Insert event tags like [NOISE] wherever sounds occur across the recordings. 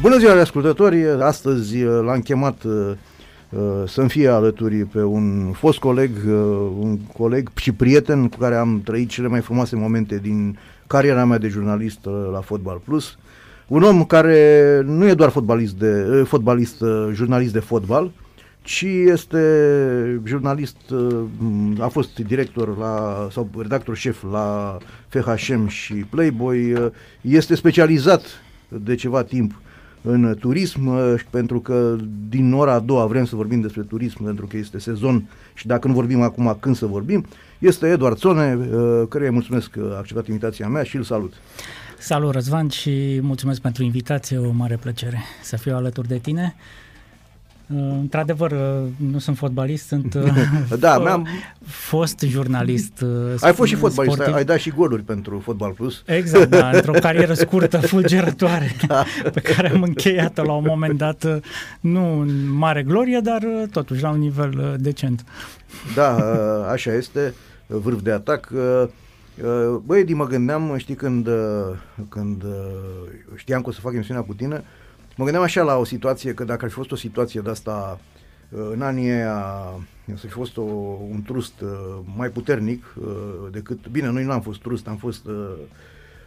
Bună ziua, ascultători! Astăzi uh, l-am chemat uh, uh, să-mi fie alături pe un fost coleg, un coleg și prieten cu care am trăit cele mai frumoase momente din cariera mea de jurnalist la Fotbal Plus. Un om care nu e doar fotbalist, de, fotbalist jurnalist de fotbal, ci este jurnalist, a fost director la, sau redactor șef la FHM și Playboy, este specializat de ceva timp în turism, pentru că din ora a doua vrem să vorbim despre turism, pentru că este sezon și dacă nu vorbim acum, când să vorbim, este Eduard Țone, căruia îi mulțumesc că a acceptat invitația mea și îl salut. Salut Răzvan și mulțumesc pentru invitație, o mare plăcere să fiu alături de tine. Uh, într-adevăr, uh, nu sunt fotbalist, sunt [LAUGHS] uh, da, mi-am... fost jurnalist. Ai fost și fotbalist, sportiv. ai dat și goluri pentru Fotbal Plus. Exact, da, într-o [LAUGHS] carieră scurtă, fulgerătoare, [LAUGHS] da. pe care am încheiat-o la un moment dat, nu în mare glorie, dar totuși la un nivel decent. Da, așa este, vârf de atac. Băi, Edi, mă gândeam, știi, când, când știam că o să fac emisiunea cu tine, Mă gândeam așa la o situație, că dacă ar fi fost o situație de asta uh, în anii aia, să fi fost o, un trust uh, mai puternic uh, decât, bine, noi nu am fost trust, am fost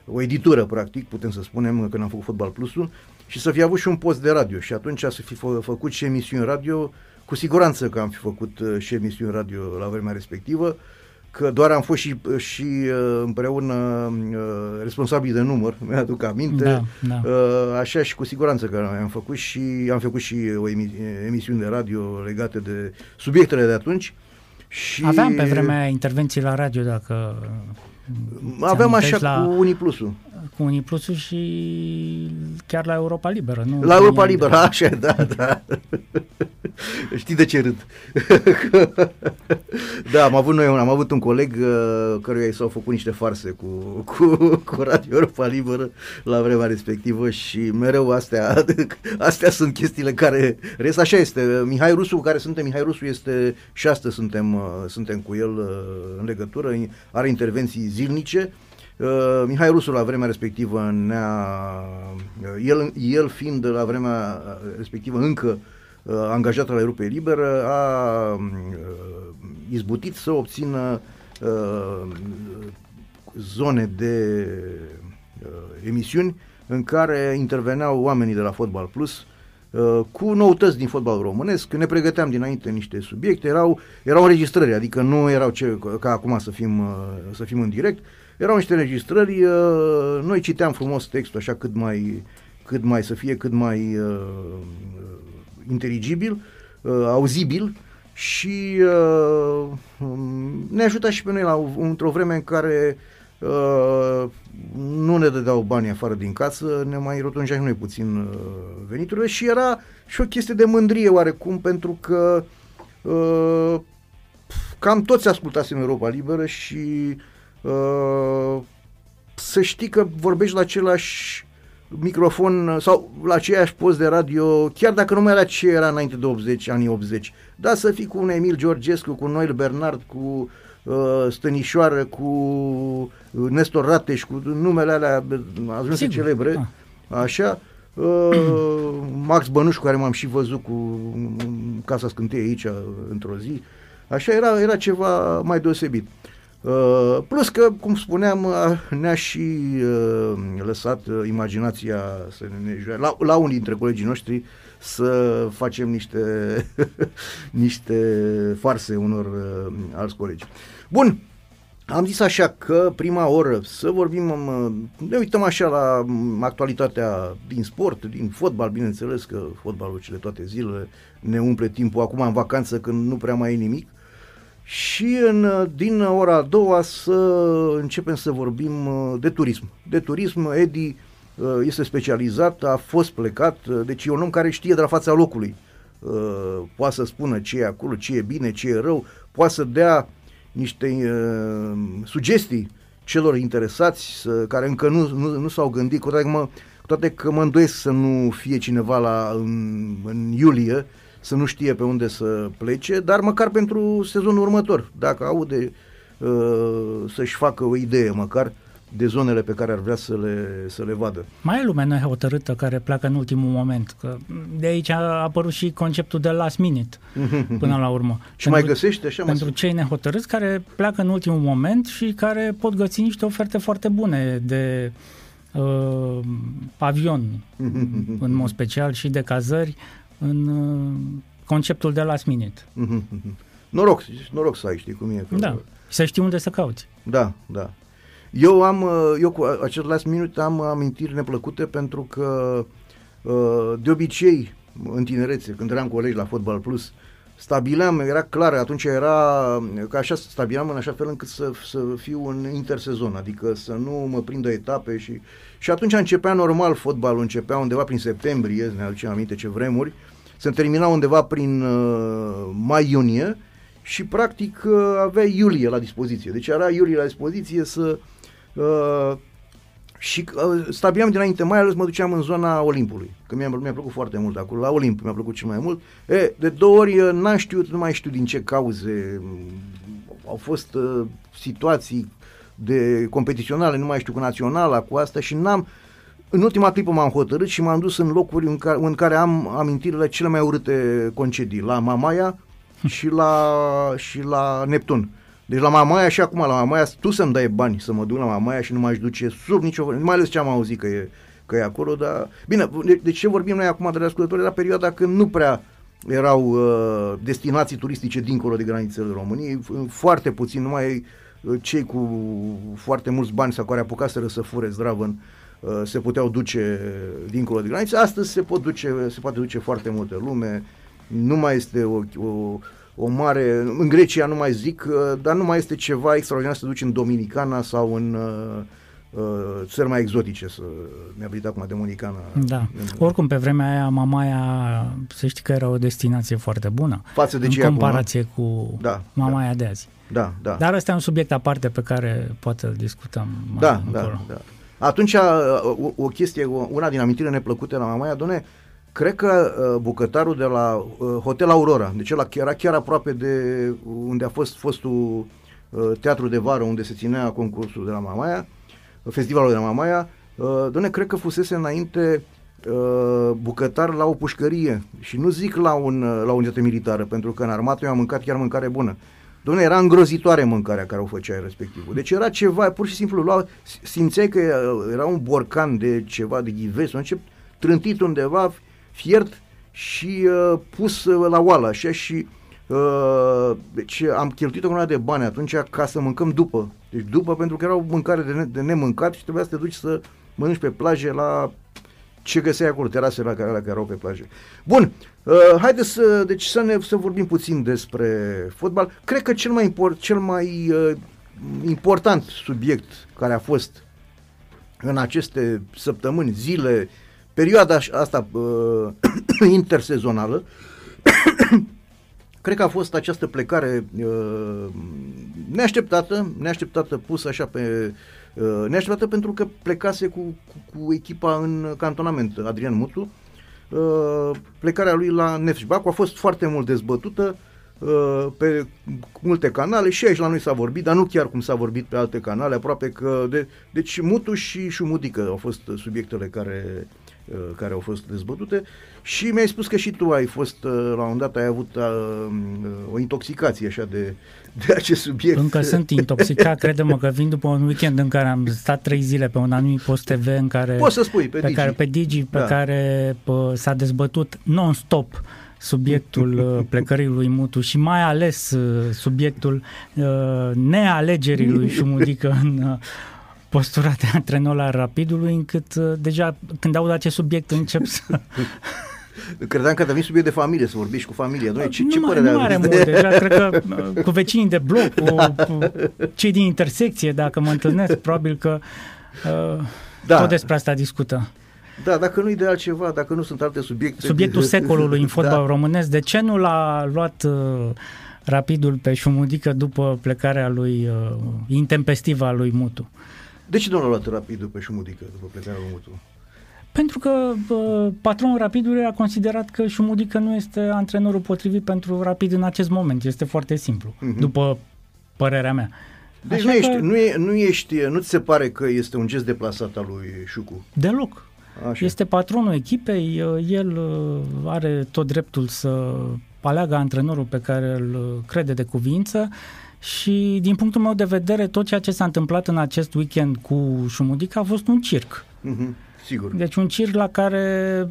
o editură, practic, putem să spunem, când am făcut Fotbal Plusul, și să fi avut și un post de radio. Și atunci să fi fă, făcut și emisiuni radio, cu siguranță că am fi făcut și emisiuni radio la vremea respectivă, uh, că doar am fost și, și uh, împreună uh, responsabili de număr, [LAUGHS] mi-aduc aminte, da, da. Uh, așa și cu siguranță că am făcut și am făcut și o emisiune de radio legate de subiectele de atunci. Și Aveam pe vremea intervenții la radio, dacă Aveam așa la... cu Uniplusul cu Uniplusul și chiar la Europa Liberă. Nu la Europa Liberă, de... așa, da, da. [LAUGHS] Știi de ce râd? [LAUGHS] da, am avut noi, am avut un coleg uh, căruia i s-au făcut niște farse cu, [LAUGHS] cu, cu Radio Europa Liberă la vremea respectivă și mereu astea, astea sunt chestiile care res așa este. Mihai Rusu, care suntem, Mihai Rusu este și astăzi suntem, uh, suntem cu el uh, în legătură, are intervenții zilnice Uh, Mihai Rusu la vremea respectivă ne-a, uh, el, el fiind la vremea respectivă încă uh, angajat la Europei Liberă, a uh, izbutit să obțină uh, zone de uh, emisiuni în care interveneau oamenii de la Fotbal Plus uh, cu noutăți din fotbal românesc. Ne pregăteam dinainte niște subiecte, erau, erau înregistrări, adică nu erau ce, ca acum să fim, uh, să fim în direct, erau niște înregistrări, uh, noi citeam frumos textul așa cât mai, cât mai să fie cât mai uh, inteligibil, uh, auzibil și uh, um, ne ajuta și pe noi la, într-o vreme în care uh, nu ne dădeau bani afară din casă, ne mai rotunjea și noi puțin uh, veniturile și era și o chestie de mândrie oarecum pentru că uh, cam toți ascultasem Europa Liberă și Uh, să știi că vorbești la același microfon sau la aceeași post de radio, chiar dacă nu mai era ce era înainte de 80, anii 80. Da, să fii cu un Emil Georgescu, cu Noel Bernard, cu uh, Stănișoară, cu uh, Nestor Rateș, cu numele alea ajunse celebre, da. așa, uh, Max Bănuș, care m-am și văzut cu Casa Scânteie aici într-o zi, așa era, era ceva mai deosebit. Uh, plus că, cum spuneam, uh, ne-a și uh, lăsat uh, imaginația să ne joace, la, la unii dintre colegii noștri să facem niște, [LAUGHS] niște farse unor uh, alți colegi. Bun, am zis așa că prima oră să vorbim, uh, ne uităm așa la um, actualitatea din sport, din fotbal, bineînțeles că fotbalul cele toate zilele ne umple timpul acum în vacanță când nu prea mai e nimic și în, din ora a doua să începem să vorbim uh, de turism. De turism, Edi uh, este specializat, a fost plecat, uh, deci e un om care știe de la fața locului. Poate să spună ce e acolo, ce e bine, ce e rău, poate să dea niște sugestii celor interesați care încă nu, nu, nu s-au gândit, cu toate că mă, cu toate că mă îndoiesc să nu fie cineva la, în, în iulie să nu știe pe unde să plece, dar măcar pentru sezonul următor, dacă aude uh, să-și facă o idee măcar de zonele pe care ar vrea să le, să le vadă. Mai e lumea nehotărâtă care pleacă în ultimul moment, că de aici a apărut și conceptul de last minute [LAUGHS] până la urmă. și pentru, mai găsește așa Pentru mai... cei nehotărâți care pleacă în ultimul moment și care pot găsi niște oferte foarte bune de uh, avion [LAUGHS] în mod special și de cazări în uh, conceptul de last minute. noroc, noroc să ai, știi cum e. Că... Da, să știi unde să cauți. Da, da. Eu am, uh, eu cu acest last minute am amintiri neplăcute pentru că uh, de obicei în tinerețe, când eram colegi la Fotbal Plus, stabileam, era clar, atunci era, că așa stabileam în așa fel încât să, să fiu în intersezon, adică să nu mă prindă etape și, și atunci începea normal fotbalul, începea undeva prin septembrie, ne aducem aminte ce vremuri, se termina undeva prin uh, mai-iunie și practic uh, avea iulie la dispoziție. Deci era iulie la dispoziție să Uh, și uh, stabilam dinainte, mai ales mă duceam în zona Olimpului, că mi-a, mi-a plăcut foarte mult acolo, la Olimp mi-a plăcut cel mai mult. E, de două ori uh, n-am știut, nu mai știu din ce cauze, au fost uh, situații de competiționale, nu mai știu, cu naționala, cu asta și n-am, în ultima clipă m-am hotărât și m-am dus în locuri în care, în care am amintirile cele mai urâte concedii, la Mamaia [LAUGHS] și la, și la Neptun. Deci la Mamaia și acum la Mamaia, tu să-mi dai bani să mă duc la Mamaia și nu m-aș duce sub nicio mai ales ce am auzit că e, că e acolo, dar... Bine, de, de ce vorbim noi acum de ascultători? Era perioada când nu prea erau uh, destinații turistice dincolo de granițele României, foarte puțin, numai uh, cei cu foarte mulți bani sau care apucaseră să fure zdravăn uh, se puteau duce dincolo de granițe. Astăzi se, pot duce, se poate duce foarte multă lume, nu mai este o, o o mare, în Grecia nu mai zic, uh, dar nu mai este ceva extraordinar să te duci în Dominicana sau în uh, uh, țări mai exotice, să mi-a venit acum de Dominicana. Da, în, oricum pe vremea aia Mamaia, să știi că era o destinație foarte bună. Față de în ce comparație acum, cu da, Mamaia da. de azi. Da, da. Dar ăsta e un subiect aparte pe care poate îl discutăm mai da, încolo. Da, da. Atunci, o, o chestie, una din amintirile neplăcute la Mamaia, doamne, Cred că uh, bucătarul de la uh, Hotel Aurora, deci ăla era chiar aproape de unde a fost fostul uh, teatru de vară, unde se ținea concursul de la Mamaia, uh, festivalul de la Mamaia, uh, doamne, cred că fusese înainte uh, bucătar la o pușcărie și nu zic la un uh, la o unitate militară, pentru că în armată eu am mâncat chiar mâncare bună. Dom'le, era îngrozitoare mâncarea care o făcea respectivul. Deci era ceva, pur și simplu, lua, simțeai că era un borcan de ceva, de ghiveți, încep trântit undeva, fiert și uh, pus uh, la oală, așa, și uh, deci am cheltuit o de bani atunci ca să mâncăm după. Deci după, pentru că era o mâncare de, ne- de nemâncat și trebuia să te duci să mănânci pe plaje la ce găseai acolo, terasele la care, la care erau pe plaje. Bun, uh, haideți să, deci să, ne, să vorbim puțin despre fotbal. Cred că cel mai, import, cel mai uh, important subiect care a fost în aceste săptămâni, zile, perioada asta uh, [CLEARS THROAT] intersezonală, [COUGHS] cred că a fost această plecare uh, neașteptată, neașteptată pusă așa pe uh, neașteptată pentru că plecase cu, cu, cu echipa în cantonament, Adrian Mutu. Uh, plecarea lui la Nefș Bacu a fost foarte mult dezbătută uh, pe multe canale și aici la noi s-a vorbit, dar nu chiar cum s-a vorbit pe alte canale, aproape că de, deci Mutu și Șumudică au fost subiectele care Uh, care au fost dezbătute și mi-ai spus că și tu ai fost, uh, la un moment dat, ai avut uh, o intoxicație așa de, de acest subiect. Încă sunt intoxicat, [LAUGHS] crede-mă că vin după un weekend în care am stat trei zile pe un anumit post TV în care... Poți să spui, pe, pe Digi. Care, pe Digi, pe da. care pă, s-a dezbătut non-stop subiectul [LAUGHS] plecării lui Mutu și mai ales subiectul uh, nealegerii lui [LAUGHS] Șumudică în uh, postura de [LAUGHS] antrenor la Rapidului, încât uh, deja când aud acest subiect încep să... [LAUGHS] Credeam că devin subiect de familie, să vorbiți cu familia. Noi, ce, nu ce părere nu are mult, deja cred că [LAUGHS] uh, cu vecinii de bloc, cu, da. cu cei din intersecție, dacă mă întâlnesc, probabil că uh, da. tot despre asta discută. Da, dacă nu-i de altceva, dacă nu sunt alte subiecte. Subiectul secolului în fotbal da. românesc, de ce nu l-a luat uh, rapidul pe Șumudică după plecarea lui uh, intempestivă a lui Mutu? De ce nu l-a luat rapidul pe Șumudică după plecarea lui Mutu? Pentru că uh, patronul Rapidului a considerat că Șumudică nu este antrenorul potrivit pentru Rapid în acest moment. Este foarte simplu, uh-huh. după părerea mea. Deci nu ești, că... nu, e, nu ești, nu ți se pare că este un gest deplasat al lui Șucu? Deloc. Așa. Este patronul echipei, el uh, are tot dreptul să aleagă antrenorul pe care îl uh, crede de cuvință și din punctul meu de vedere tot ceea ce s-a întâmplat în acest weekend cu Șumudica a fost un circ. Mm-hmm, sigur. Deci un circ la care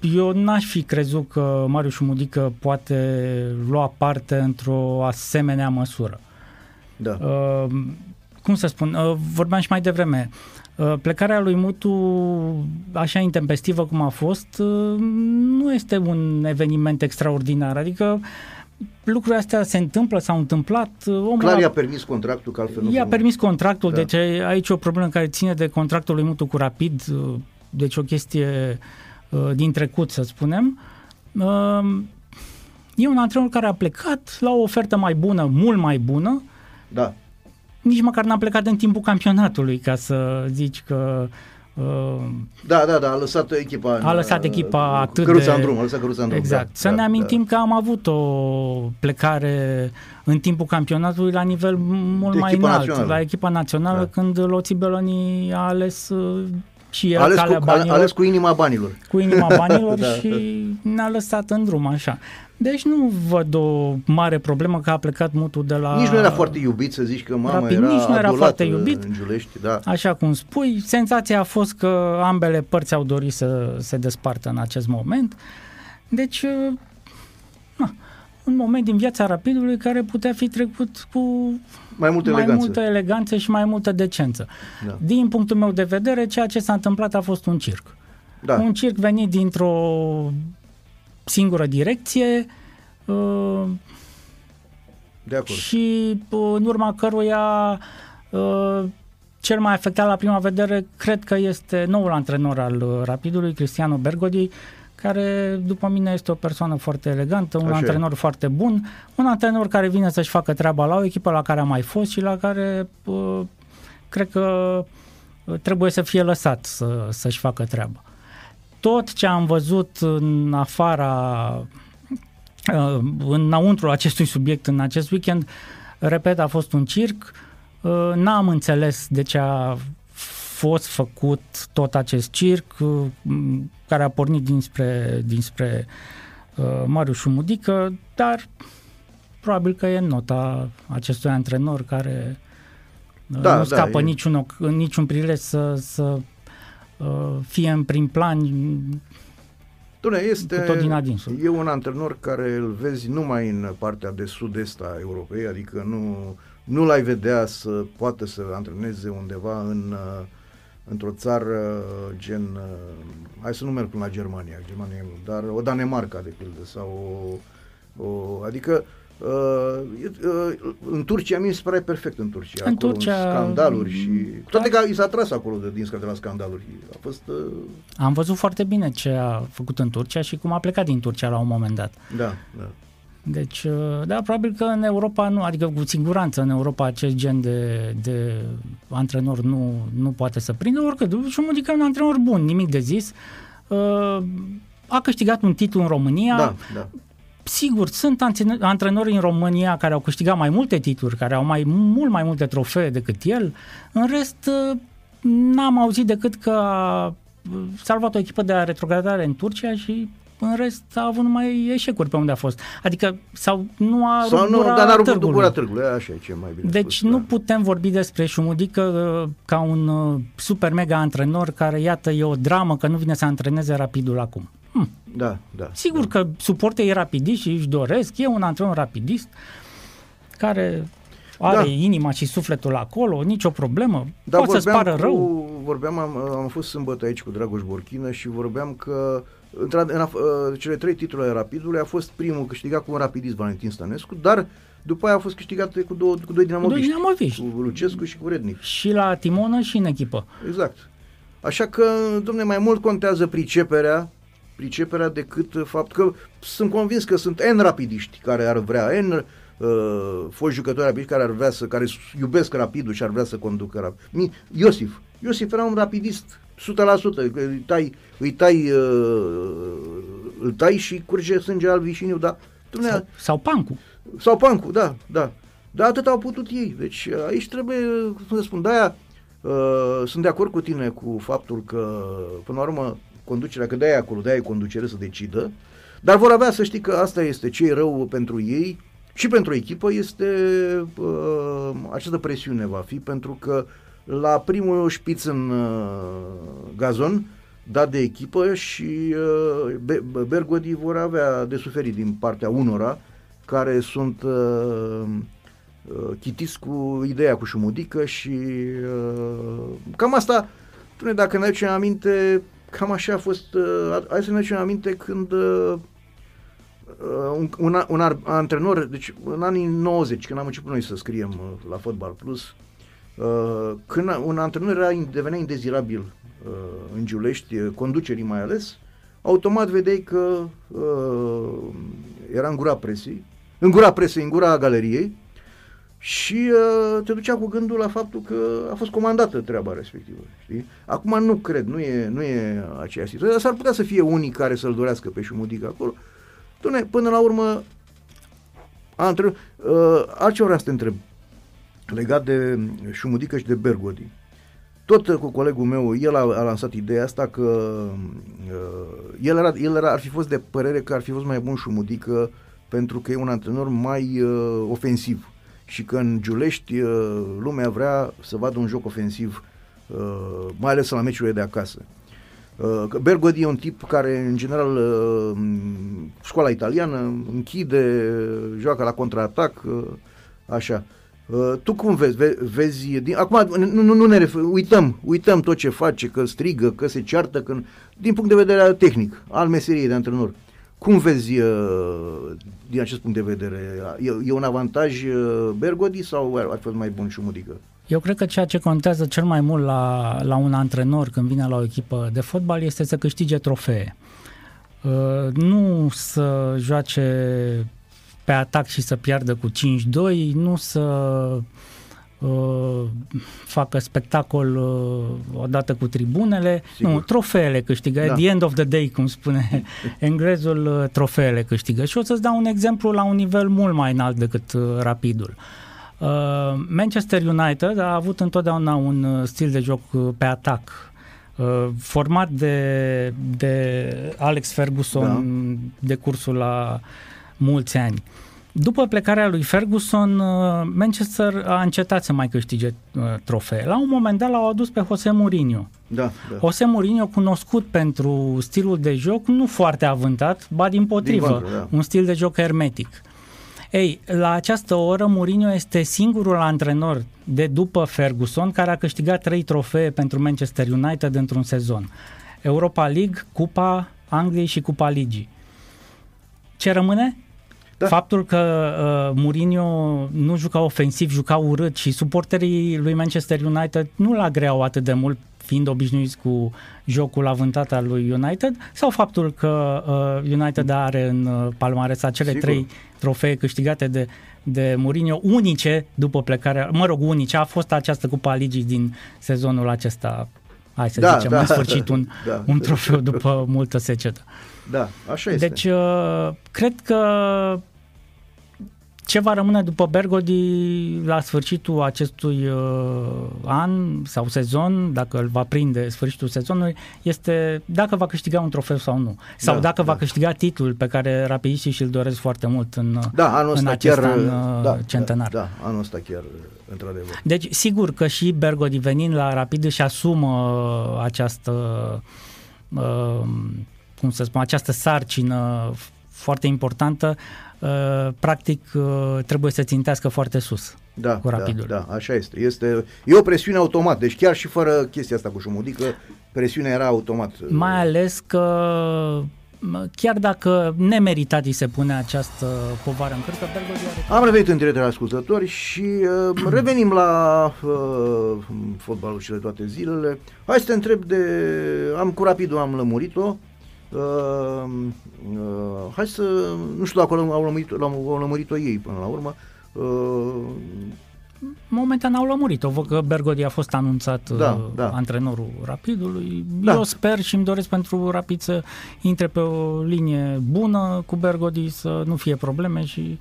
eu n-aș fi crezut că Marius Șumudică poate lua parte într-o asemenea măsură. Da. Uh, cum să spun, uh, vorbeam și mai devreme, uh, plecarea lui Mutu așa intempestivă cum a fost uh, nu este un eveniment extraordinar, adică lucrurile astea se întâmplă, s-au întâmplat. Uh, omul Clar i-a permis contractul, că altfel nu I-a permis contractul, da. deci aici e o problemă care ține de contractul lui Mutu cu Rapid, uh, deci o chestie uh, din trecut, să spunem. E un antrenor care a plecat la o ofertă mai bună, mult mai bună. Da. Nici măcar n-a plecat în timpul campionatului, ca să zici că da, da, da, a lăsat echipa A lăsat echipa uh, atât căruța de... în drum, a lăsat căruța în drum. Exact. Da, Să da, ne amintim da. că am avut o plecare în timpul campionatului la nivel mult de mai înalt, națională. la echipa națională, da. când Loții Beloni a ales uh, și el ales calea cu, banilor. Ales cu inima banilor. Cu inima [LAUGHS] banilor da. și ne-a lăsat în drum așa. Deci nu văd o mare problemă că a plecat mutul de la... Nici nu era foarte iubit să zici că mama Rapid, era Nici nu era foarte iubit. În Giulești, da. Așa cum spui, senzația a fost că ambele părți au dorit să se despartă în acest moment. Deci, na, un moment din viața Rapidului care putea fi trecut cu mai multă mai eleganță. multă eleganță și mai multă decență. Da. Din punctul meu de vedere, ceea ce s-a întâmplat a fost un circ. Da. Un circ venit dintr-o singură direcție uh, de acord. și uh, în urma căruia uh, cel mai afectat la prima vedere cred că este noul antrenor al Rapidului, Cristiano Bergodi, care după mine este o persoană foarte elegantă, un Așa antrenor e. foarte bun, un antrenor care vine să-și facă treaba la o echipă la care a mai fost și la care uh, cred că trebuie să fie lăsat să, să-și facă treaba tot ce am văzut în afara, uh, înăuntru acestui subiect în acest weekend, repet, a fost un circ. Uh, n-am înțeles de ce a fost făcut tot acest circ uh, care a pornit dinspre, dinspre Marius Șumudică, dar probabil că e nota acestui antrenor care da, nu da, scapă e... niciun, niciun prilej să, să Uh, fie în prim plan Dune, este, cu tot din adinsul. E un antrenor care îl vezi numai în partea de sud-est a Europei, adică nu, nu l-ai vedea să poată să antreneze undeva în, uh, într-o țară gen, uh, hai să nu merg până la Germania, Germania dar o Danemarca de pildă sau o, o adică Uh, uh, în Turcia mi se pare perfect în Turcia. În Turcia scandaluri și da. toate că i s-a tras acolo de, din de la scandaluri. A fost uh... Am văzut foarte bine ce a făcut în Turcia și cum a plecat din Turcia la un moment dat. Da, da. Deci, uh, da, probabil că în Europa nu, adică cu siguranță în Europa acest gen de, de antrenor nu, nu poate să prindă, oricât. Și un un antrenor bun, nimic de zis. Uh, a câștigat un titlu în România. Da, da. Sigur, sunt antrenori în România care au câștigat mai multe titluri, care au mai mult mai multe trofee decât el. În rest, n-am auzit decât că a salvat o echipă de retrogradare în Turcia și în rest a avut numai eșecuri pe unde a fost. Adică sau nu a sau rupt nu, gura dar n-a rupt gura târgului, așa e ce mai bine Deci spus, nu da. putem vorbi despre Șumudică uh, ca un uh, super mega antrenor care, iată, e o dramă că nu vine să antreneze rapidul acum. Hm. Da, da. Sigur da. că suporterii rapidiști și își doresc, e un antrenor rapidist care are da. inima și sufletul acolo, nicio problemă, da, poate să-ți pară cu, rău. Vorbeam, am, am fost sâmbătă aici cu Dragoș Borchină și vorbeam că în, în, în cele trei titluri ale Rapidului a fost primul câștigat cu un rapidist Valentin Stănescu, dar după aia a fost câștigat cu, două, cu doi dinamoviști, doi dinamoviști. Cu Lucescu și cu Rednic. Și la Timonă și în echipă. Exact. Așa că, domne, mai mult contează priceperea priceperea decât faptul că sunt convins că sunt N rapidiști care ar vrea, N uh, fost jucători rapidiști care ar vrea să, care iubesc rapidul și ar vrea să conducă rapid. Iosif. Iosif era un rapidist 100%, îi tai, îi tai, uh, îl tai și curge sânge alb vișiniu, da. sau, sau Pancu. Sau Pancu, da, da. Dar atât au putut ei. Deci aici trebuie, cum să spun, de-aia uh, sunt de acord cu tine cu faptul că, până la urmă, conducerea, că de-aia acolo, de-aia e conducere să decidă, dar vor avea să știi că asta este ce e rău pentru ei și pentru echipă este uh, această presiune va fi pentru că la primul șpiț în uh, gazon dat de echipă și uh, Bergodi vor avea de suferit din partea unora care sunt uh, uh, chitiți cu ideea cu șumudică și uh, cam asta, spune, dacă ne aducem aminte, cam așa a fost, uh, hai să ne aducem aminte când uh, un, un, un antrenor, deci în anii 90, când am început noi să scriem uh, la Fotbal Plus, uh, când un antrenor era, devenea indezirabil uh, în Giulești, uh, conducerii mai ales, automat vedeai că uh, era în gura presei, în gura presei, în gura galeriei și uh, te ducea cu gândul la faptul că a fost comandată treaba respectivă. Știi? Acum nu cred, nu e, nu e aceeași situație, dar s-ar putea să fie unii care să-l dorească pe Șumudic acolo. Dune, până la urmă, a, întreb, uh, altceva vreau să te întreb legat de Șumudică și de Bergodi. Tot cu colegul meu, el a, a lansat ideea asta că uh, el, era, el era, ar fi fost de părere că ar fi fost mai bun Șumudică pentru că e un antrenor mai uh, ofensiv și că în Giulești uh, lumea vrea să vadă un joc ofensiv, uh, mai ales la meciurile de acasă. Uh, Bergodi e un tip care, în general, uh, școala italiană, închide, joacă la contraatac, uh, așa. Tu cum vezi? vezi din, acum nu, nu, nu ne refer, uităm, uităm tot ce face, că strigă, că se ceartă, că, din punct de vedere tehnic, al meseriei de antrenor. Cum vezi din acest punct de vedere? E, e un avantaj Bergodi sau ar fi mai bun și Mudică? Eu cred că ceea ce contează cel mai mult la, la un antrenor când vine la o echipă de fotbal este să câștige trofee. Uh, nu să joace pe atac și să piardă cu 5-2, nu să uh, facă spectacol uh, odată cu tribunele. Sigur. Nu, trofeele câștigă. Da. At the end of the day, cum spune [LAUGHS] englezul, uh, trofeele câștigă. Și o să-ți dau un exemplu la un nivel mult mai înalt decât uh, rapidul. Uh, Uh, Manchester United a avut întotdeauna un uh, stil de joc uh, pe atac, uh, format de, de Alex Ferguson da. de cursul la mulți ani. După plecarea lui Ferguson, Manchester a încetat să mai câștige trofee. La un moment dat l-au adus pe Jose Mourinho. Da, da. Jose Mourinho, cunoscut pentru stilul de joc nu foarte avântat, ba din potrivă, din contră, da. un stil de joc hermetic. Ei, la această oră Mourinho este singurul antrenor de după Ferguson care a câștigat trei trofee pentru Manchester United într-un sezon. Europa League, Cupa Angliei și Cupa Ligii. Ce rămâne? Da. Faptul că uh, Mourinho nu juca ofensiv, juca urât și suporterii lui Manchester United nu l agreau atât de mult fiind obișnuiți cu jocul avântat al lui United sau faptul că uh, United are în uh, palmares acele Sigur. trei trofee câștigate de, de Mourinho, unice după plecarea, mă rog, unice, a fost această Cupa Ligii din sezonul acesta, hai să da, zicem, da, în sfârșit un, [LAUGHS] da. un trofeu după multă secetă. Da, așa este. Deci, uh, cred că ce va rămâne după Bergodi la sfârșitul acestui uh, an sau sezon, dacă îl va prinde sfârșitul sezonului, este dacă va câștiga un trofeu sau nu. Sau da, dacă da. va câștiga titlul pe care rapidiștii și-l doresc foarte mult în, da, anul în acest chiar, an uh, da, centenar. Da, da, anul ăsta chiar, într-adevăr. Deci, sigur că și Bergodi venind la Rapid își asumă această uh, cum să spun, această sarcină foarte importantă Uh, practic uh, trebuie să țintească foarte sus da, cu rapidul. Da, da, așa este. este. E o presiune automat, deci chiar și fără chestia asta cu șumudică, presiunea era automat. Mai ales că chiar dacă nemeritat îi se pune această povară în cârcă, Am revenit în direct la ascultători și uh, [CLEARS THROAT] revenim la uh, fotbalul și de toate zilele. Hai să te întreb de... Am cu rapidul, am lămurit-o. Uh, uh, hai să, nu știu dacă au lămurit, au lămurit-o ei până la urmă. Uh, Momentan au lămurit-o, văd că Bergodi a fost anunțat da, uh, da. antrenorul Rapidului. Da. Eu sper și îmi doresc pentru Rapid să intre pe o linie bună cu Bergodi, să nu fie probleme și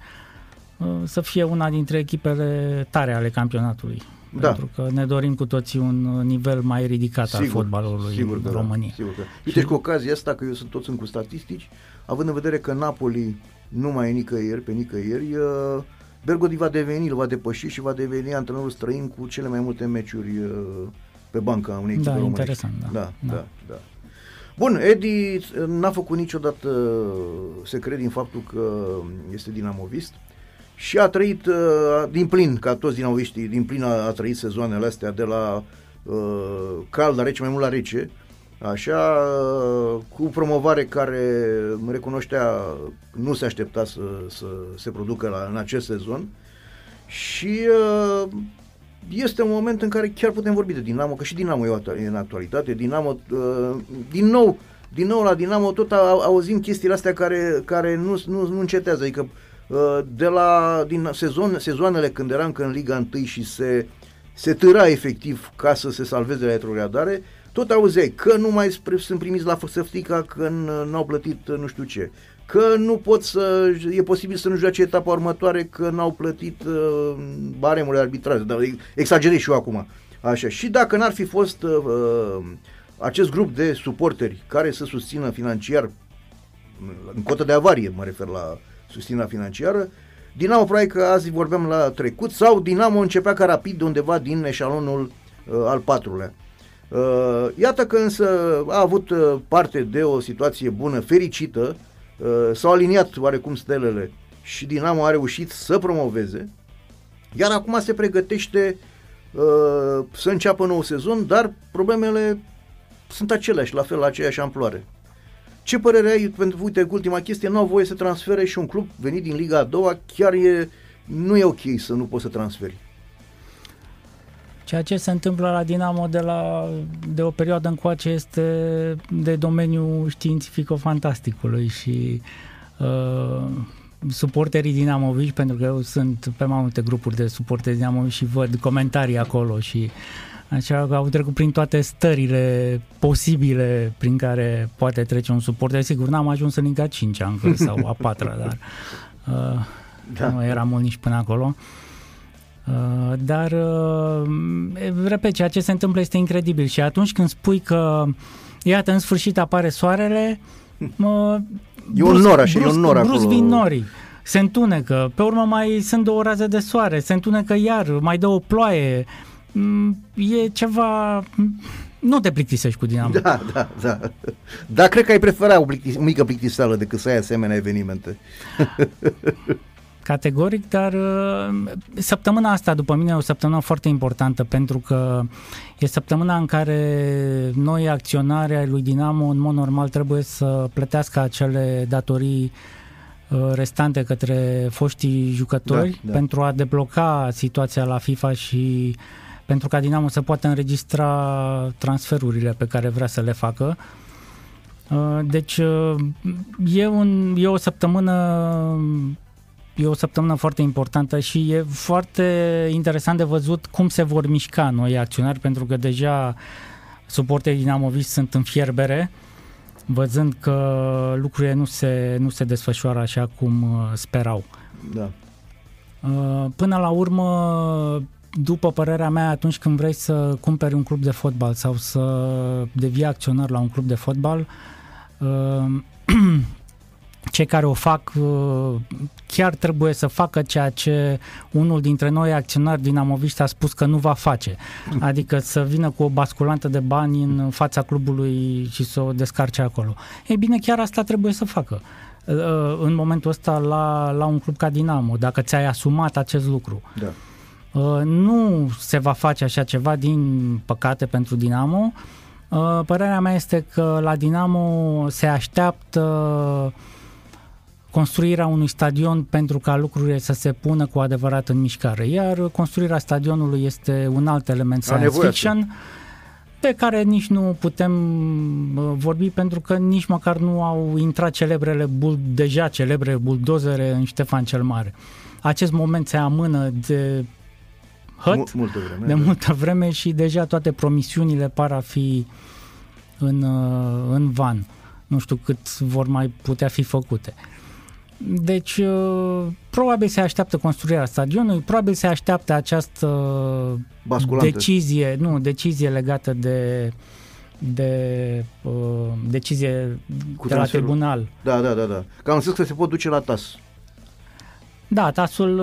să fie una dintre echipele tare ale campionatului. Da. Pentru că ne dorim cu toții un nivel mai ridicat sigur, al fotbalului sigur în România. Da, sigur că. Uite și cu ocazia asta, că eu sunt tot sunt cu statistici, având în vedere că Napoli nu mai e nicăieri, pe nicăieri, uh, Bergodi va deveni, îl va depăși și va deveni antrenorul străin cu cele mai multe meciuri uh, pe banca unei echipe da, interesant, da. Da, da, da. da. Bun, Edi n-a făcut niciodată secret din faptul că este dinamovist și a trăit uh, din plin, ca toți dinamoviștii, din plin a, a trăit sezoanele astea de la uh, cald la rece, mai mult la rece, așa, uh, cu promovare care mă recunoștea, nu se aștepta să, să se producă la, în acest sezon și uh, este un moment în care chiar putem vorbi de Dinamo, că și Dinamo e în actualitate. Dinamo, uh, din nou, din nou la Dinamo tot auzim chestiile astea care, care nu, nu, nu încetează. Adică uh, de la din sezon, sezoanele când eram în Liga 1 și se, se târa efectiv ca să se salveze la retrogradare, tot auzeai că nu mai sunt primiți la Săftica, că n-au plătit nu știu ce, că nu pot să, e posibil să nu joace etapa următoare că n-au plătit uh, baremurile arbitrare, dar exagerez și eu acum. Așa. Și dacă n-ar fi fost uh, uh, acest grup de suporteri care să susțină financiar, în cotă de avarie mă refer la susținerea financiară, Dinamo probabil că azi vorbeam la trecut sau Dinamo începea ca rapid de undeva din eșalonul uh, al patrulea. Uh, iată că însă a avut uh, parte de o situație bună, fericită, Uh, s-au aliniat oarecum stelele și Dinamo a reușit să promoveze, iar acum se pregătește uh, să înceapă nou sezon, dar problemele sunt aceleași, la fel, la aceeași amploare. Ce părere ai, pentru, uite, ultima chestie, nu au voie să transfere și un club venit din Liga a doua, chiar e, nu e ok să nu poți să transferi. Ceea ce se întâmplă la Dinamo de, la, de o perioadă încoace este de domeniul științifico-fantasticului și uh, suporterii Dinamovici, pentru că eu sunt pe mai multe grupuri de suporteri Dinamovici și văd comentarii acolo și așa că au trecut prin toate stările posibile prin care poate trece un suporter. Sigur, n-am ajuns în Liga 5 încă sau a 4 dar [LAUGHS] uh, da. nu era mult nici până acolo. Uh, Uh, dar, uh, repet, ceea ce se întâmplă este incredibil și atunci când spui că, iată, în sfârșit apare soarele, [LAUGHS] mă, e un nor așa, brusc, e un nor brusc acolo. vin norii. Se întunecă, pe urmă mai sunt două raze de soare, se întunecă iar, mai dă o ploaie. Mm, e ceva... Nu te plictisești cu Dinamo. Da, da, da. Dar cred că ai prefera o plictis- mică plictiseală decât să ai asemenea evenimente. categoric, dar uh, săptămâna asta, după mine, e o săptămână foarte importantă pentru că e săptămâna în care noi, acționari ai lui Dinamo, în mod normal trebuie să plătească acele datorii uh, restante către foștii jucători da, da. pentru a debloca situația la FIFA și pentru ca Dinamo să poată înregistra transferurile pe care vrea să le facă. Uh, deci e, un, e o săptămână e o săptămână foarte importantă și e foarte interesant de văzut cum se vor mișca noi acționari, pentru că deja suporterii Dinamovici sunt în fierbere, văzând că lucrurile nu se, nu se desfășoară așa cum uh, sperau. Da. Uh, până la urmă, după părerea mea, atunci când vrei să cumperi un club de fotbal sau să devii acționar la un club de fotbal, uh, [CLEARS THROAT] cei care o fac uh, chiar trebuie să facă ceea ce unul dintre noi acționari dinamoviști a spus că nu va face. [LAUGHS] Adică să vină cu o basculantă de bani în fața clubului și să o descarce acolo. Ei bine, chiar asta trebuie să facă uh, în momentul ăsta la, la un club ca Dinamo, dacă ți-ai asumat acest lucru. Da. Uh, nu se va face așa ceva din păcate pentru Dinamo. Părerea mea este că la Dinamo se așteaptă construirea unui stadion pentru ca lucrurile să se pună cu adevărat în mișcare. Iar construirea stadionului este un alt element science fiction pe care nici nu putem vorbi pentru că nici măcar nu au intrat celebrele bul, deja celebre buldozere în Ștefan cel Mare. Acest moment se amână de hăt, multă vreme, de da. multă vreme și deja toate promisiunile par a fi în, în van. Nu știu cât vor mai putea fi făcute. Deci, uh, probabil se așteaptă construirea stadionului, probabil se așteaptă această Basculante. decizie, nu, decizie legată de de uh, decizie Cu de la tribunal. Da, da, da, da. Că am zis că se pot duce la TAS. Da, tasul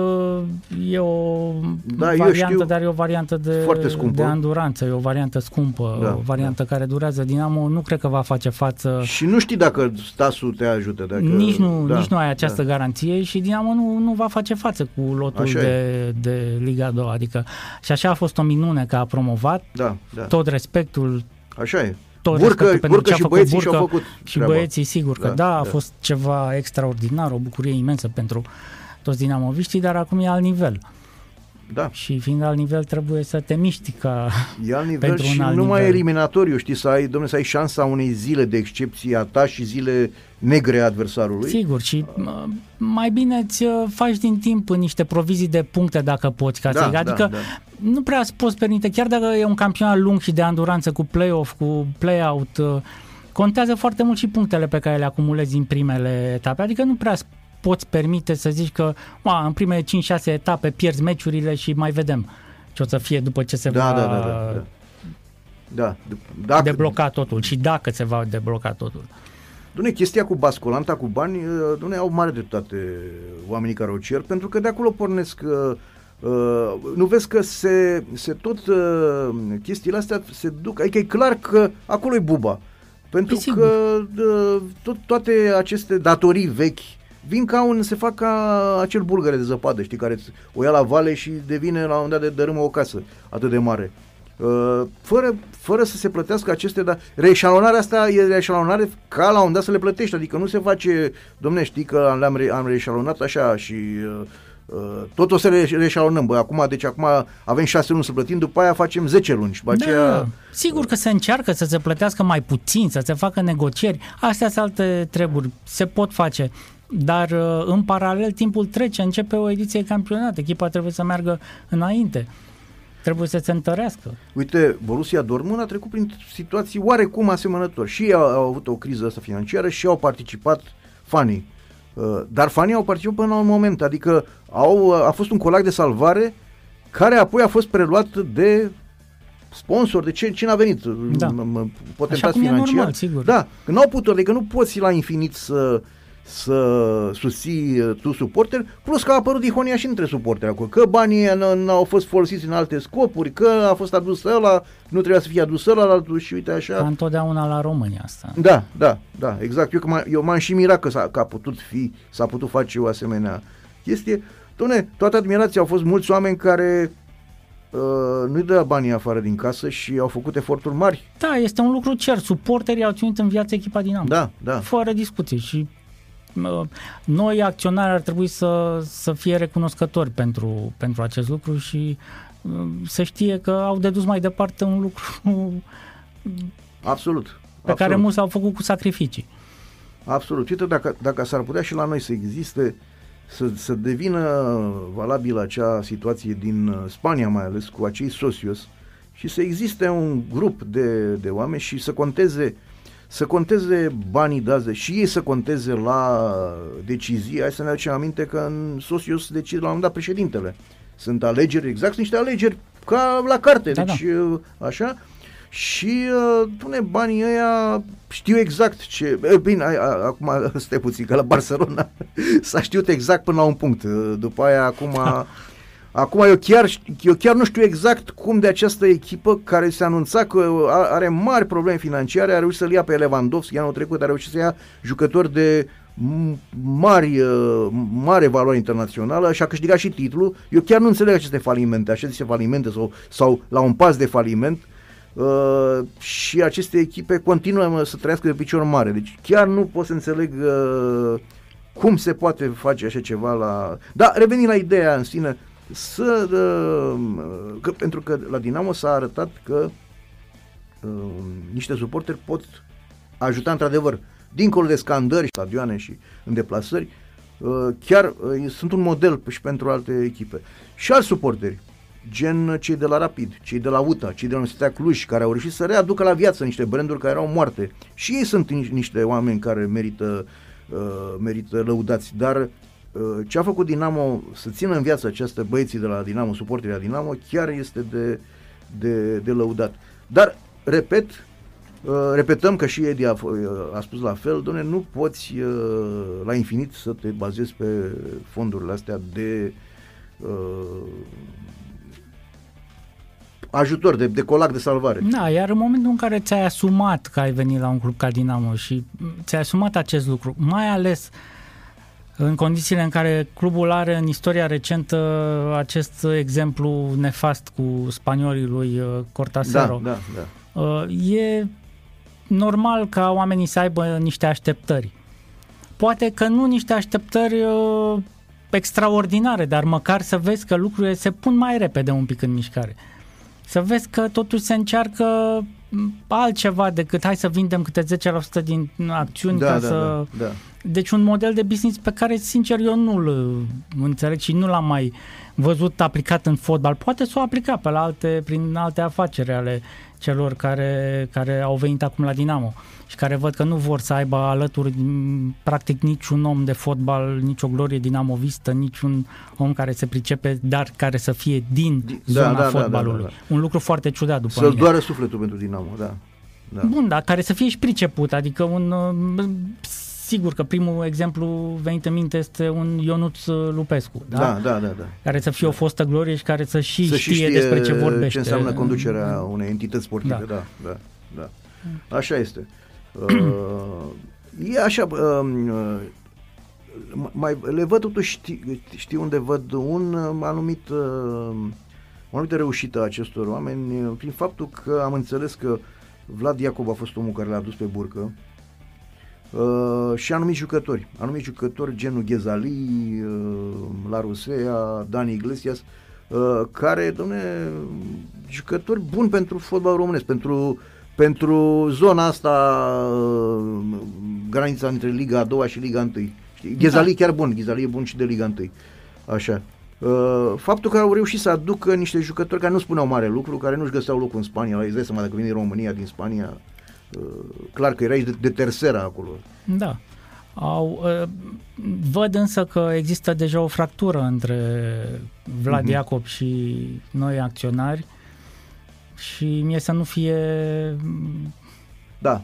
uh, e o da, variantă, știu, dar e o variantă de, foarte scumpă. de anduranță, e o variantă scumpă, da, o variantă da. care durează. Dinamo nu cred că va face față... Și nu știi dacă tasul te ajută. Dacă... Nici, nu, da, nici nu ai această da. garanție și Dinamo nu, nu va face față cu lotul de, de Liga 2. Adică, și așa a fost o minune că a promovat da, da. tot respectul Așa e tot burcă, burcă și băieții și-au făcut Și băieții, sigur că da, da a da. fost ceva extraordinar, o bucurie imensă pentru toți dinamoviștii, dar acum e alt nivel. Da. Și fiind alt nivel trebuie să te miști ca e alt nivel pentru și un alt numai nivel. eliminatoriu, știi, să ai, domnule, să ai șansa unei zile de excepție a ta și zile negre a adversarului. Sigur, și mai bine îți uh, faci din timp niște provizii de puncte dacă poți. Ca da, să, da, adică da, da. nu prea îți poți permite, chiar dacă e un campionat lung și de anduranță cu play-off, cu play-out, uh, contează foarte mult și punctele pe care le acumulezi în primele etape. Adică nu prea poți permite să zici că a, în primele 5-6 etape pierzi meciurile și mai vedem ce o să fie după ce se da, va da, da, da, da. Da, dacă... debloca totul și dacă se va debloca totul. Dune, chestia cu basculanta, cu bani, uh, dune, au mare dreptate oamenii care o cer, pentru că de acolo pornesc uh, Uh, nu vezi că se, se tot uh, chestiile astea se duc, adică e clar că acolo e buba. Pentru e că uh, tot, toate aceste datorii vechi vin ca un, se fac ca acel bulgăre de zăpadă, știi, care o ia la vale și devine la un moment dat de dărâmă o casă atât de mare. Uh, fără, fără să se plătească aceste, dar reșalonarea asta e reșalonare ca la un moment dat să le plătești, adică nu se face, domne, știi că le-am re, am reșalonat așa și uh, Uh, tot o să le reșalonăm, bă, acum, deci acum avem șase luni să plătim, după aia facem 10 luni și după da, aceea... Sigur că se încearcă să se plătească mai puțin, să se facă negocieri, astea sunt alte treburi, se pot face, dar uh, în paralel timpul trece, începe o ediție campionat, echipa trebuie să meargă înainte. Trebuie să se întărească. Uite, Borussia Dortmund a trecut prin situații oarecum asemănători. Și ei au, au avut o criză asta financiară și au participat fanii. Uh, dar fanii au participat până la un moment, adică au, a fost un colac de salvare care apoi a fost preluat de sponsor, de ce, cine a venit, da. potentat financiar. Normal, sigur. Da, că nu au putut, adică nu poți la infinit să să susții uh, tu suporter, plus că a apărut dihonia și între suporteri acolo, că banii n-au fost folosiți în alte scopuri, că a fost adus ăla, nu trebuia să fie adus ăla altul și uite așa. Ca întotdeauna la România asta. Da, da, da, exact. Eu, m- eu m-am și mirat că, s-a, că a putut fi, s-a putut face o asemenea chestie. Doamne, toată admirația au fost mulți oameni care Uh, nu-i dă banii afară din casă și au făcut eforturi mari. Da, este un lucru cer. Suporterii au ținut în viață echipa Dinamo. Da, da. Fără discuție și noi acționari ar trebui să, să fie recunoscători pentru, pentru acest lucru și să știe că au dedus mai departe un lucru absolut, pe absolut. care mulți au făcut cu sacrificii. Absolut. Uite, dacă, dacă s-ar putea și la noi să existe, să, să devină valabilă acea situație din uh, Spania mai ales, cu acei socios, și să existe un grup de, de oameni și să conteze uh, să conteze banii dați și ei să conteze la decizii. Hai să ne aducem aminte că în Socios decide la un moment dat președintele. Sunt alegeri, exact niște alegeri ca la carte, da, deci da. așa. Și, pune uh, banii ăia știu exact ce... Bine, a, a, acum [LAUGHS] stai puțin, că la Barcelona [LAUGHS] s-a știut exact până la un punct. După aia, acum [LAUGHS] Acum eu chiar, eu chiar nu știu exact cum de această echipă care se anunța că are mari probleme financiare a reușit să-l ia pe Lewandowski anul trecut, a reușit să ia jucători de mari, uh, mare valoare internațională și a câștigat și titlul. Eu chiar nu înțeleg aceste falimente, aceste falimente sau, sau la un pas de faliment uh, și aceste echipe continuă să trăiască de picior mare. Deci chiar nu pot să înțeleg uh, cum se poate face așa ceva la... Da, revenind la ideea în sine, să, uh, că, pentru că la Dinamo s-a arătat că uh, niște suporteri pot ajuta într-adevăr, dincolo de scandări, stadioane și în deplasări, uh, chiar uh, sunt un model și pentru alte echipe. Și alți suporteri, gen cei de la Rapid, cei de la UTA, cei de la Universitatea Cluj, care au reușit să readucă la viață niște branduri care erau moarte. Și ei sunt niște oameni care merită uh, merită lăudați, dar uh, ce a făcut Dinamo să țină în viață această băieții de la Dinamo, suporterii la Dinamo, chiar este de, de, de lăudat. Dar, repet, uh, repetăm că și Edi a, uh, a spus la fel, doamne, nu poți uh, la infinit să te bazezi pe fondurile astea de uh, ajutor, de, de colac de salvare. Da, iar în momentul în care ți-ai asumat că ai venit la un club ca Dinamo și ți-ai asumat acest lucru, mai ales în condițiile în care clubul are în istoria recentă acest exemplu nefast cu spaniolii lui uh, Cortasero. Da, da, da. Uh, e normal ca oamenii să aibă niște așteptări. Poate că nu niște așteptări uh, extraordinare, dar măcar să vezi că lucrurile se pun mai repede un pic în mișcare să vezi că totuși se încearcă altceva decât hai să vindem câte 10% din acțiuni da, ca da, să... Da, da. Deci un model de business pe care sincer eu nu-l uh, înțeleg și nu l-am mai văzut aplicat în fotbal. Poate să o aplica pe la alte, prin alte afaceri ale celor care, care au venit acum la Dinamo și care văd că nu vor să aibă alături practic niciun om de fotbal, nicio glorie dinamovistă, niciun om care se pricepe, dar care să fie din da, zona da, fotbalului. Da, da, da. Un lucru foarte ciudat după Să-l doară sufletul pentru Dinamo, da. da. Bun, dar care să fie și priceput, adică un sigur că primul exemplu venit în minte este un Ionuț Lupescu, da? Da, da, da. da. Care să fie o fostă glorie și care să și să știe, știe despre ce vorbește. ce înseamnă conducerea unei entități sportive, da, da, da. da. Așa este. Uh, e așa, uh, uh, mai, le văd totuși, știi, știi unde văd un uh, anumit, uh, o anumită reușită a acestor oameni uh, prin faptul că am înțeles că Vlad Iacob a fost omul care l-a dus pe burcă uh, și anumiți jucători, anumiți jucători genul Ghezali, uh, Larusea, Dani Iglesias, uh, care, domne, jucători buni pentru fotbal românesc, pentru pentru zona asta, uh, granița între Liga a doua și Liga 1. Știi? Ghezali da. chiar bun, Ghezali e bun și de Liga 1. Așa. Uh, faptul că au reușit să aducă niște jucători care nu spuneau mare lucru, care nu-și găseau locul în Spania, la îți seama dacă vine România din Spania, uh, clar că erai de, de tercera acolo. Da. Au, văd însă că există deja o fractură între Vlad uh-huh. Iacob și noi acționari și mie să nu fie... Da,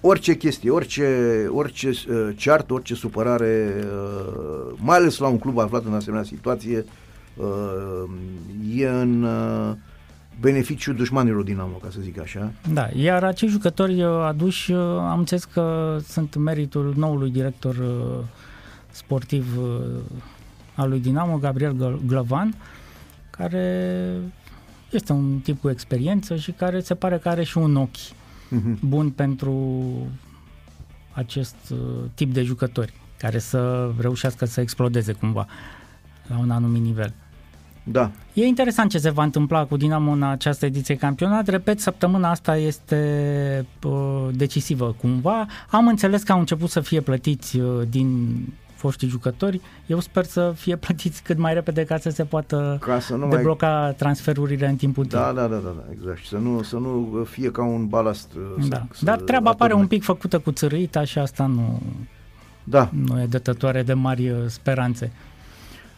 orice chestie, orice, orice uh, ceartă, orice supărare, uh, mai ales la un club aflat în asemenea situație, uh, e în uh, beneficiul dușmanilor Dinamo, ca să zic așa. Da, iar acei jucători uh, aduși, uh, am înțeles că sunt meritul noului director uh, sportiv uh, al lui Dinamo, Gabriel Glăvan, care este un tip cu experiență și care se pare că are și un ochi uh-huh. bun pentru acest uh, tip de jucători care să reușească să explodeze cumva la un anumit nivel. Da. E interesant ce se va întâmpla cu Dinamo în această ediție campionat. Repet, săptămâna asta este uh, decisivă cumva. Am înțeles că au început să fie plătiți uh, din foștii jucători. Eu sper să fie [LAUGHS] plătiți cât mai repede ca să se poată ca să nu debloca mai... transferurile în timpul da, da, da, da, da, exact. Să nu, să nu fie ca un balast. Uh, da. Să, Dar treaba pare un pic făcută cu țărâita și asta nu, da. nu e dătătoare de mari uh, speranțe.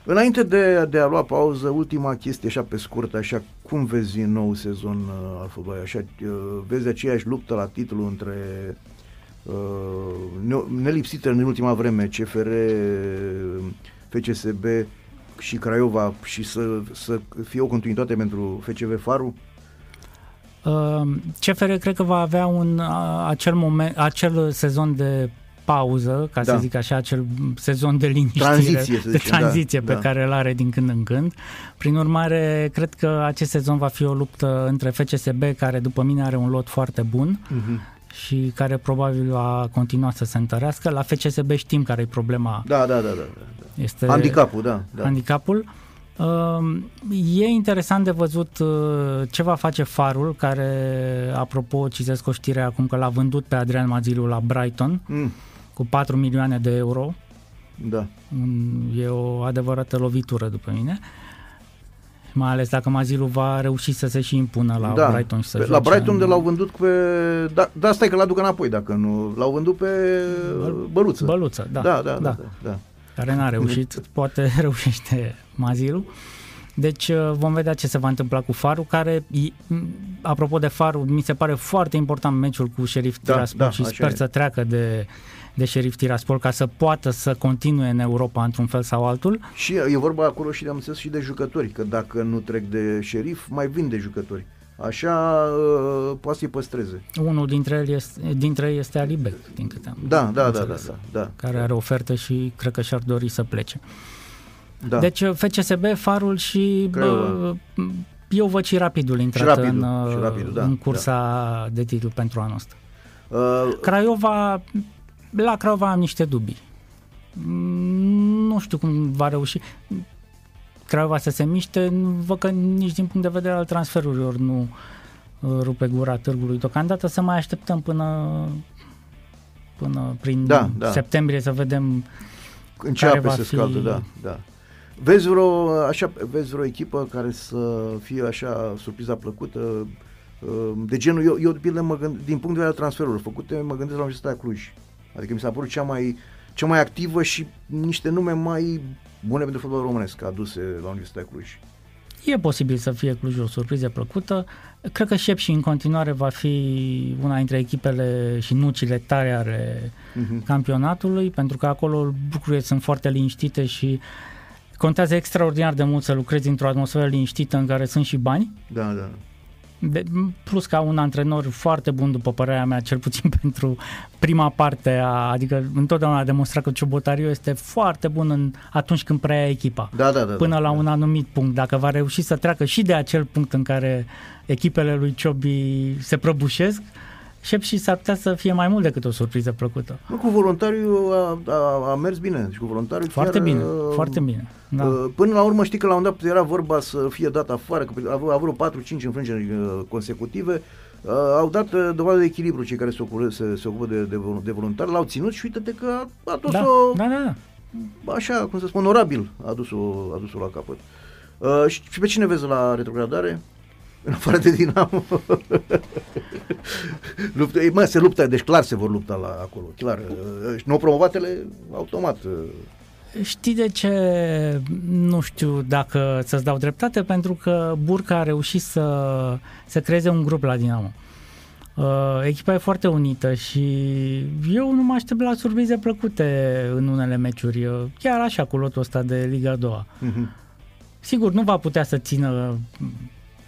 Înainte de, de a lua pauză, ultima chestie, așa pe scurt, așa, cum vezi în nou sezon uh, al fotbalului? Așa, uh, vezi aceeași luptă la titlu între uh, nelipsită în ultima vreme, CFR, FCSB și Craiova și să, să fie o continuitate pentru FCV Faru? Uh, CFR cred că va avea un acel moment, acel sezon de pauză, ca da. să zic așa, acel sezon de liniște, tranziție, de tranziție da, pe da. care îl are din când în când. Prin urmare, cred că acest sezon va fi o luptă între FCSB, care după mine are un lot foarte bun, uh-huh și care probabil va continua să se întărească. La FCSB știm care e problema. Da, da, da. da, da. Este handicapul, da. da. Handicapul. Uh, e interesant de văzut uh, ce va face Farul, care, apropo, citesc o știre acum că l-a vândut pe Adrian Maziliu la Brighton mm. Cu 4 milioane de euro. Da. E o adevărată lovitură după mine. mai ales dacă Mazilu va reuși să se și impună la da. Brighton și să La Brighton de l-au vândut pe... Da, da stai că l-aduc înapoi dacă nu... L-au vândut pe Băluță. Băluță, da. Da, da, da. da, da. Care n-a reușit, [LAUGHS] poate [LAUGHS] reușește Mazilu. Deci uh, vom vedea ce se va întâmpla cu Farul, care, apropo de Farul, mi se pare foarte important meciul cu Sheriff da, Tiraspol da, și sper e. să treacă de, de Sheriff Tiraspol ca să poată să continue în Europa într-un fel sau altul. Și e vorba acolo și de am înțeles și de jucători, că dacă nu trec de Sheriff, mai vin de jucători. Așa uh, poate să-i păstreze. Unul dintre, el este, dintre ei este Alibec, din câte am da, da, da, da, da, da. Care are ofertă și cred că și-ar dori să plece. Da. Deci uh, FCSB, Farul și bă, eu văd și Rapidul intrat și rapidul, în, și rapidul, da, în cursa da. de titlu pentru anul ăsta. Uh, Craiova, la Craiova am niște dubii. Nu știu cum va reuși. Craiova să se miște, văd că nici din punct de vedere al transferurilor nu uh, rupe gura târgului. Deocamdată să mai așteptăm până până prin da, da. septembrie să vedem în ce care va se fi... scaldă, da, da. Vezi vreo, așa, vezi vreo echipă care să fie așa surpriza plăcută? Uh, de genul, eu, eu de pildă, mă gând, din punct de vedere al transferurilor făcute, mă gândesc la Universitatea Cluj. Adică mi s-a părut cea mai, cea mai activă și niște nume mai bune pentru fotbalul românesc aduse la Universitatea Cluj. E posibil să fie Cluj o surpriză plăcută. Cred că Șep și în continuare va fi una dintre echipele și nucile tare ale uh-huh. campionatului, pentru că acolo lucrurile sunt foarte liniștite și contează extraordinar de mult să lucrezi într-o atmosferă liniștită în care sunt și bani. Da, da. De, plus ca un antrenor foarte bun, după părerea mea, cel puțin [LAUGHS] pentru prima parte, a, adică întotdeauna a demonstrat că Ciobotariu este foarte bun în, atunci când preia echipa. Da, da, da. Până da, la da. un anumit punct. Dacă va reuși să treacă și de acel punct în care echipele lui Ciobi se prăbușesc, Șep și s-ar putea să fie mai mult decât o surpriză plăcută. Nu, cu voluntariu a, a, a mers bine. Deci cu voluntariu foarte chiar, bine, uh, foarte bine. Da. Uh, până la urmă știi că la un dat era vorba să fie dat afară, că a vreo 4-5 înfrângeri uh, consecutive, uh, au dat uh, dovadă de echilibru cei care se ocupă, se, se ocupă de, de, de voluntari, l-au ținut și uite-te că a, a dus-o da, da, da, da. așa, cum să spun, orabil a dus-o, a dus-o la capăt. Uh, și, și pe cine vezi la retrogradare? În afară de Dinamo. [LAUGHS] luptă, mă, se luptă, deci clar se vor lupta la acolo, clar. Și nou promovatele, automat. Știi de ce nu știu dacă să-ți dau dreptate? Pentru că Burca a reușit să, să creeze un grup la Dinamo. Uh, echipa e foarte unită și eu nu mă aștept la surprize plăcute în unele meciuri, chiar așa cu lotul ăsta de Liga 2. Uh-huh. Sigur, nu va putea să țină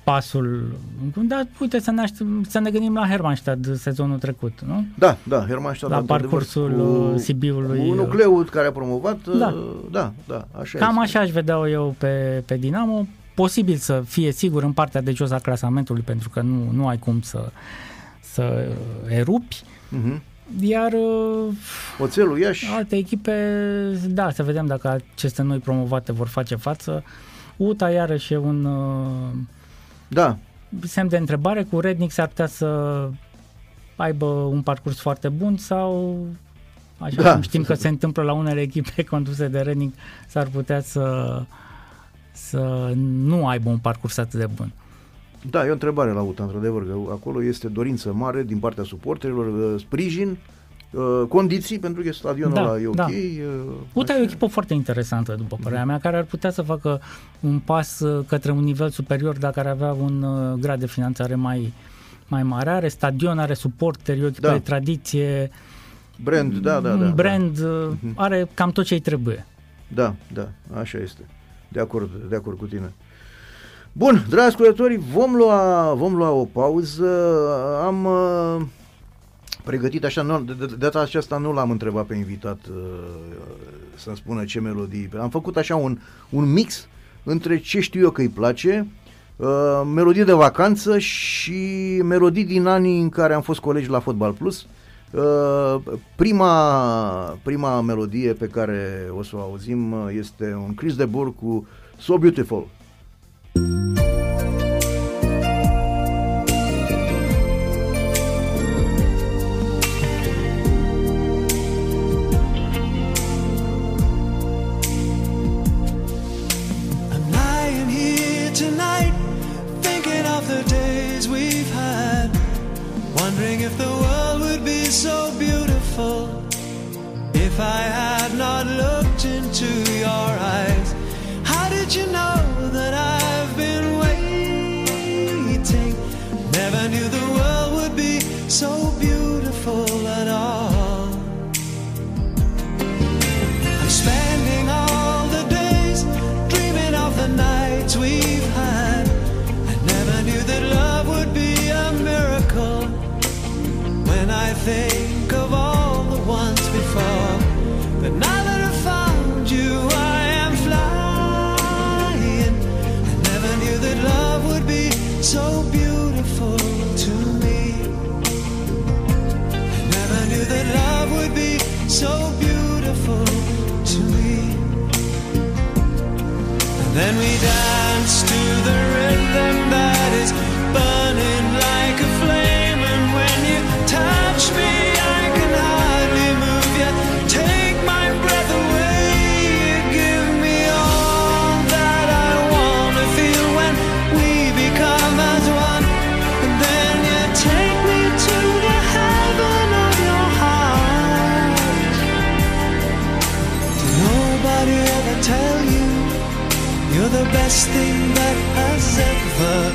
pasul. Dar uite să ne, să ne gândim la Hermannstadt sezonul trecut, nu? Da, da, Hermannstadt. La parcursul cu, Sibiului. Cu nucleul care a promovat, da, da, da așa Cam este. așa aș vedea eu pe, pe Dinamo. Posibil să fie sigur în partea de jos a clasamentului, pentru că nu, nu ai cum să, să erupi. Uh-huh. Iar Oțelul Iași Alte echipe Da, să vedem dacă aceste noi promovate vor face față UTA iarăși e un uh, da. Semn de întrebare, cu Rednic s-ar putea să aibă un parcurs foarte bun sau așa da, cum știm că se întâmplă la unele echipe [LAUGHS] conduse de Rednic, s-ar putea să, să nu aibă un parcurs atât de bun. Da, e o întrebare la UTA, într-adevăr, că acolo este dorință mare din partea suporterilor, sprijin, Uh, condiții, pentru că stadionul da, ăla e ok. Da. Uh, Uta e o echipă foarte interesantă, după părerea mea, care ar putea să facă un pas uh, către un nivel superior dacă ar avea un uh, grad de finanțare mai, mai mare. Are stadion, are suporteri, e o echipă da. de tradiție. Brand, da, da, da. Brand, da. are cam tot ce îi trebuie. Da, da, așa este. De acord, de acord cu tine. Bun, dragi ascultători, vom lua, vom lua o pauză. Am uh, pregătit așa, nu, de, de data aceasta nu l-am întrebat pe invitat uh, să-mi spună ce melodii. Am făcut așa un, un mix între ce știu eu că îi place, uh, melodii de vacanță și melodii din anii în care am fost colegi la Fotbal Plus. Uh, prima, prima melodie pe care o să o auzim este un Chris de Burg cu So Beautiful. thank you days we've had Wondering if the world would be so beautiful If I had not looked into your eyes. How did you know that I've been waiting? Never knew the world would be so beautiful. So beautiful to me. And then we dance to the best thing that has ever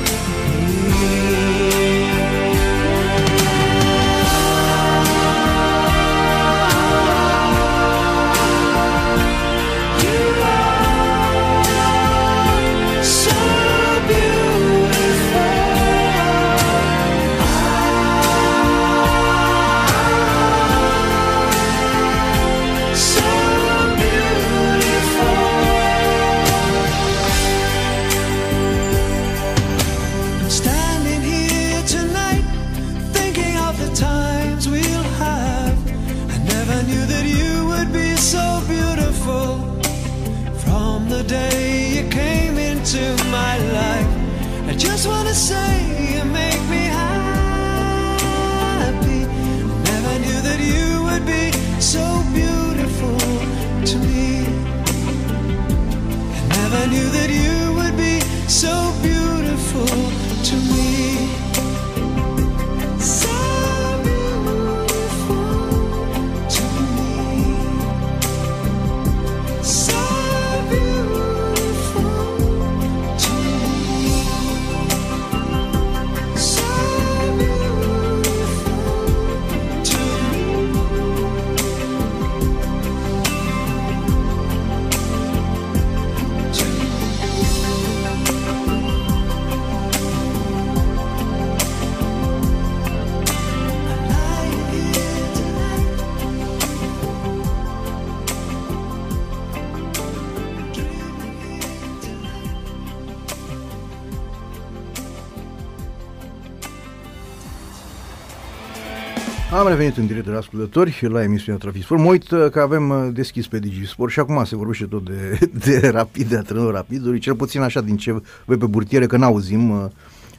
revenit în direct de la ascultători la emisiunea Trafisport. Mă uit uh, că avem uh, deschis pe Digisport și acum se vorbește tot de, [LAUGHS] de rapid, de antrenor rapidului, cel puțin așa din ce văd pe burtiere, că n-auzim uh,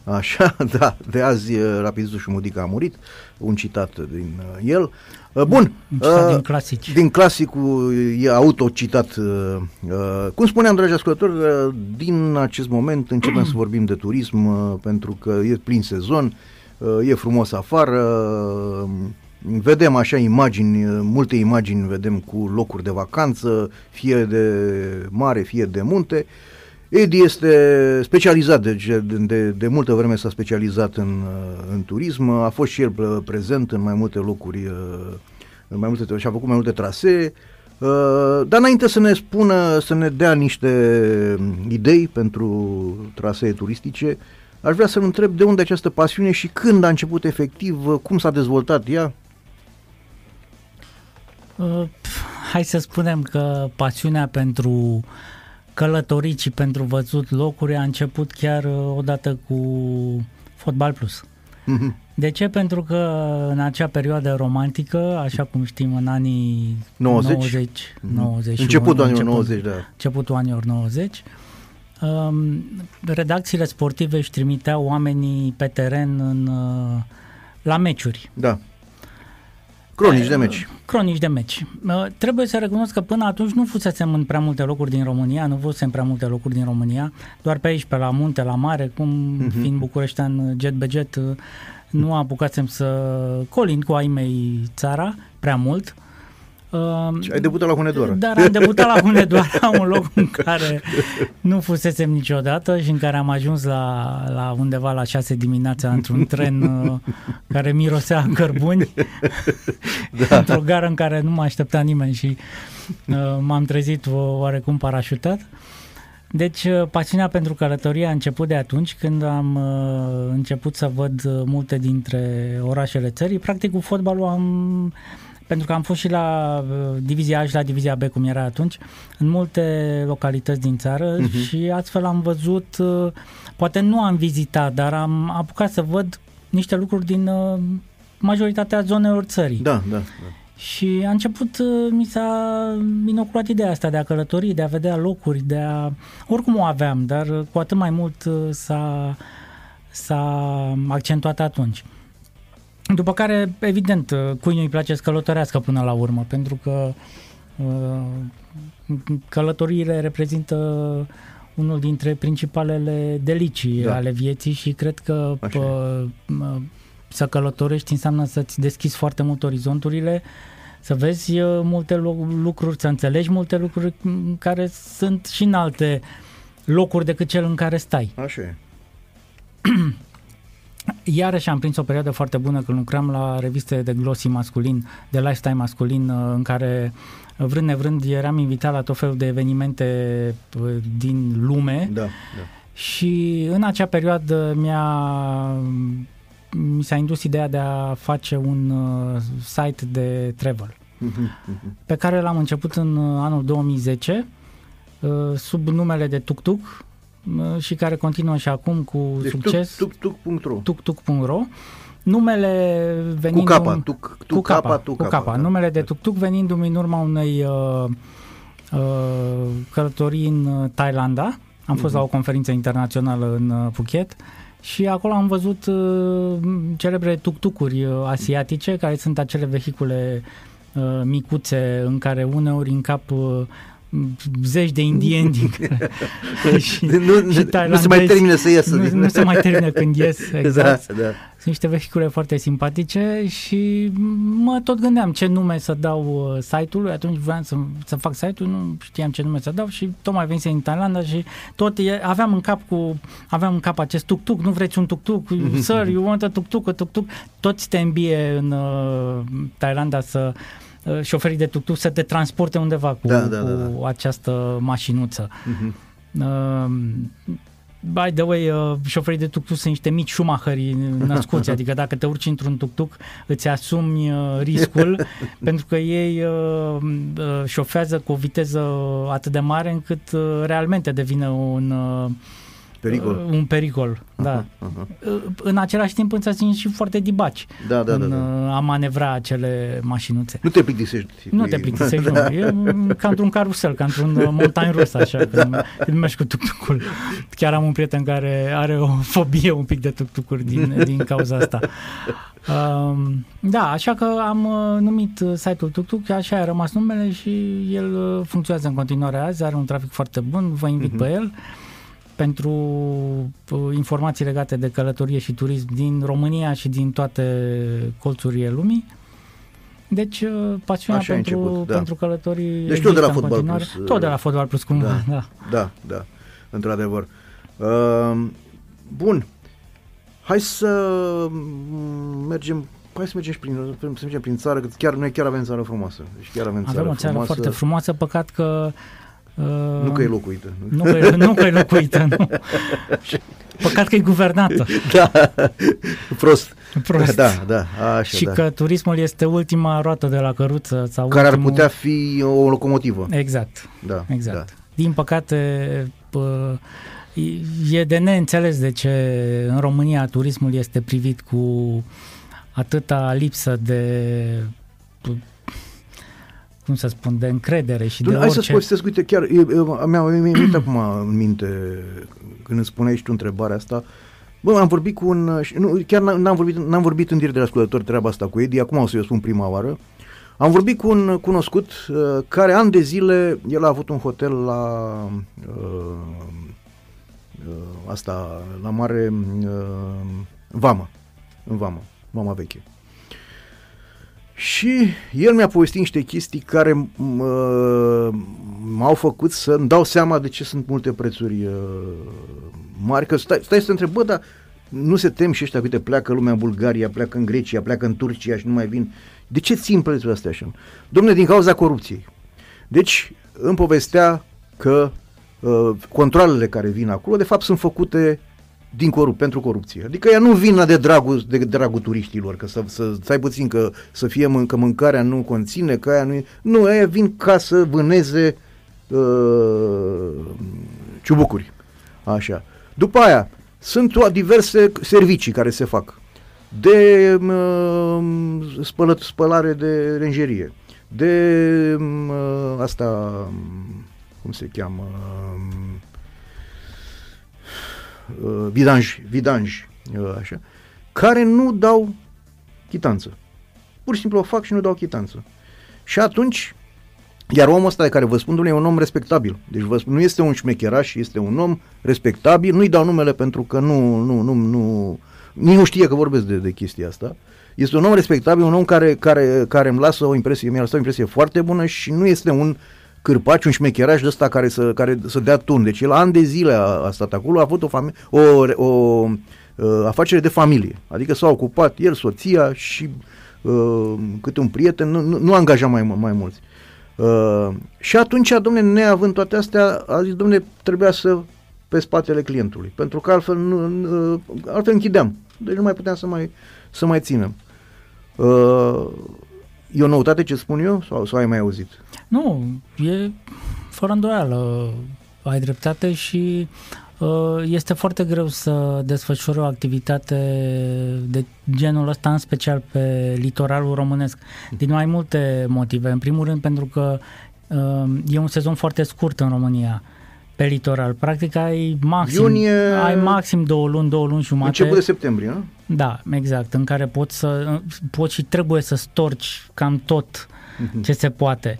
așa, [LAUGHS] da, de azi rapidul și Mudica a murit, un citat din el. Bun, Citat din clasici. din clasicul e autocitat. uh, uh, Cum spuneam, dragi ascultători, uh, din acest moment începem să vorbim de turism, uh, pentru că e plin sezon, uh, e frumos afară, uh, vedem așa imagini, uh, multe imagini vedem cu locuri de vacanță, fie de mare, fie de munte. Edi este specializat, de, de, de multă vreme s-a specializat în, uh, în turism, a fost și el uh, prezent în mai multe locuri, uh, în mai multe, și-a făcut mai multe trasee, Uh, dar înainte să ne spună, să ne dea niște idei pentru trasee turistice, aș vrea să-l întreb de unde această pasiune și când a început efectiv, uh, cum s-a dezvoltat ea? Uh, pf, Hai să spunem că pasiunea pentru călătorit și pentru văzut locuri a început chiar uh, odată cu Fotbal Plus. Mhm. De ce? Pentru că în acea perioadă romantică, așa cum știm în anii 90? 90, 90 Începutul anilor 90, da. începutul anilor 90, um, redacțiile sportive își trimiteau oamenii pe teren în, uh, la meciuri. Da. Cronici de meci. Cronici de meci. Uh, Trebuie să recunosc că până atunci nu fusesem în prea multe locuri din România, nu fusem în prea multe locuri din România, doar pe aici, pe la munte, la mare, cum Mhm. fiind bucureștean jet be jet, uh, nu apucasem să colin cu ai mei țara prea mult. Uh, ai debutat la Hunedoara. Dar am debutat la Hunedoara, un loc în care nu fusesem niciodată și în care am ajuns la, la undeva la 6 dimineața într-un tren uh, care mirosea cărbuni, da. într-o gară în care nu mă aștepta nimeni și uh, m-am trezit oarecum parașutat. Deci, uh, pasiunea pentru călătorie a început de atunci când am uh, început să văd uh, multe dintre orașele țării. Practic, cu fotbalul am pentru că am fost și la uh, divizia A și la divizia B, cum era atunci, în multe localități din țară uh-huh. și astfel am văzut, uh, poate nu am vizitat, dar am apucat să văd niște lucruri din uh, majoritatea zonelor țării. Da, da, da. Și a început, mi s-a inoculat ideea asta de a călători, de a vedea locuri, de a... Oricum o aveam, dar cu atât mai mult s-a, s-a accentuat atunci. După care, evident, cui nu-i place să călătorească până la urmă, pentru că uh, călătoriile reprezintă unul dintre principalele delicii da. ale vieții și cred că pă, să călătorești înseamnă să-ți deschizi foarte mult orizonturile, să vezi uh, multe lucruri, să înțelegi multe lucruri care sunt și în alte locuri decât cel în care stai. Așa e. [CLEARS THROAT] Iarăși am prins o perioadă foarte bună când lucram la reviste de glossy masculin, de lifestyle masculin, uh, în care vrând nevrând eram invitat la tot felul de evenimente uh, din lume da, da. și în acea perioadă mi-a mi s-a indus ideea de a face un uh, site de travel pe care l-am început în anul 2010 sub numele de TukTuk și care continuă și acum cu deci succes. Tuktuk.ro Tuktuk.ro Numele venind... Cu capa, tuk, tuk, cu capa, cu capa. capa. Da. Numele de Tuktuk venind în urma unei uh, uh, călătorii în uh, Thailanda. Am fost uh-huh. la o conferință internațională în uh, Phuket și acolo am văzut uh, celebre tuk-tukuri uh, asiatice, care sunt acele vehicule uh, micuțe în care uneori în cap uh, zeci de indieni din [LAUGHS] [LAUGHS] și, nu, și nu se mai termină să iasă. Nu, nu se mai termină când ies, da, [LAUGHS] exact. Da, da. Sunt niște vehicule foarte simpatice și mă tot gândeam ce nume să dau uh, site-ului, atunci voiam să, să fac site-ul, nu știam ce nume să dau și tocmai venise în Thailanda și tot e, aveam în cap cu aveam în cap acest tuk-tuk, nu vreți un tuk-tuk, sir, you want a tuk-tuk, a tuk-tuk, toți te îmbie în uh, Thailanda să Uh, șoferii de tuk-tuk să te transporte undeva cu, da, da, da, da. cu această mașinuță. Uh-huh. Uh, by the way, uh, șoferii de tuk-tuk sunt niște mici șumahări [LAUGHS] născuți, adică dacă te urci într-un tuk-tuk îți asumi uh, riscul [LAUGHS] pentru că ei uh, uh, șofează cu o viteză atât de mare încât uh, realmente devine un uh, Pericol. Uh, un pericol, da. Uh-huh. În același timp însă sunt și foarte dibaci da, da, în da, da. Uh, a manevra acele mașinuțe. Nu te plictisești. Nu te plictisești, da. nu. [LAUGHS] E ca într-un carusel, ca într-un uh, montagne rus, așa, când, [LAUGHS] când mergi cu tuctucul. Chiar am un prieten care are o fobie un pic de tuctucuri din, [LAUGHS] din cauza asta. Um, da, așa că am uh, numit site-ul TukTuk, așa a rămas numele și el funcționează în continuare azi, are un trafic foarte bun, vă invit uh-huh. pe el pentru uh, informații legate de călătorie și turism din România și din toate colțurile lumii. Deci, uh, pasiunea Așa pentru, început, da. pentru călătorii Deci tot de la Fotbal Plus. Tot de la Fotbal Plus, cumva, da. [LAUGHS] Da, da, da într-adevăr. Uh, bun. Hai să mergem hai să mergem prin, să mergem prin țară, că chiar, noi chiar avem țară frumoasă. Deci chiar avem, avem țară o țară frumoasă. foarte frumoasă, păcat că Uh, nu că e locuită. Nu că e, nu că e locuită, nu. [LAUGHS] Păcat că e guvernată. [LAUGHS] Da, prost. Prost. Da, da, așa, Și da. că turismul este ultima roată de la căruță. Sau Care ultimul... ar putea fi o locomotivă. Exact. Da, exact. Da. Din păcate, e de neînțeles de ce în România turismul este privit cu atâta lipsă de cum să spun, de încredere și de hai orice... să povestesc, uite, chiar mi-am venit acum în minte când îmi spuneai și tu întrebarea asta, Bă, am vorbit cu un... Nu, chiar n-am vorbit, n-am vorbit în direct de ascultător treaba asta cu Edi, acum o să-i spun prima oară. Am vorbit cu un cunoscut uh, care ani de zile, el a avut un hotel la uh, uh, asta, la mare uh, Vamă, în Vamă, Vama Veche. Și el mi-a povestit niște chestii care m-au făcut să-mi dau seama de ce sunt multe prețuri uh, mari. Că stai, stai să te întreb, bă, dar nu se tem și ăștia, uite, pleacă lumea în Bulgaria, pleacă în Grecia, pleacă în Turcia și nu mai vin. De ce țin prețurile astea așa? Domne, din cauza corupției. Deci, îmi povestea că uh, controlele care vin acolo, de fapt, sunt făcute din corup, pentru corupție. Adică ea nu vin de dragul, de dragul turiștilor, că să, să stai puțin că să fie mân, că mâncarea nu conține, că aia nu e... Nu, aia vin ca să vâneze uh, ciubucuri. Așa. După aia, sunt diverse servicii care se fac. De uh, spălă, spălare de lenjerie, de uh, asta, cum se cheamă, uh, uh, vidanj, vidanj uh, așa, care nu dau chitanță. Pur și simplu o fac și nu dau chitanță. Și atunci, iar omul ăsta de care vă spun, domnule, e un om respectabil. Deci vă spun, nu este un șmecheraș, este un om respectabil. Nu-i dau numele pentru că nu, nu, nu, nu, nici nu știe că vorbesc de, de chestia asta. Este un om respectabil, un om care, care, care îmi lasă o impresie, mi-a lăsat o impresie foarte bună și nu este un uh, cârpaci, un șmecheraș de ăsta care să, care să dea turn. Deci el ani de zile a, a stat acolo, a avut o, fami- o, o, o uh, afacere de familie. Adică s-a ocupat el, soția și uh, câte un prieten, nu, nu, nu angaja mai, mai mulți. Uh, și atunci, domne, neavând toate astea, a zis, domne, trebuia să pe spatele clientului, pentru că altfel, nu, uh, altfel închideam. Deci nu mai puteam să mai, să mai ținem. Uh, E o noutate ce spun eu sau, sau ai mai auzit? Nu, e fără îndoială. Ai dreptate și uh, este foarte greu să desfășori o activitate de genul ăsta, în special pe litoralul românesc, din mai multe motive. În primul rând pentru că uh, e un sezon foarte scurt în România pe litoral. Practic ai maxim, Iunie... ai maxim două luni, două luni și jumătate. Început de septembrie, nu? Da, exact, în care poți, să, poți și trebuie să storci cam tot uh-huh. ce se poate.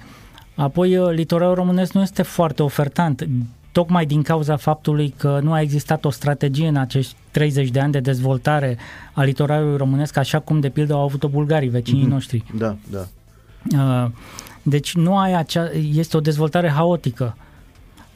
Apoi, uh, litoralul românesc nu este foarte ofertant, tocmai din cauza faptului că nu a existat o strategie în acești 30 de ani de dezvoltare a litoralului românesc, așa cum de pildă au avut-o bulgarii, vecinii uh-huh. noștri. Da, da. Uh, deci nu ai acea, este o dezvoltare haotică. Uh,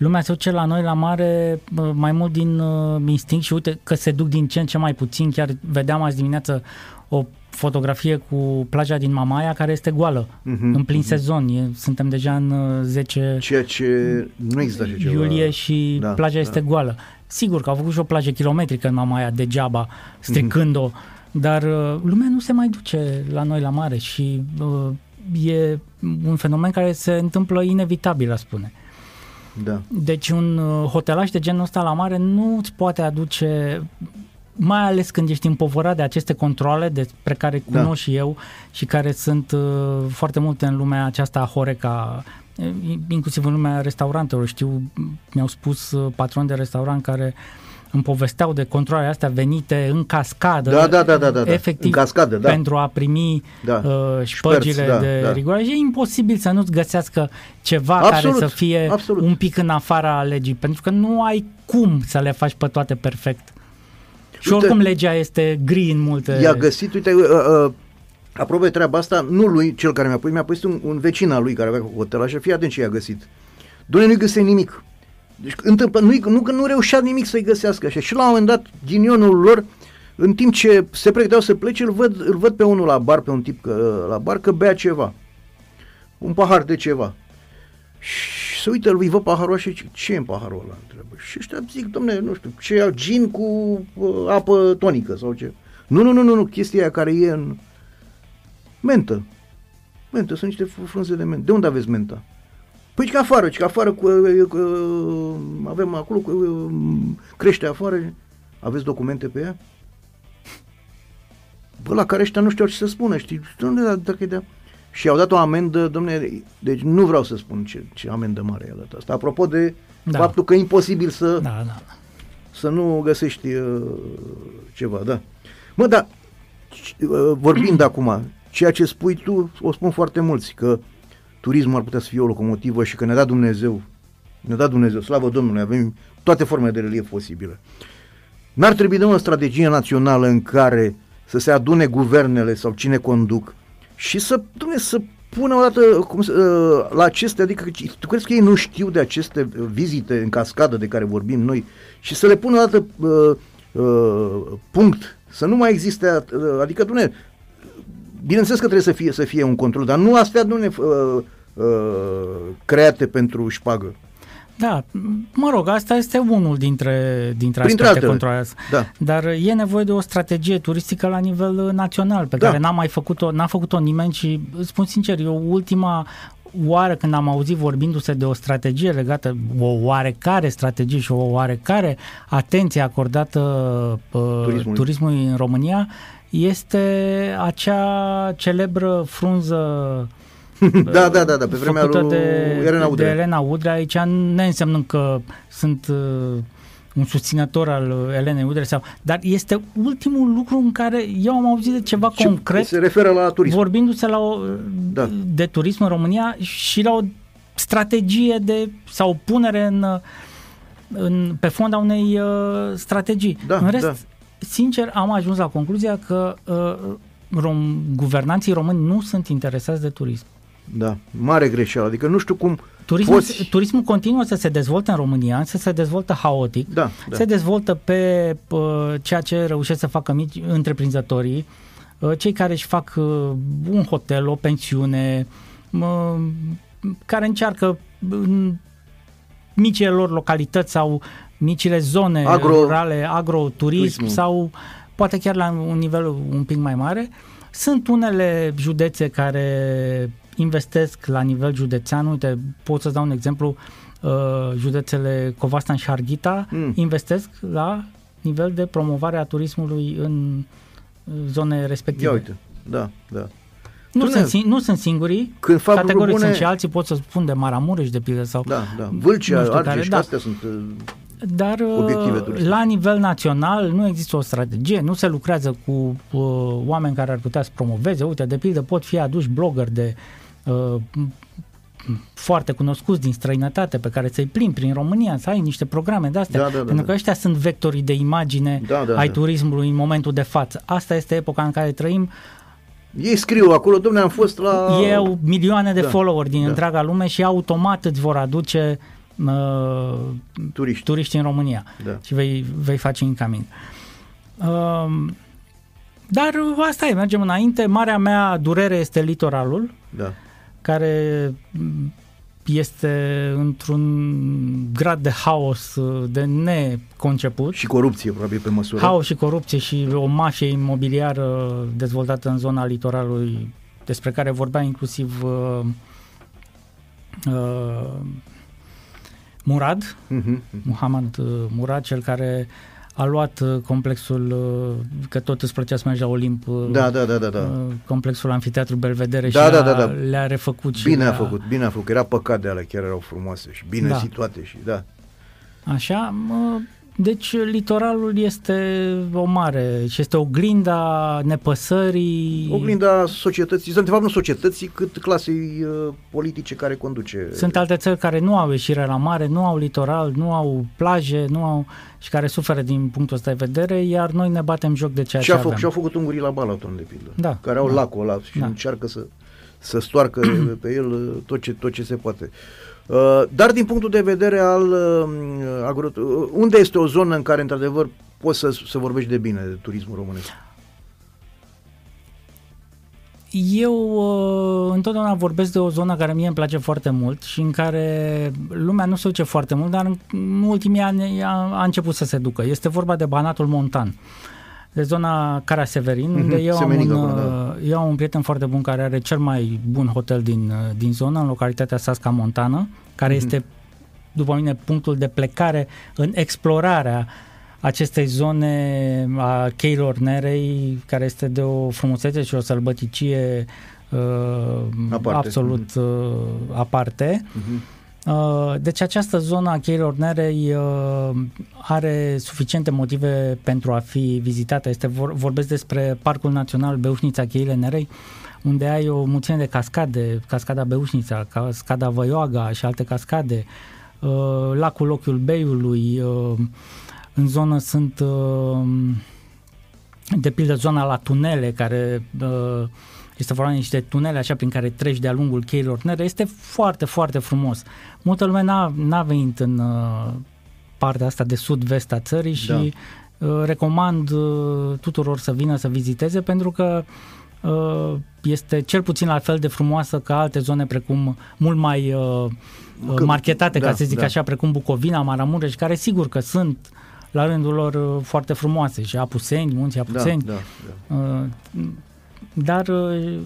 lumea se duce la noi la mare mai mult din uh, instinct și uite că se duc din ce în ce mai puțin. Chiar vedeam azi dimineață o fotografie cu plaja din Mamaia care este goală, uh-huh, în plin uh-huh. sezon. E, suntem deja în 10 uh, Ceea ce nu există așa ceva. iulie și da, plaja da. este goală. Sigur că au făcut și o plajă kilometrică în Mamaia degeaba, stricând-o, uh-huh. dar uh, lumea nu se mai duce la noi la mare și uh, e un fenomen care se întâmplă inevitabil, aș spune. Da. Deci un uh, hotelaj de genul ăsta la mare nu îți poate aduce mai ales când ești împovărat de aceste controle despre care da. cunosc da. și eu și care sunt uh, foarte multe în lumea aceasta a Horeca, inclusiv în lumea restaurantelor. Știu, mi-au spus uh, patroni de restaurant care uh, îmi povesteau de controlele astea venite în cascadă, da, da, da, da, da, efectiv, în cascadă, da. pentru a primi da. uh, șpăgile da, de da. rigoare. E imposibil să nu-ți găsească ceva absolut, care să fie absolut. un pic în afara legii, pentru că nu ai cum să le faci pe toate perfect. Și uite, oricum legea este gri în multe... I-a găsit, uite, uh, uh, apropo de treaba asta, nu lui, cel care mi-a pus, mi-a pus un, un vecin al lui care avea hotel, așa, fii atent ce i-a găsit. Doamne, nu-i găsește nimic. Deci întâmplă, nu, nu că nu reușea nimic să-i găsească așa. Și la un moment dat, ghinionul lor, în timp ce se pregăteau să plece, îl văd, îl văd pe unul la bar, pe un tip că, la bar, că bea ceva. Un pahar de ceva. Și se uită, îl văd paharul și zice, ce e în paharul ăla? Întreabă. Și ăștia zic, domne, nu știu, ce iau, gin cu uh, apă tonică sau ce. Nu, nu, nu, nu, nu, chestia aia care e în mentă. Mentă, sunt niște frunze de mentă. De unde aveți menta? Păi că afară, că afară cu, cu, avem acolo, cu, crește afară, aveți documente pe ea? Bă, la care ăștia nu știu ce să spună, știi? Dom'le, dacă e de... Și au dat o amendă, domne, deci nu vreau să spun ce, ce amendă mare e dat asta. Apropo de da. faptul că e imposibil să, da, da. să nu găsești uh, ceva, da. Mă, dar uh, vorbind acum, ceea ce spui tu, o spun foarte mulți, că turismul ar putea să fie o locomotivă și că ne-a dat Dumnezeu, ne-a dat Dumnezeu, slavă Domnului, avem toate formele de relief posibile. N-ar trebui de o strategie națională în care să se adune guvernele sau cine conduc și să, dumne, să pună o dată cum, uh, la aceste, adică tu crezi că ei nu știu de aceste vizite în cascadă de care vorbim noi și să le pună o dată uh, uh, punct, să nu mai existe, uh, adică, dumne, bineînțeles că trebuie să fie, să fie un control, dar nu astea, dumne, uh, uh, create pentru șpagă. Da, mă rog, asta este unul dintre, dintre Printre aspecte controlate. Da. Dar e nevoie de o strategie turistică la nivel național, pe da. care n-a mai făcut-o, n-a făcut-o nimeni și spun sincer, eu ultima oară când am auzit vorbindu-se de o strategie legată, o oarecare strategie și o oarecare atenție acordată uh, turismului. turismului în România, este acea celebră frunză [LAUGHS] da, da, da, da, pe vremea lui de, Elena Udrea. De Elena Udrea, aici ne înseamnă că sunt uh, un susținător al Elenei Udrea, sau, dar este ultimul lucru în care eu am auzit de ceva Ce concret. Se referă la turism. Vorbindu-se la o, da. de turism în România și la o strategie de sau punere în, în pe fond a unei uh, strategii. Da, în rest, da. Sincer, am ajuns la concluzia că uh, rom, guvernanții români nu sunt interesați de turism. Da, mare greșeală. Adică nu știu cum Turismul, poți... turismul continuă să se dezvolte în România, să se dezvoltă haotic, da, da. se dezvoltă pe uh, ceea ce reușesc să facă mici întreprinzătorii, uh, cei care își fac uh, un hotel, o pensiune, uh, care încearcă în micile lor localități sau micile zone Agro, rurale, agroturism sau poate chiar la un nivel un pic mai mare. Sunt unele județe care investesc la nivel județean, uite, pot să dau un exemplu, uh, județele Covastan și Arghita mm. investesc la nivel de promovare a turismului în zone respective. Ia uite, da, da. Nu sunt, nu sunt singurii, Când fac categoric bune... sunt și alții, pot să spun de Maramureș, de pildă, sau... Da, da, Vâlcea, Argeș, da. astea sunt uh, dar uh, la nivel național nu există o strategie, nu se lucrează cu uh, oameni care ar putea să promoveze. Uite, de pildă pot fi aduși blogger de uh, foarte cunoscuți din străinătate pe care ți-i plimbi prin România, să ai niște programe de astea, da, da, da, pentru că da. ăștia sunt vectorii de imagine da, da, ai da. turismului în momentul de față. Asta este epoca în care trăim. Ei scriu acolo, domne, am fost la... Eu milioane de da, followeri din da. întreaga lume și automat îți vor aduce uh, turiști. turiști în România da. și vei, vei face incoming. Uh, dar asta e, mergem înainte. Marea mea durere este litoralul. Da care este într-un grad de haos de neconceput. Și corupție, probabil, pe măsură. Haos și corupție și o mafie imobiliară dezvoltată în zona litoralului, despre care vorbea inclusiv uh, uh, Murad, uh-huh. Muhammad uh, Murad, cel care a luat uh, complexul, uh, că tot îți plăcea să mergi la Olimp, uh, da, da, da, da, da. complexul Amfiteatru Belvedere da, și da, da, da. le-a refăcut. Și bine a a făcut, bine a făcut, era păcat de alea, chiar erau frumoase și bine da. situate și da. Așa, deci litoralul este o mare și este oglinda nepăsării. Oglinda societății, sunt de fapt nu societății, cât clasei uh, politice care conduce. Sunt alte țări care nu au ieșire la mare, nu au litoral, nu au plaje, nu au și care suferă din punctul ăsta de vedere, iar noi ne batem joc de ceea și ce avem. Făcut, și au făcut ungurii la Balaton, de pildă, da, care au da, lacul ăla și da. încearcă să, să stoarcă [CLEARS THROAT] pe el uh, tot ce, tot ce se poate. Uh, dar din punctul de vedere al uh, agro, uh, unde este o zonă în care într-adevăr poți să, să vorbești de bine de turismul românesc? Eu uh, întotdeauna vorbesc de o zonă care mie îmi place foarte mult și în care lumea nu se duce foarte mult, dar în ultimii ani a, a început să se ducă. Este vorba de Banatul Montan, de zona Cara Severin, mm-hmm, unde eu am, un, acolo, da. eu am un prieten foarte bun care are cel mai bun hotel din, din zonă, în localitatea Sasca Montană, care mm-hmm. este, după mine, punctul de plecare în explorarea acestei zone a cheilor Nerei, care este de o frumusețe și o sălbăticie uh, aparte. absolut uh, aparte. Uh-huh. Uh, deci această zonă a cheilor Nerei uh, are suficiente motive pentru a fi vizitată. Este vor, vorbesc despre Parcul Național Beușnița Cheile Nerei, unde ai o mulțime de cascade, cascada Beușnița, cascada Văioaga și alte cascade, uh, lacul Ochiul Beiului, uh, în zonă sunt uh, de pildă zona la tunele care uh, este vorba de niște tunele așa prin care treci de-a lungul cheilor nere, este foarte, foarte frumos. Multă lume n-a, n-a venit în uh, partea asta de sud-vest a țării și da. uh, recomand uh, tuturor să vină să viziteze pentru că uh, este cel puțin la fel de frumoasă ca alte zone precum mult mai uh, că, marketate, da, ca să zic da. așa, precum Bucovina, Maramureș, care sigur că sunt la rândul lor uh, foarte frumoase și Apuseni, munții Apuseni. Da, da, da. Uh, dar uh,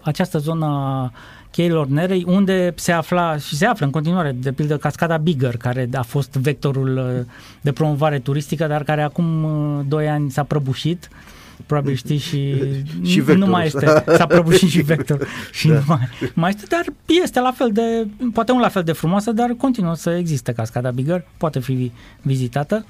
această zonă a cheilor nerei, unde se afla și se află în continuare, de pildă cascada Bigger, care a fost vectorul de promovare turistică, dar care acum 2 ani s-a prăbușit probabil știi și, [LAUGHS] și nu mai este, s-a prăbușit și [LAUGHS] vector și da. nu mai, mai este, dar este la fel de, poate nu la fel de frumoasă, dar continuă să existe cascada Bigger, poate fi vizitată.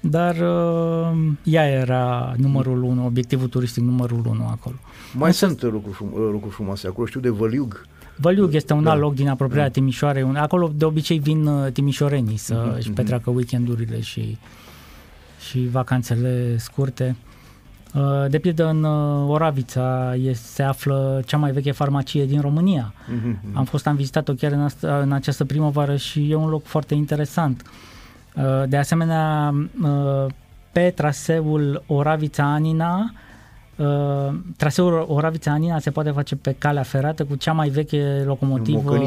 Dar uh, ea era numărul 1, obiectivul turistic numărul 1 acolo. Mai Însă, sunt lucruri, frum- lucruri frumoase acolo, știu de Văliug. Văliug este un da. alt loc din apropierea da. Timișoarei. Acolo de obicei vin uh, timișorenii să uh-huh, își petreacă weekendurile și, și vacanțele scurte. Uh, de pildă în uh, Oravița este, se află cea mai veche farmacie din România. Uh-huh. Am fost, am vizitat-o chiar în, asta, în această primăvară și e un loc foarte interesant. Uh, de asemenea, pe traseul Oravița-Anina, traseul Oravița-Anina se poate face pe calea ferată cu cea mai veche locomotivă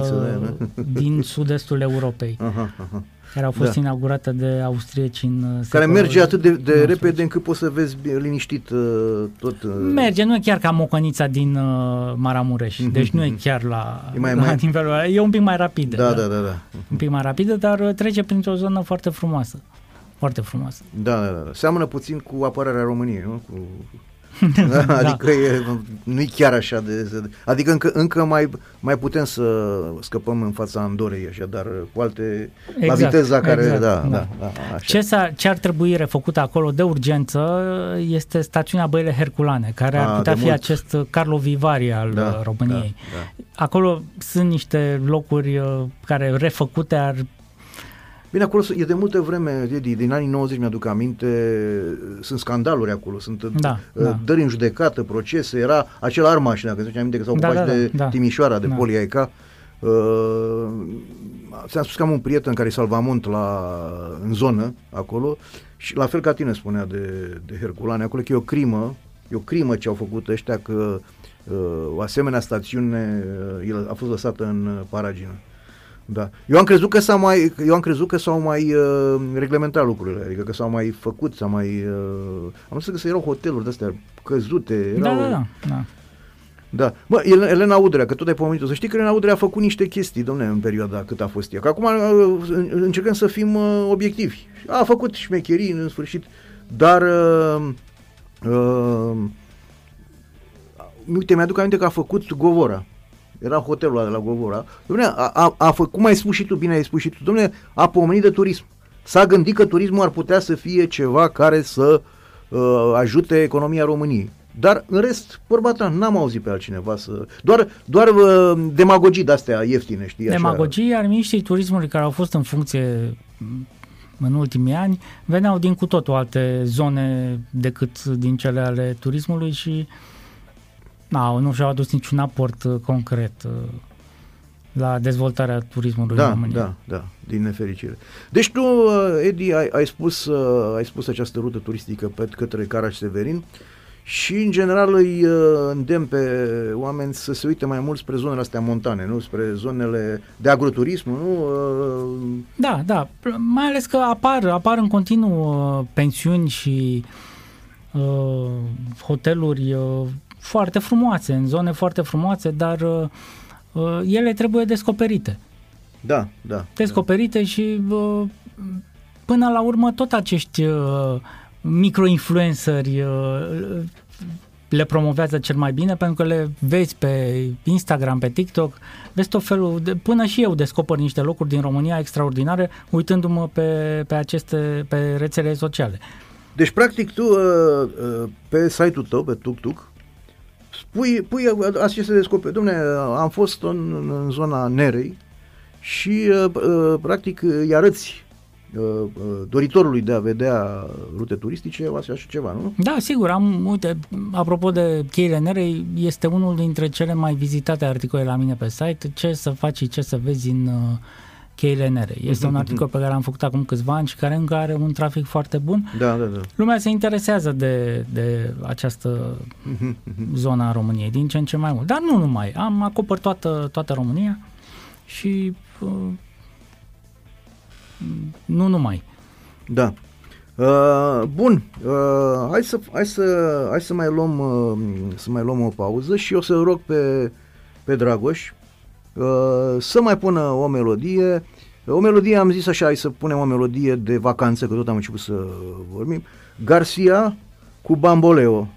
din sud-estul Europei. Aha, aha care au fost da. inaugurate de austrieci în uh, Care merge atât de, de repede încât poți să vezi liniștit uh, tot. Uh... Merge, nu e chiar ca mocănița din uh, Maramureș, mm-hmm. deci nu e chiar la, e mai, la mai... nivelul ăla. E un pic mai rapidă. Da, da, da. da. Un pic mai rapidă, dar uh, trece printr-o zonă foarte frumoasă. Foarte frumoasă. Da, da, da. Seamănă puțin cu apărarea României, nu? Cu da, [LAUGHS] da. adică e, nu-i chiar așa de... Adică încă, încă mai, mai putem să scăpăm în fața Andorei, așa, dar cu alte... Exact, la viteza care... Exact, da, da. Da, da, așa. Ce, s-a, ce ar trebui refăcut acolo de urgență este stațiunea Băile Herculane, care ar A, putea fi mult. acest Carlo Vivari al da, României. Da, da. Acolo sunt niște locuri uh, care refăcute ar Bine, acolo e de multă vreme, Edi, din anii 90 mi-aduc aminte, sunt scandaluri acolo, sunt da, uh, da. dări în judecată, procese, era acel armaș, dacă îți aminte că s-au da, ocupat da, da, de da. Timișoara, de da. Poliaica. Uh, ți-am spus că am un prieten care e salvamont la, în zonă, acolo, și la fel ca tine spunea de, de Herculane, acolo că e o crimă, e o crimă ce au făcut ăștia că uh, o asemenea stațiune uh, a fost lăsată în uh, paragină. Da. Eu am crezut că s-au mai, eu am crezut că s-au mai uh, reglementat lucrurile, adică că s-au mai făcut, s-au mai... Uh, am văzut că erau hoteluri de-astea căzute. Da, erau, da, da, da. Da. Bă, Elena Udrea, că tot ai pomenit să știi că Elena Udrea a făcut niște chestii, domne, în perioada cât a fost ea. Că acum uh, încercăm să fim uh, obiectivi. A făcut șmecherii în sfârșit, dar uh, uh, uite, mi-aduc aminte că a făcut Govora era hotelul de la Govora, domne, a, a, a făcut, cum ai spus și tu, bine ai spus și tu, domne, a pomenit de turism. S-a gândit că turismul ar putea să fie ceva care să uh, ajute economia României. Dar în rest, vorba ta, n-am auzit pe altcineva să... Doar, doar uh, demagogii de-astea ieftine, știi? Demagogii, iar miniștrii turismului care au fost în funcție în ultimii ani veneau din cu totul alte zone decât din cele ale turismului și uh, da, nu și-au adus niciun aport uh, concret uh, la dezvoltarea turismului da, în România. Da, da, din nefericire. Deci tu, uh, Edi, ai, ai, spus, ai spus această rută turistică pe către Caraș Severin și, în general, îi îndemn pe oameni să se uite mai mult spre zonele astea montane, nu? Spre zonele de agroturism, nu? Da, da. Mai ales că apar, apar în continuu pensiuni și uh, hoteluri uh, foarte frumoase, în zone foarte frumoase, dar uh, uh, ele trebuie descoperite. Da, da. Descoperite da. și uh, până la urmă tot acești uh, microinfluenceri uh, le promovează cel mai bine pentru că le vezi pe Instagram, pe TikTok, vezi tot felul, de, până și eu descoper niște locuri din România extraordinare uitându-mă pe, pe aceste, pe rețele sociale. Deci, practic, tu uh, uh, pe site-ul tău, pe TukTuk, pui, pui așa se descoperi. Domne, am fost în, în zona Nerei și uh, uh, practic îi arăți uh, doritorului de a vedea rute turistice, o așa ceva, nu? Da, sigur, am, uite, apropo de cheile nere, este unul dintre cele mai vizitate articole la mine pe site, ce să faci și ce să vezi în uh, cheile nere. Este un articol pe care l-am făcut acum câțiva ani și care încă are un trafic foarte bun. Da, da, da. Lumea se interesează de, de această zonă a României, din ce în ce mai mult. Dar nu numai. Am acoperit toată, toată România și uh, nu numai. Da. Uh, bun, uh, hai, să, hai, să, hai să mai luăm uh, să mai luăm o pauză și o să rog pe, pe Dragoș uh, să mai pună o melodie. O melodie, am zis așa, hai să punem o melodie de vacanță, că tot am început să vorbim. Garcia cu Bamboleo.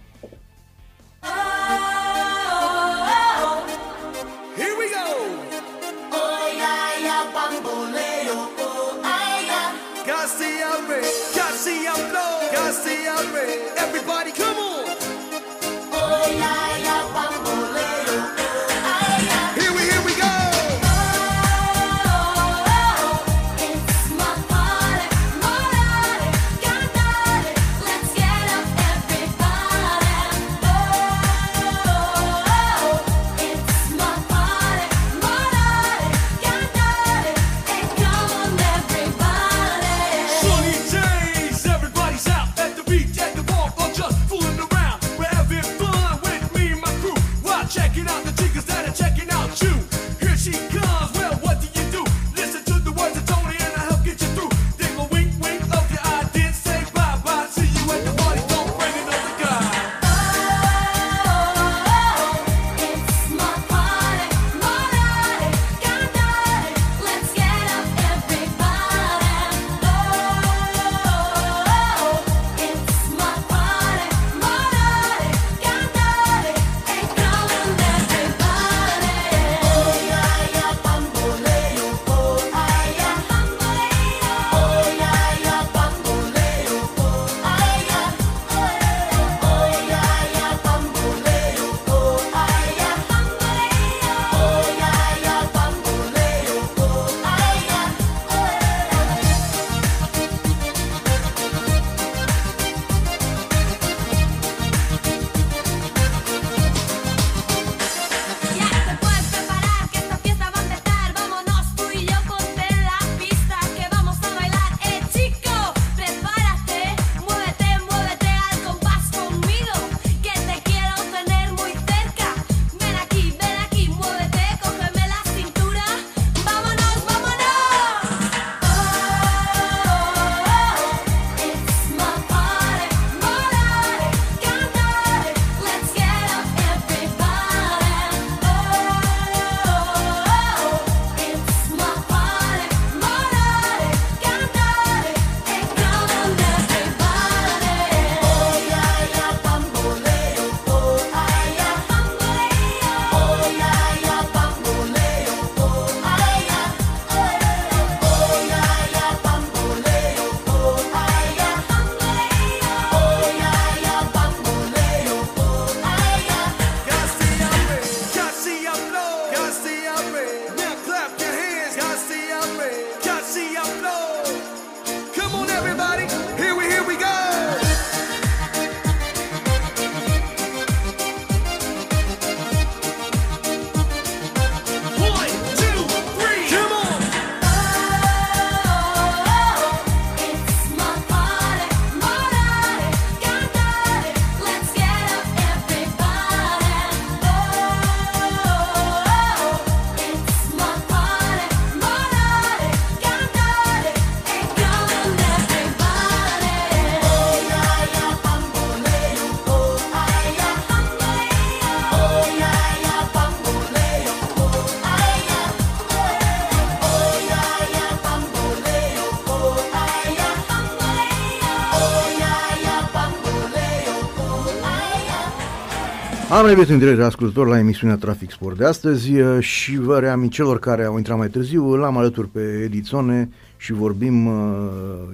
Am revenit în direct ascultător la emisiunea Trafic Sport de astăzi și vă reamint celor care au intrat mai târziu, l-am alături pe Edițone și vorbim,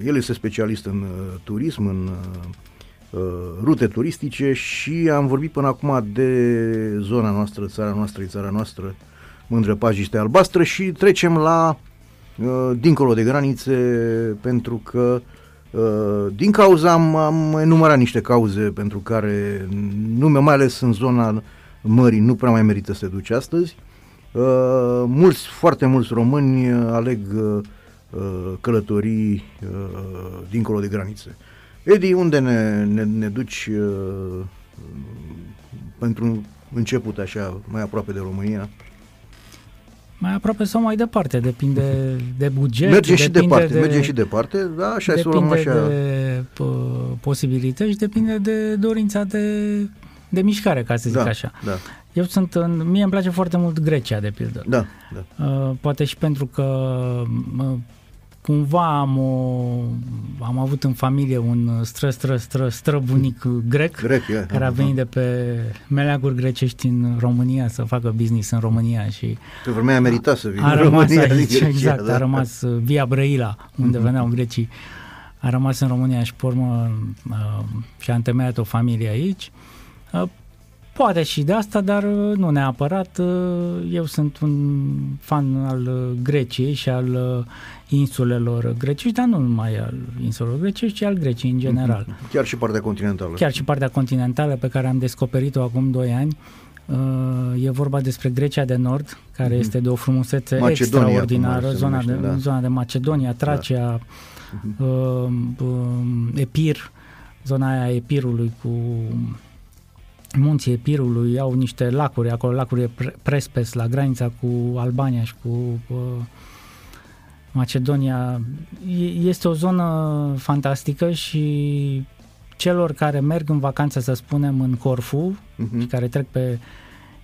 el este specialist în turism, în rute turistice și am vorbit până acum de zona noastră, țara noastră, țara noastră, mândră pajiște albastră și trecem la dincolo de granițe, pentru că din cauza am, am enumerat niște cauze pentru care nume, mai ales în zona mării, nu prea mai merită să te duci astăzi. mulți, foarte mulți români aleg călătorii dincolo de granițe. Edi, unde ne, ne, ne duci pentru început așa, mai aproape de România? Mai aproape sau mai departe, depinde de buget. Mergem și departe, de, mergem și departe, da, așa depinde să așa. de p- posibilități, depinde de dorința de, de mișcare, ca să zic da, așa. Da. Eu sunt, în, mie îmi place foarte mult Grecia, de pildă. Da, da. Uh, poate și pentru că uh, cumva am, o, am avut în familie un stră, stră, stră, străbunic grec, grec yeah. care a venit de pe meleaguri grecești în România să facă business în România și pe vremea a meritat să vină a în rămas România aici, Grecia, exact, da. a rămas via Brăila, unde mm-hmm. veneau grecii, a rămas în România și pe urmă uh, și-a întemeiat o familie aici. Uh, Poate și de asta, dar uh, nu neapărat. Uh, eu sunt un fan al uh, Greciei și al insulelor grecești, dar nu numai al insulelor grecești, ci al Greciei în general. Mhm. Chiar și partea continentală. Chiar și partea continentală pe care am descoperit-o acum 2 ani. E vorba despre Grecia de Nord, care mm-hmm. este de o frumusețe Macedonia, extraordinară, zona, numește, de, da. zona de Macedonia, Tracia, da. uh, uh, Epir, zona aia Epirului cu munții Epirului, au niște lacuri, acolo lacuri Prespes la granița cu Albania și cu uh, Macedonia. Este o zonă fantastică și celor care merg în vacanță, să spunem, în Corfu, uh-huh. și care trec pe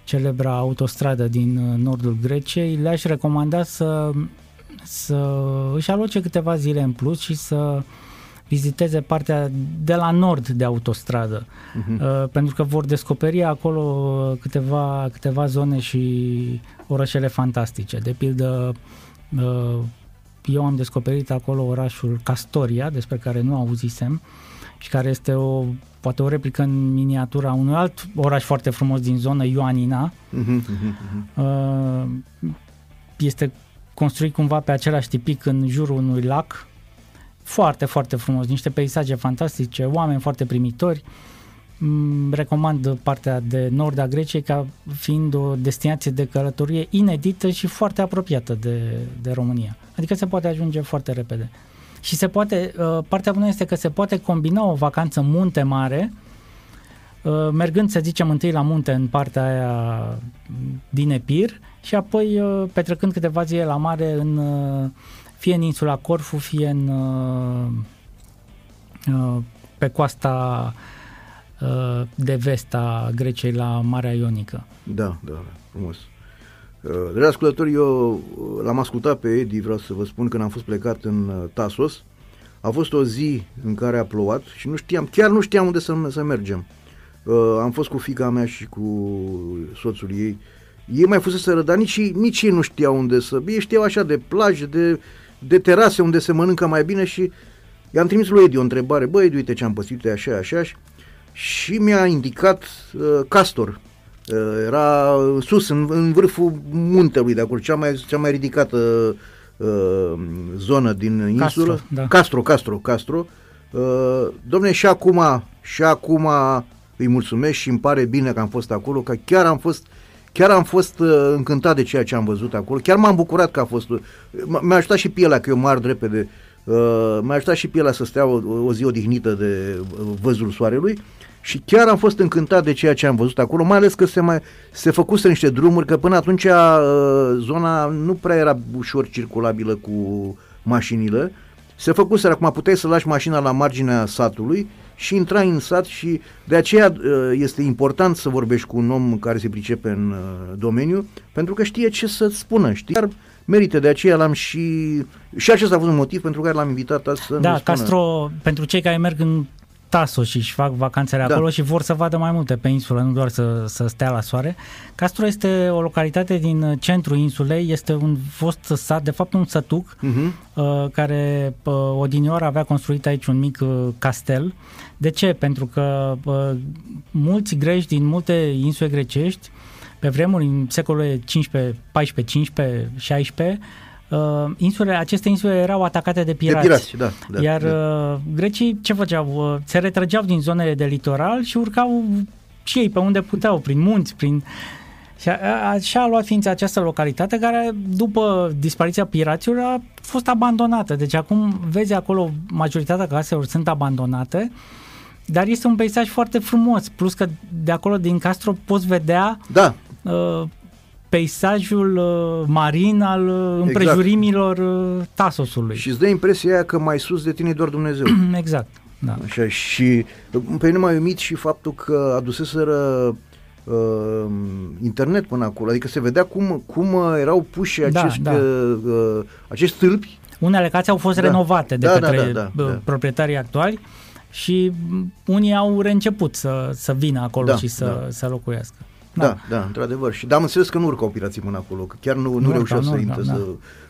celebra autostradă din uh, nordul Greciei, le-aș recomanda să, să își aloce câteva zile în plus și să viziteze partea de la nord de autostradă, uh-huh. uh, pentru că vor descoperi acolo câteva, câteva zone și orășele fantastice. De pildă, uh, eu am descoperit acolo orașul Castoria, despre care nu auzisem, și care este o, poate o replică în miniatura unui alt oraș foarte frumos din zonă, Ioanina. Uh-huh, uh-huh. Uh, este construit cumva pe același tipic în jurul unui lac, foarte, foarte frumos, niște peisaje fantastice, oameni foarte primitori. Mm, recomand partea de nord a Greciei ca fiind o destinație de călătorie inedită și foarte apropiată de, de România. Adică se poate ajunge foarte repede. Și se poate, uh, partea bună este că se poate combina o vacanță munte mare, uh, mergând, să zicem, întâi la munte în partea aia din Epir și apoi uh, petrecând câteva zile la mare în fie în insula Corfu, fie în, uh, uh, pe coasta uh, de vest a Greciei la Marea Ionică. Da, da, frumos. Dragi ascultători, eu l-am ascultat pe Edi, vreau să vă spun, când am fost plecat în Tasos. A fost o zi în care a plouat și nu știam, chiar nu știam unde să, să mergem. Uh, am fost cu fica mea și cu soțul ei. Ei mai fuseseră, dar nici, nici ei nu știau unde să... Ei știau așa de plajă, de de terase unde se mănâncă mai bine și i-am trimis lui Edi o întrebare, băi, Edi, uite ce am păsit, așa, așa, și mi-a indicat uh, Castor. Uh, era sus, în, în vârful muntelui de acolo, cea mai, cea mai ridicată uh, zonă din insulă. Castro, da. Castro, Castro, Castro. Uh, domne, și acum, și acum îi mulțumesc și îmi pare bine că am fost acolo, că chiar am fost Chiar am fost uh, încântat de ceea ce am văzut acolo. Chiar m-am bucurat că a fost... Uh, m- a ajutat și pielea, că eu mă ard repede. Uh, m-a ajutat și pielea să stea o, o zi odihnită de uh, văzul soarelui. Și chiar am fost încântat de ceea ce am văzut acolo, mai ales că se, mai, se făcuse niște drumuri, că până atunci uh, zona nu prea era ușor circulabilă cu mașinile. Se făcuse, acum puteai să lași mașina la marginea satului și intrai în sat și de aceea uh, este important să vorbești cu un om care se pricepe în uh, domeniu, pentru că știe ce să-ți spună, știi? Dar merită, de aceea l-am și... Și acesta a fost un motiv pentru care l-am invitat azi să Da, Castro, pentru cei care merg în Taso și își fac vacanțele da. acolo și vor să vadă mai multe pe insulă, nu doar să, să stea la soare. Castro este o localitate din centrul insulei, este un fost sat, de fapt un sătuc, uh-huh. uh, care uh, odinioară avea construit aici un mic uh, castel. De ce? Pentru că uh, mulți greci din multe insule grecești, pe vremuri, în secolele 15, 14, 15, 16, uh, insule, aceste insule erau atacate de pirați. De pirați, da. da Iar da. Uh, grecii ce făceau? Uh, se retrăgeau din zonele de litoral și urcau și ei pe unde puteau, prin munți, prin... Și a, așa a luat ființa această localitate care, după dispariția piraților, a fost abandonată. Deci acum vezi acolo majoritatea caselor sunt abandonate, dar este un peisaj foarte frumos, plus că de acolo din Castro poți vedea da. uh, peisajul uh, marin al uh, împrejurimilor exact. uh, Tasosului. Și îți dă impresia aia că mai sus de tine e doar Dumnezeu. [CLEARS THROAT] exact. Da. Așa, și pe mine m-a uimit și faptul că aduseseră uh, internet până acolo, adică se vedea cum, cum erau puși da, acești, da. Uh, uh, acești stâlpi. Unele case au fost da. renovate de da, da către da, da, da, proprietarii actuali și unii au reînceput să, să vină acolo da, și să, da. să locuiască. Da, da, da, într-adevăr. Și, dar am înțeles că nu urcau pirații până acolo, că chiar nu, nu, nu reușeau să intre da. să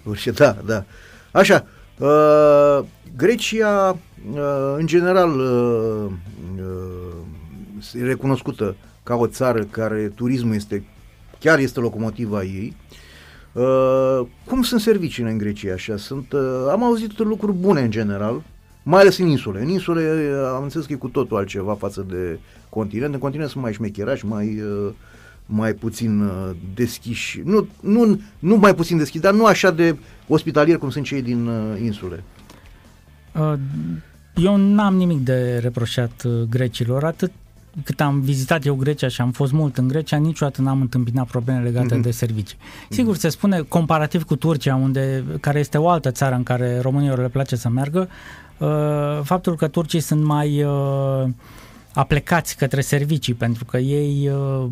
urce. Da, da. Așa, uh, Grecia, uh, în general, uh, uh, e recunoscută ca o țară care turismul este, chiar este locomotiva ei. Uh, cum sunt serviciile în Grecia așa? Sunt, uh, am auzit lucruri bune în general, mai ales în insule. În insule uh, am înțeles că e cu totul altceva față de continent. În continent sunt mai șmecherași, mai, uh, mai puțin uh, deschiși. Nu, nu, nu mai puțin deschiși, dar nu așa de ospitalieri cum sunt cei din insule. Eu n-am nimic de reproșat grecilor, atât cât am vizitat eu Grecia și am fost mult în Grecia, niciodată n-am întâmpinat probleme legate mm-hmm. de servicii. Sigur, mm-hmm. se spune comparativ cu Turcia, unde, care este o altă țară în care românilor le place să meargă, uh, faptul că turcii sunt mai uh, aplecați către servicii, pentru că ei uh,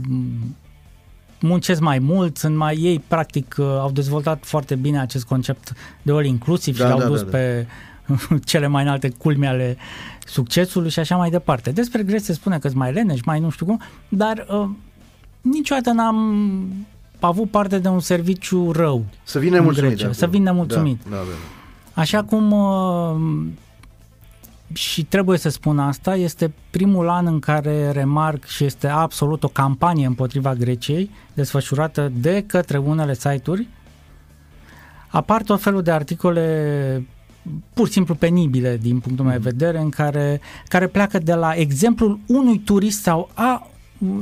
muncesc mai mult, sunt mai ei practic uh, au dezvoltat foarte bine acest concept de all inclusiv da, și l-au da, dus da, da. pe [LAUGHS] cele mai înalte culme ale succesului și așa mai departe. Despre Grecia se spune că mai leneși, mai nu știu cum, dar uh, niciodată n-am avut parte de un serviciu rău. Să vină mulțumit. Grecia, să vină mulțumit. Da, da, da. Așa cum uh, și trebuie să spun asta, este primul an în care remarc și este absolut o campanie împotriva Greciei, desfășurată de către unele site-uri. Apar tot felul de articole pur și simplu penibile din punctul meu de mm. vedere, în care, care pleacă de la exemplul unui turist sau a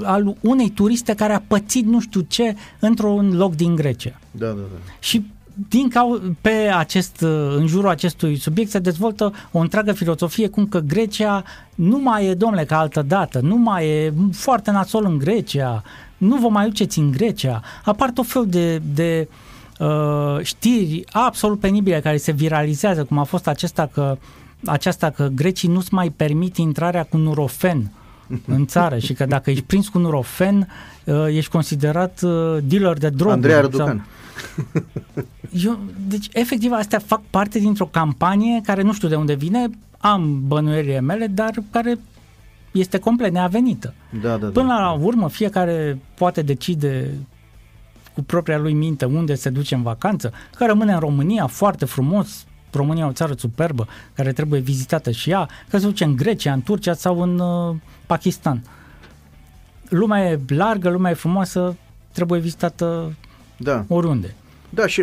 al unei turiste care a pățit nu știu ce într-un loc din Grecia. Da, da, da. Și din cau- pe acest, în jurul acestui subiect se dezvoltă o întreagă filozofie cum că Grecia nu mai e, domnule, ca altă dată, nu mai e foarte nasol în Grecia, nu vă mai duceți în Grecia. Apar tot fel de, de uh, știri absolut penibile care se viralizează, cum a fost acesta că, aceasta că grecii nu-ți mai permit intrarea cu nurofen în țară și că dacă ești prins cu nurofen, uh, ești considerat uh, dealer de droguri. Andrei Răducan. Sau, eu, deci, efectiv, astea fac parte dintr-o campanie care nu știu de unde vine, am bănuierile mele, dar care este complet neavenită. Da, da, Până da. la urmă, fiecare poate decide cu propria lui minte unde se duce în vacanță, că rămâne în România foarte frumos, România e o țară superbă care trebuie vizitată și ea, că se duce în Grecia, în Turcia sau în uh, Pakistan. Lumea e largă, lumea e frumoasă, trebuie vizitată da. oriunde. Da, și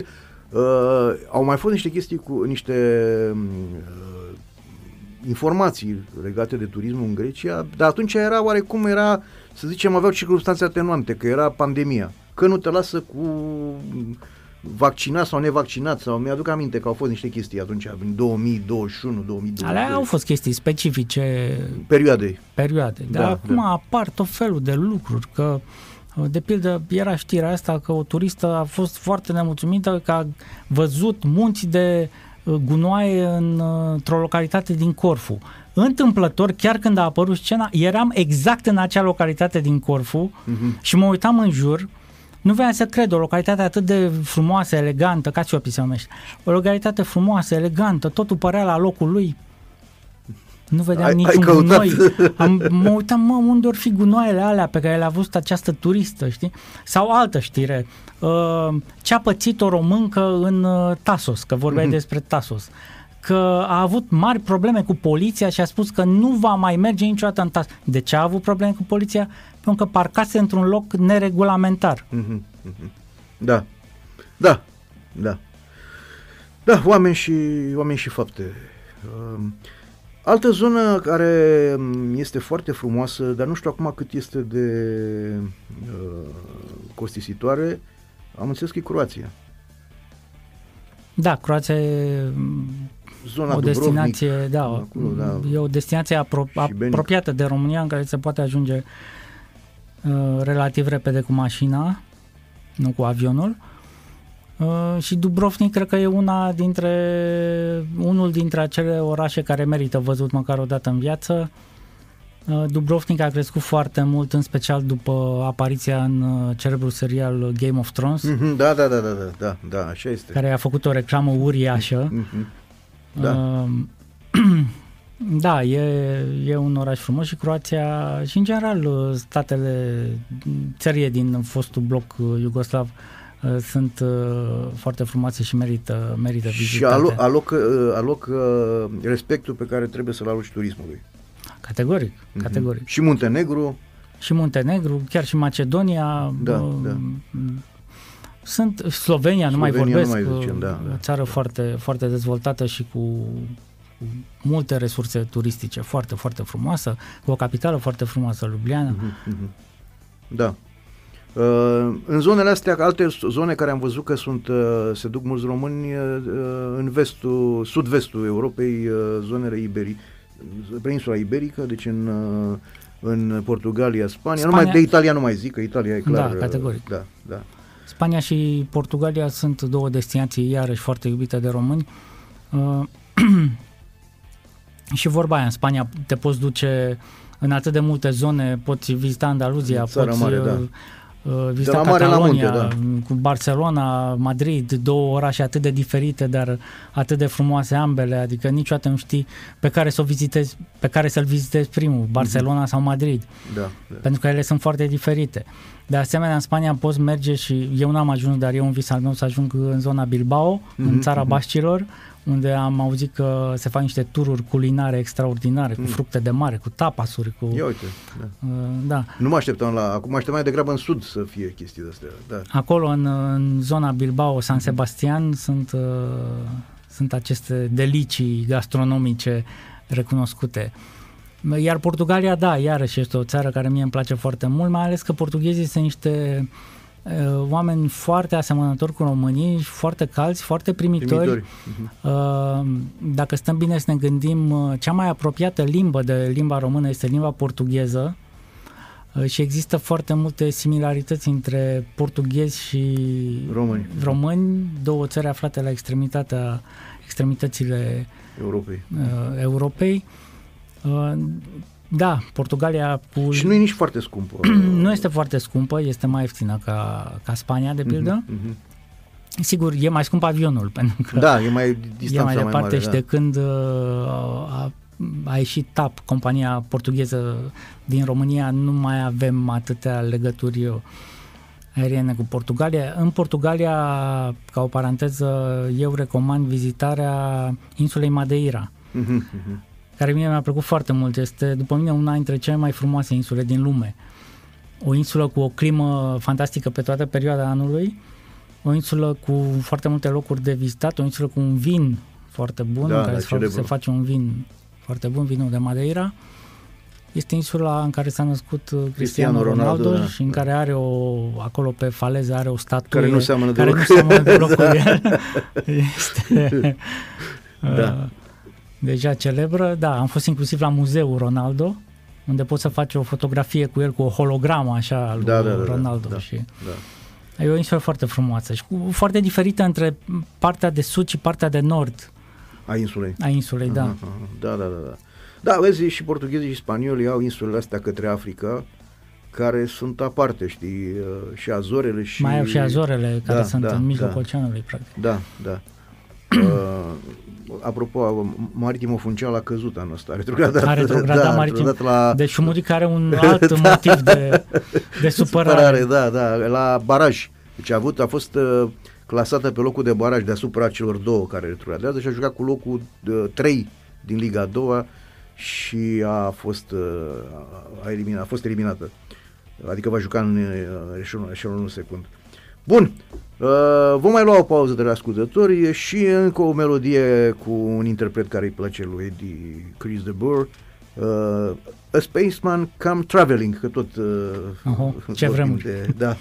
uh, au mai fost niște chestii cu niște uh, informații legate de turismul în Grecia, dar atunci era oarecum era, să zicem, aveau circunstanțe atenuante, că era pandemia, că nu te lasă cu vaccinat sau nevaccinat sau mi-aduc aminte că au fost niște chestii atunci în 2021, 2022. Alea au fost chestii specifice perioadei. Perioade. Dar da, acum da. apar tot felul de lucruri că uh, de pildă, era știrea asta că o turistă a fost foarte nemulțumită că a văzut munți de uh, gunoaie în, uh, într-o localitate din Corfu. Întâmplător, chiar când a apărut scena, eram exact în acea localitate din Corfu uh-huh. și mă uitam în jur, nu voiam să cred, o localitate atât de frumoasă, elegantă, ca Ciopi se numește, o localitate frumoasă, elegantă, totul părea la locul lui, nu vedeam ai, niciun ai gunoi. Am, mă uitam, mă, unde or fi gunoaiele alea pe care le-a văzut această turistă, știi? Sau altă știre. Uh, ce a pățit o româncă în uh, Tasos, că vorbeai mm-hmm. despre Tasos că a avut mari probleme cu poliția și a spus că nu va mai merge niciodată în Tasos. De ce a avut probleme cu poliția? Pentru că parcase într-un loc neregulamentar. Mm-hmm. Da. Da. Da. Da, oameni și, oameni și fapte. Uh, altă zonă care um, este foarte frumoasă, dar nu știu acum cât este de uh, costisitoare, am înțeles că e Croația. Da, Croația e Zona o destinație, da, acolo, da, e o destinație apro- apropiată de România în care se poate ajunge uh, relativ repede cu mașina, nu cu avionul. Uh, și Dubrovnik cred că e una dintre unul dintre acele orașe care merită văzut măcar o dată în viață. Uh, Dubrovnik a crescut foarte mult, în special după apariția în uh, celebrul serial Game of Thrones. Mm-hmm, da, da, da, da, da, da, da, așa este. Care a făcut o reclamă uriașă. Mm-hmm. Da. Uh, [CLEARS THROAT] da, e, e un oraș frumos și Croația și în general statele, țările din fostul bloc iugoslav uh, sunt uh, foarte frumoase și merită, merită vizitate. Și aloc, aloc, uh, aloc respectul pe care trebuie să-l aloci turismului. Categoric, mm-hmm. categoric. Și Muntenegru? Și Muntenegru, chiar și Macedonia. Da, uh, da. Sunt Slovenia, Slovenia nu mai vorbesc, nu mai zicem, da, o țară da. foarte, foarte dezvoltată și cu, cu multe resurse turistice, foarte, foarte frumoasă, cu o capitală foarte frumoasă, Ljubljana. Mm-hmm, Da. Uh, în zonele astea, alte zone care am văzut că sunt, uh, se duc mulți români uh, în vestul, sud-vestul Europei, uh, zonele Iberii, peninsula iberică, deci în, uh, în Portugalia, Spania, Spania, numai de Italia nu mai zic, că Italia e clar. Da, categoric. Da, da. Spania și Portugalia sunt două destinații iarăși foarte iubite de români. Uh, [CLEARS THROAT] și vorba aia, în Spania te poți duce în atât de multe zone, poți vizita Andaluzia, poți mare, da. Uh, vizita Catalonia, da. cu Barcelona, Madrid, două orașe atât de diferite, dar atât de frumoase ambele, adică niciodată nu știi pe care să o vizitezi, pe care să-l vizitezi primul, Barcelona mm-hmm. sau Madrid. Da, da. Pentru că ele sunt foarte diferite. De asemenea, în Spania poți merge și eu n-am ajuns, dar e un vis al meu să ajung în zona Bilbao, mm-hmm, în mhm, țara mm-hmm. Baștilor, unde am auzit că se fac niște tururi culinare extraordinare, mm. cu fructe de mare, cu tapasuri, cu... Ia uite, da. Uh, da. Nu mă așteptam la... Acum așteptam mai degrabă în sud să fie chestii de-astea, da. Acolo, în, în zona Bilbao, San mhm. Sebastian, mm-hmm. sunt, uh, sunt aceste delicii gastronomice recunoscute. Iar Portugalia, da, iarăși este o țară care mie îmi place foarte mult, mai ales că portughezii sunt niște uh, oameni foarte asemănători cu românii, foarte calți, foarte primitori. primitori. Uh, dacă stăm bine să ne gândim, uh, cea mai apropiată limbă de limba română este limba portugheză uh, și există foarte multe similarități între portughezi și români, români două țări aflate la extremitatea, extremitățile Europei. Uh, Europei. Uh, da, Portugalia cu... Și nu e nici foarte scumpă. [CLEARS THROAT] nu este foarte scumpă, este mai ieftină ca, ca Spania, de pildă. Uh-huh, uh-huh. Sigur, e mai scump avionul, [LAUGHS] pentru că da, e mai distanța e mai departe mai mare, și da. de când uh, a, a ieșit TAP, compania portugheză din România, nu mai avem atâtea legături aeriene cu Portugalia. În Portugalia, ca o paranteză, eu recomand vizitarea insulei Madeira. Uh-huh, uh-huh care mie mi-a plăcut foarte mult. Este, după mine, una dintre cele mai frumoase insule din lume. O insulă cu o climă fantastică pe toată perioada anului, o insulă cu foarte multe locuri de vizitat, o insulă cu un vin foarte bun, da, în care se, se face un vin foarte bun, vinul de Madeira. Este insula în care s-a născut uh, Cristiano Ronaldo, Ronaldo da, și în da. care are o, acolo pe faleză are o statuie care nu seamănă care deloc, nu seamănă deloc cu [LAUGHS] el. [LAUGHS] este, da. Uh, deja celebră. Da, am fost inclusiv la muzeul Ronaldo, unde poți să faci o fotografie cu el, cu o hologramă așa al da, da, da, Ronaldo. Da, și da. E o insulă foarte frumoasă și cu, foarte diferită între partea de sud și partea de nord. A insulei. A insulei, da. Aha, aha. Da, da, da, da. Da, vezi, și portughezii și spaniolii au insulele astea către Africa, care sunt aparte, știi, uh, și Azorele și... Mai au și Azorele, care da, sunt da, în mijlocul da. oceanului, practic. Da, da apropo, maritimul funcial a căzut anul ăsta, a retrogradat. A retrogradat da, maritim. Retrogradat la... Deci Șumuric are un alt [LAUGHS] da. motiv de, de supărare. supărare. Da, da, la baraj. Deci a, avut, a fost uh, clasată pe locul de baraj deasupra celor două care retrogradează și a jucat cu locul uh, 3 din Liga a și a fost, uh, a, eliminat, a fost eliminată. Adică va juca în uh, eșelonul secund. Bun, Uh, vom mai lua o pauză de la ascultători și încă o melodie cu un interpret care îi place lui Eddie, Chris de Burr. Uh, a Spaceman Come Traveling, că tot... Uh, uh-huh. Ce vrem De, da.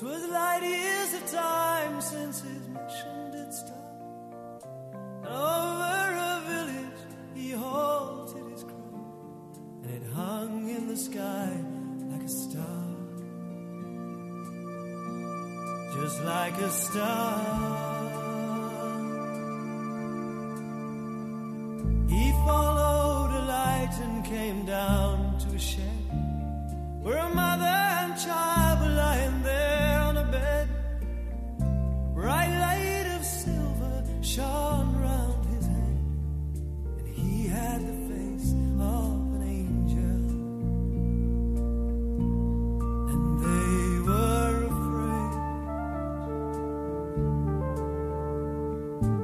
'Twas light years of time since his mission did start. And over a village he halted his crow, and it hung in the sky like a star. Just like a star. He followed a light and came down to a shed where a mother and child. shone round his head, and he had the face of an angel. And they were afraid.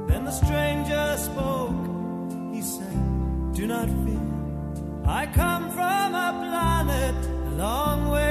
Then the stranger spoke, he said, Do not fear, I come from a planet a long way.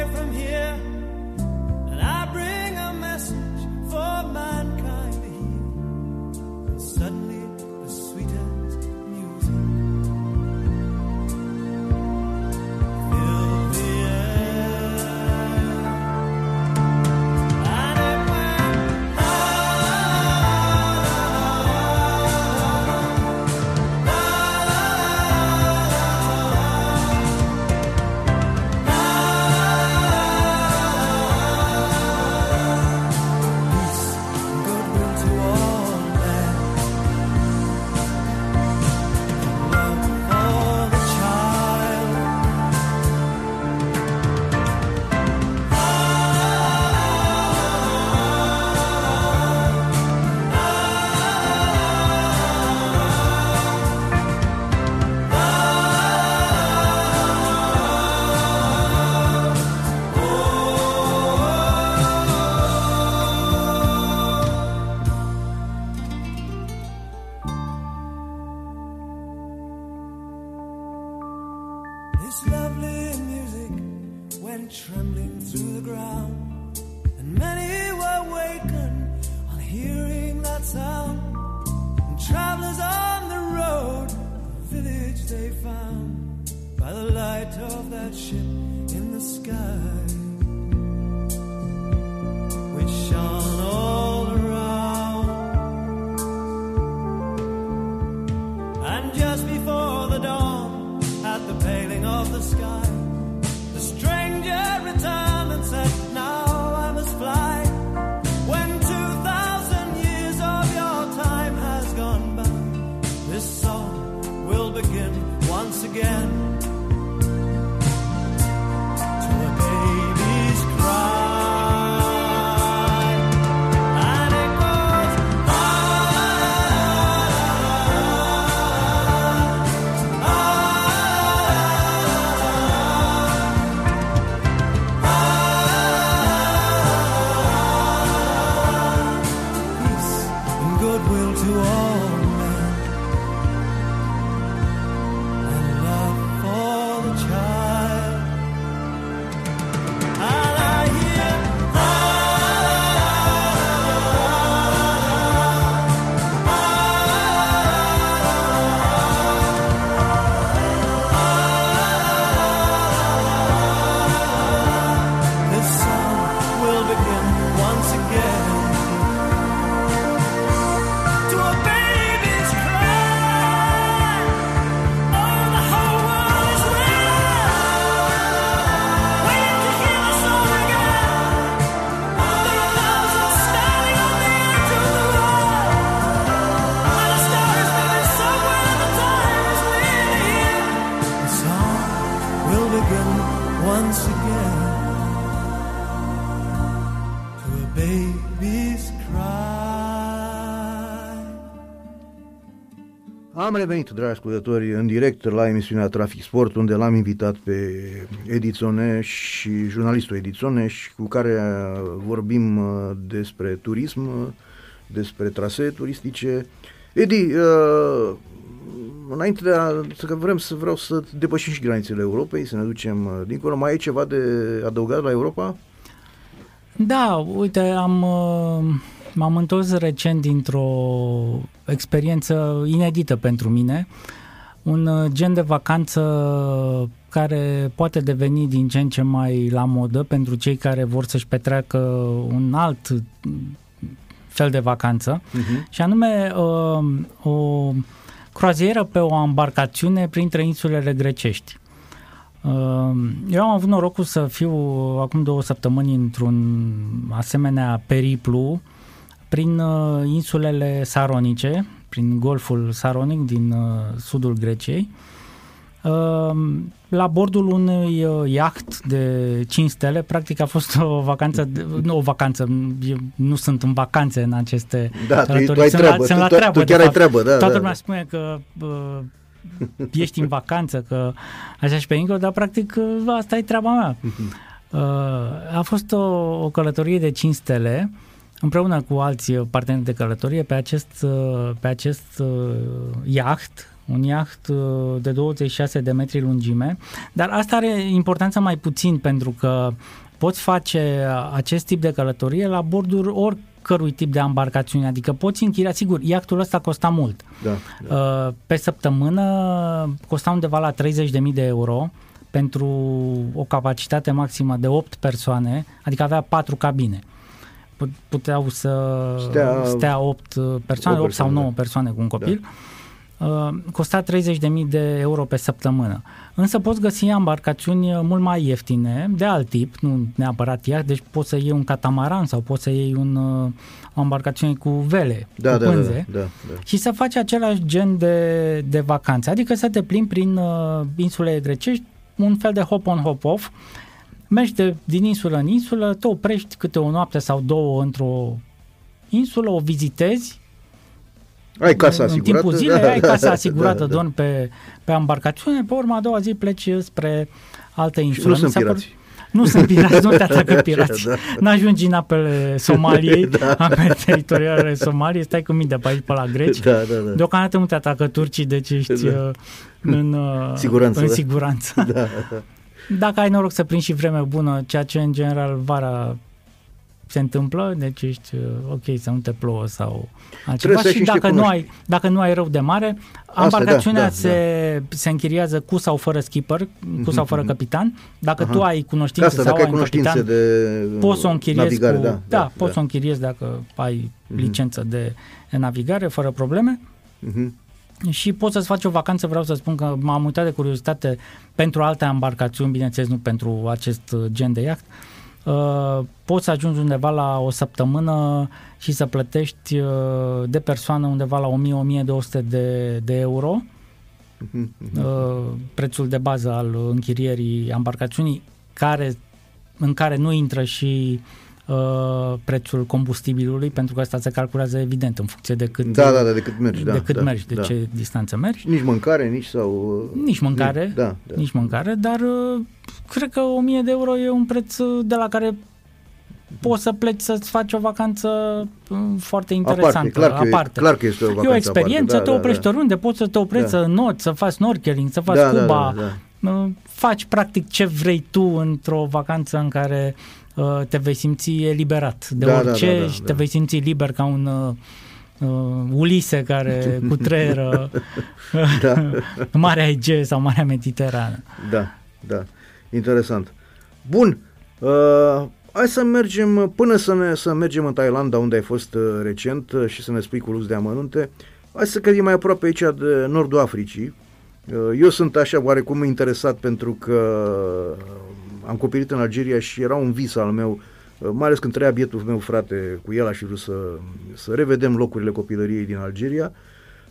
Revenit, dragi ascultători, în direct la emisiunea Trafic Sport, unde l-am invitat pe Edițone și jurnalistul Edițone și cu care vorbim uh, despre turism, uh, despre trasee turistice. Edi, uh, înainte de a, să vrem să vreau să depășim și granițele Europei, să ne ducem dincolo, mai ai ceva de adăugat la Europa? Da, uite, am M-am întors recent dintr-o experiență inedită pentru mine, un uh, gen de vacanță care poate deveni din ce în ce mai la modă pentru cei care vor să-și petreacă un alt fel de vacanță uh-huh. și anume uh, o croazieră pe o embarcațiune printre insulele grecești. Uh, eu am avut norocul să fiu acum două săptămâni într-un asemenea periplu prin uh, insulele Saronice, prin golful Saronic din uh, sudul Greciei, uh, la bordul unui uh, iaht de 5 stele, practic a fost [LAUGHS] o vacanță, de, nu o vacanță, eu nu sunt în vacanțe în aceste Da, tu, tu ai treabă, la, tu, la treabă, tu chiar ai treabă, da. Toată da, lumea spune că uh, ești în vacanță, că așa și pe încolo, dar practic uh, asta e treaba mea. Uh, a fost o, o călătorie de 5 stele, uh, împreună cu alți parteneri de călătorie pe acest, pe acest uh, iaht, un iaht uh, de 26 de metri lungime, dar asta are importanță mai puțin pentru că poți face acest tip de călătorie la bordul oricărui tip de embarcațiune, adică poți închiria, sigur, iactul ăsta costa mult. Da, da. Uh, pe săptămână costa undeva la 30.000 de euro pentru o capacitate maximă de 8 persoane, adică avea 4 cabine puteau să stea, stea 8 persoane, 8 sau 9 da. persoane cu un copil. Da. Uh, costa 30.000 de euro pe săptămână. Însă poți găsi embarcațiuni mult mai ieftine, de alt tip, nu neapărat ea, deci poți să iei un catamaran sau poți să iei un, uh, o embarcațiune cu vele, da, cu da, pânze da, da, da. și să faci același gen de, de vacanțe, adică să te plimbi prin uh, insule grecești, un fel de hop-on, hop-off, mergi de, din insulă în insulă, te oprești câte o noapte sau două într-o insulă, o vizitezi, ai casa în, asigurată. În timpul zilei da, ai [LAUGHS] casa asigurată, da, da. dormi pe, pe embarcațiune, pe urma a doua zi pleci spre alte insule. Și nu sunt pirați. Nu sunt pirați, nu te atacă [LAUGHS] pirați. Da. N-ajungi în apele Somaliei, [LAUGHS] da. apele teritoriale Somaliei, stai cu minte pe aici, pe la greci. Da, da, da. Deocamdată nu te atacă turcii, deci ești da. Uh, în, uh, siguranță, în da. siguranță. Da, da. Dacă ai noroc să prinzi și vreme bună, ceea ce în general vara se întâmplă, deci ești uh, ok să nu te plouă sau altceva și dacă nu, ai, dacă nu ai rău de mare, Asta, embarcațiunea da, da, se, da. se închiriază cu sau fără skipper, cu sau fără mhm. capitan. Dacă Aha. tu ai cunoștințe Asta, sau ai cunoștințe capitan, de poți să o închiriezi navigare, cu, da, da, da, poți da. să o închiriezi dacă ai uh-huh. licență de navigare fără probleme. Uh-huh și poți să-ți faci o vacanță, vreau să spun că m-am uitat de curiozitate pentru alte embarcațiuni, bineînțeles nu pentru acest gen de iaht, uh, poți să ajungi undeva la o săptămână și să plătești uh, de persoană undeva la 1000-1200 de, de euro, mhm, mhm. uh, prețul de bază al închirierii embarcațiunii, care, în care nu intră și uh, uh, prețul combustibilului, pentru că asta se calculează evident în funcție de cât, da, da, da, de cât mergi, de, da, cât da, mergi, de da. ce distanță mergi. Nici mâncare, nici sau... Uh, nici mâncare, nici, da, da. nici mâncare, dar uh, cred că 1000 de euro e un preț uh, de la care poți să pleci să-ți faci o vacanță uh, foarte interesantă. Aparte, clar că, aparte. E, clar că este o vacanță E o experiență, aparte, te da, oprești da, da. oriunde, poți să te oprești da. să noți, să faci snorkeling, să faci da, scuba, da, da, da. faci practic ce vrei tu într-o vacanță în care Uh, te vei simți eliberat de da, orice da, da, da, și da. te vei simți liber ca un uh, uh Ulise care [LAUGHS] cu trăieră [LAUGHS] da. [LAUGHS] Marea Egee sau Marea Mediterană. Da, da. Interesant. Bun. Uh, hai să mergem, până să, ne, să mergem în Thailanda, unde ai fost uh, recent uh, și să ne spui cu lux de amănunte, hai să cădim mai aproape aici de Nordul Africii. Uh, eu sunt așa oarecum interesat pentru că am copilărit în Algeria și era un vis al meu, uh, mai ales când trăia bietul meu frate cu el, aș fi vrut să, să revedem locurile copilăriei din Algeria.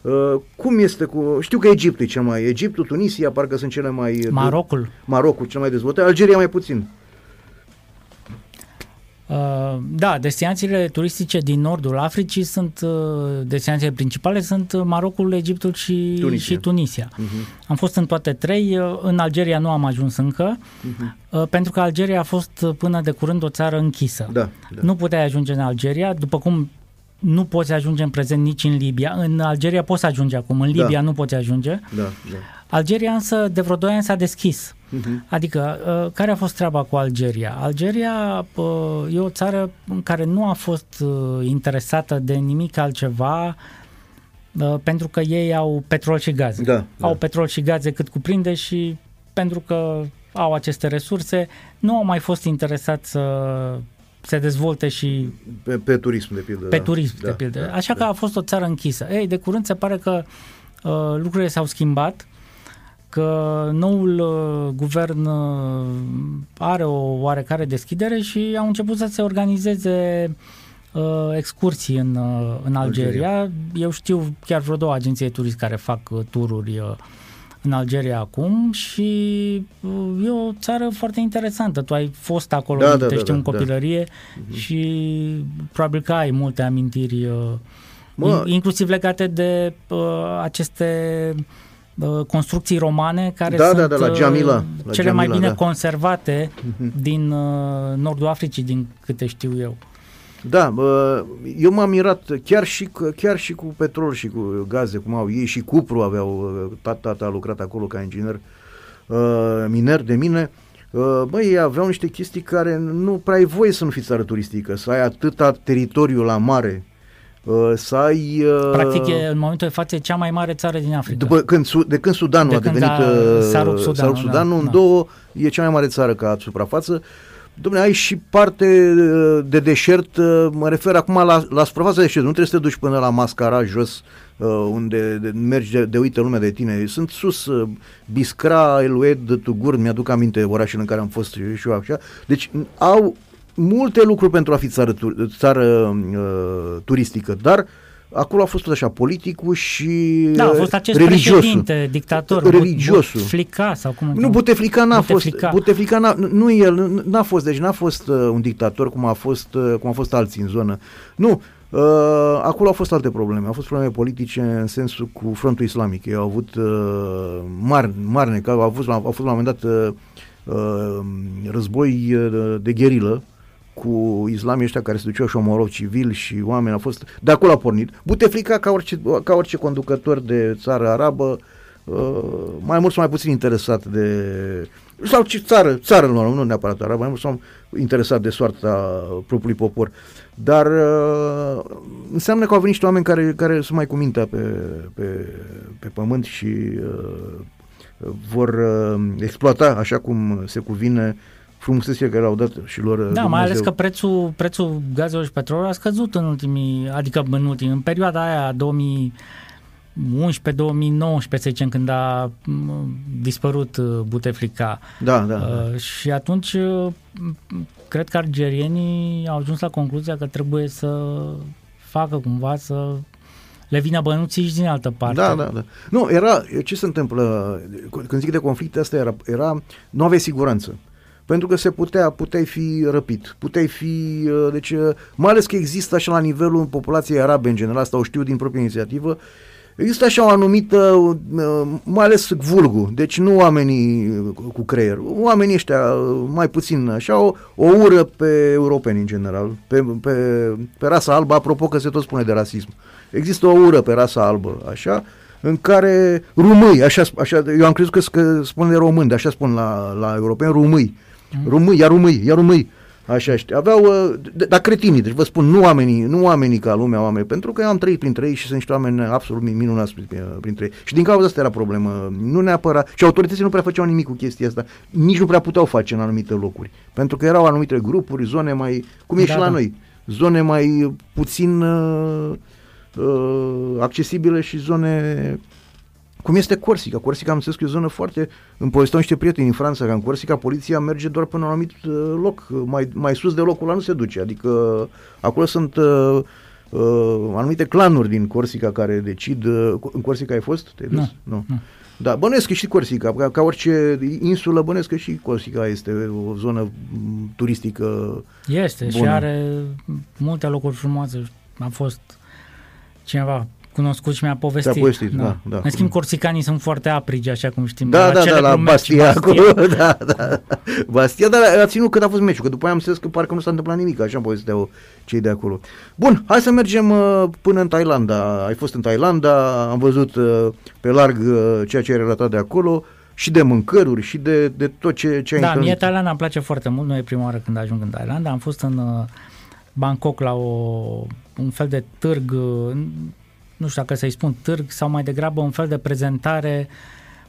Uh, cum este cu... Știu că Egiptul e cel mai... Egiptul, Tunisia, parcă sunt cele mai... Marocul. De, Marocul, cel mai dezvoltat. Algeria mai puțin. Uh, da, destinațiile turistice din nordul Africii sunt, uh, destinațiile principale sunt Marocul, Egiptul și Tunisia. Și Tunisia. Uh-huh. Am fost în toate trei, uh, în Algeria nu am ajuns încă, uh-huh. pentru că Algeria a fost până de curând o țară închisă. Da, da. Nu puteai ajunge în Algeria, după cum nu poți ajunge în prezent nici în Libia. În Algeria poți ajunge acum, în Libia da. nu poți ajunge. Da, da. Algeria însă de vreo 2 ani s-a deschis. Uh-huh. Adică, uh, care a fost treaba cu Algeria? Algeria uh, e o țară în care nu a fost uh, interesată de nimic altceva pentru că ei au petrol și gaze. Da, au da. petrol și gaze cât cuprinde și pentru că au aceste resurse, nu au mai fost interesați să se dezvolte și pe, pe turism de pildă. Pe da. turism da, de pildă. Da, Așa da. că a fost o țară închisă. Ei, de curând se pare că uh, lucrurile s-au schimbat că noul uh, guvern uh, are o oarecare deschidere și au început să se organizeze uh, excursii în, uh, în Algeria. Algeria. Eu știu chiar vreo două agenții de turism care fac uh, tururi uh, în Algeria acum și uh, e o țară foarte interesantă. Tu ai fost acolo, da, da, te da, știu, da, în copilărie da. și probabil că ai multe amintiri, uh, Mă, inclusiv legate de uh, aceste construcții romane care da, sunt da, da, la Jamila, la cele Jamila, mai bine da. conservate uh-huh. din uh, nordul Africii, din câte știu eu. Da, eu m-am mirat chiar și, chiar și cu petrol și cu gaze, cum au ei și Cupru aveau, tata, tata a lucrat acolo ca inginer, miner de mine, băi, ei aveau niște chestii care nu prea ai voie să nu fiți țară turistică, să ai atâta teritoriu la mare, Uh, să ai... Uh, Practic, e, în momentul de față, e cea mai mare țară din Africa. După când, de când Sudanul de a devenit a, uh, s-a rupt Sudanul, s-a Sudanul da, în da. două, e cea mai mare țară ca suprafață. Dom'le, ai și parte de deșert, mă refer acum la, la suprafața de deșert, nu trebuie să te duci până la Mascara, jos, unde de, mergi de, de uită lumea de tine. Sunt sus, Biscra, Elued, Tugur, mi-aduc aminte orașele în care am fost și eu așa. Deci au multe lucruri pentru a fi țară, țară uh, turistică, dar acolo a fost tot așa, politicul și Da, a fost acest religiosul. președinte, dictator, religiosul. Buteflica sau cum Nu, Buteflica n-a Buteflica. fost, Buteflica n-a, nu el, n-a fost, deci n-a fost uh, un dictator cum a fost, uh, cum a fost alții în zonă. Nu, uh, acolo au fost alte probleme, au fost probleme politice în sensul cu frontul islamic. Ei au avut uh, mari, mari au avut, au fost la un moment dat uh, uh, război uh, de gherilă, cu islamii ăștia care se duceau și omorau civil și oameni, a fost, de acolo a pornit. Buteflica, ca orice, ca orice conducător de țară arabă, uh, mai mult sau mai puțin interesat de sau ce țară, țară nu, nu neapărat arabă, mai mult sau interesat de soarta propriului popor. Dar uh, înseamnă că au venit niște oameni care, care sunt mai cu mintea pe, pe, pe pământ și uh, vor uh, exploata așa cum se cuvine frumusețile care au dat și lor Da, Dumnezeu. mai ales că prețul, prețul gazelor și petrolului a scăzut în ultimii, adică în ultimii, în perioada aia 2000 11-2019, să zicem, când a dispărut uh, Buteflica. Da, da. Uh, da. Și atunci uh, cred că argerienii au ajuns la concluzia că trebuie să facă cumva să le vină bănuții și din altă parte. Da, da, da. Nu, era, ce se întâmplă, când zic de conflicte, asta era, era nu aveai siguranță. Uh, pentru că se putea, puteai fi răpit, puteai fi, uh, deci, uh, mai ales că există așa la nivelul populației arabe în general, asta o știu din proprie inițiativă, Există așa o anumită, uh, mai ales vulgu, deci nu oamenii cu creier, oamenii ăștia mai puțin așa, o, o ură pe europeni în general, pe, pe, pe rasa albă, apropo că se tot spune de rasism. Există o ură pe rasa albă, așa, în care rumâi, așa, așa eu am crezut că, că spune de români, de așa spun la, la europeni, rumâi. Mm. Rumâi, ia rumâi, ia rumâi. Așa știu. Aveau, uh, dar cretinii, deci vă spun, nu oamenii, nu oamenii ca lumea, oameni, pentru că eu am trăit printre ei și sunt niște oameni absolut minunați printre ei. Și din cauza asta era problemă. Nu neapărat, și autoritățile nu prea făceau nimic cu chestia asta, nici nu prea puteau face în anumite locuri. Pentru că erau anumite grupuri, zone mai, cum e da, și la da. noi, zone mai puțin uh, uh, accesibile și zone cum este Corsica. Corsica am înțeles că e o zonă foarte... Îmi povesteau niște prieteni în Franța că în Corsica poliția merge doar până la un anumit uh, loc. Mai, mai sus de locul ăla nu se duce. Adică acolo sunt uh, uh, anumite clanuri din Corsica care decid... Uh, în Corsica ai fost? Te-ai dus? Nu. nu. nu. Da, bănuiesc că și Corsica, ca, ca orice insulă, bănuiesc că și Corsica este o zonă turistică Este bună. și are multe locuri frumoase. Am fost cineva cunoscut și mi-a povestit. povestit, da. da, da. În schimb, corsicanii sunt foarte aprigi, așa cum știm. Da, da, da, la Bastia, Bastia. acolo, [LAUGHS] da, da. Bastia, dar a ținut cât a fost meciul, că după aia am înțeles că parcă nu s-a întâmplat nimic, așa am povesteau cei de acolo. Bun, hai să mergem uh, până în Thailanda. Ai fost în Thailanda, am văzut uh, pe larg uh, ceea ce ai relatat de acolo și de mâncăruri și de, de tot ce, ce ai Da, întâlnit. mie Thailanda îmi place foarte mult. Noi e prima oară când ajung în Thailanda. Am fost în uh, Bangkok la o, un fel de târg uh, nu știu dacă să-i spun târg sau mai degrabă un fel de prezentare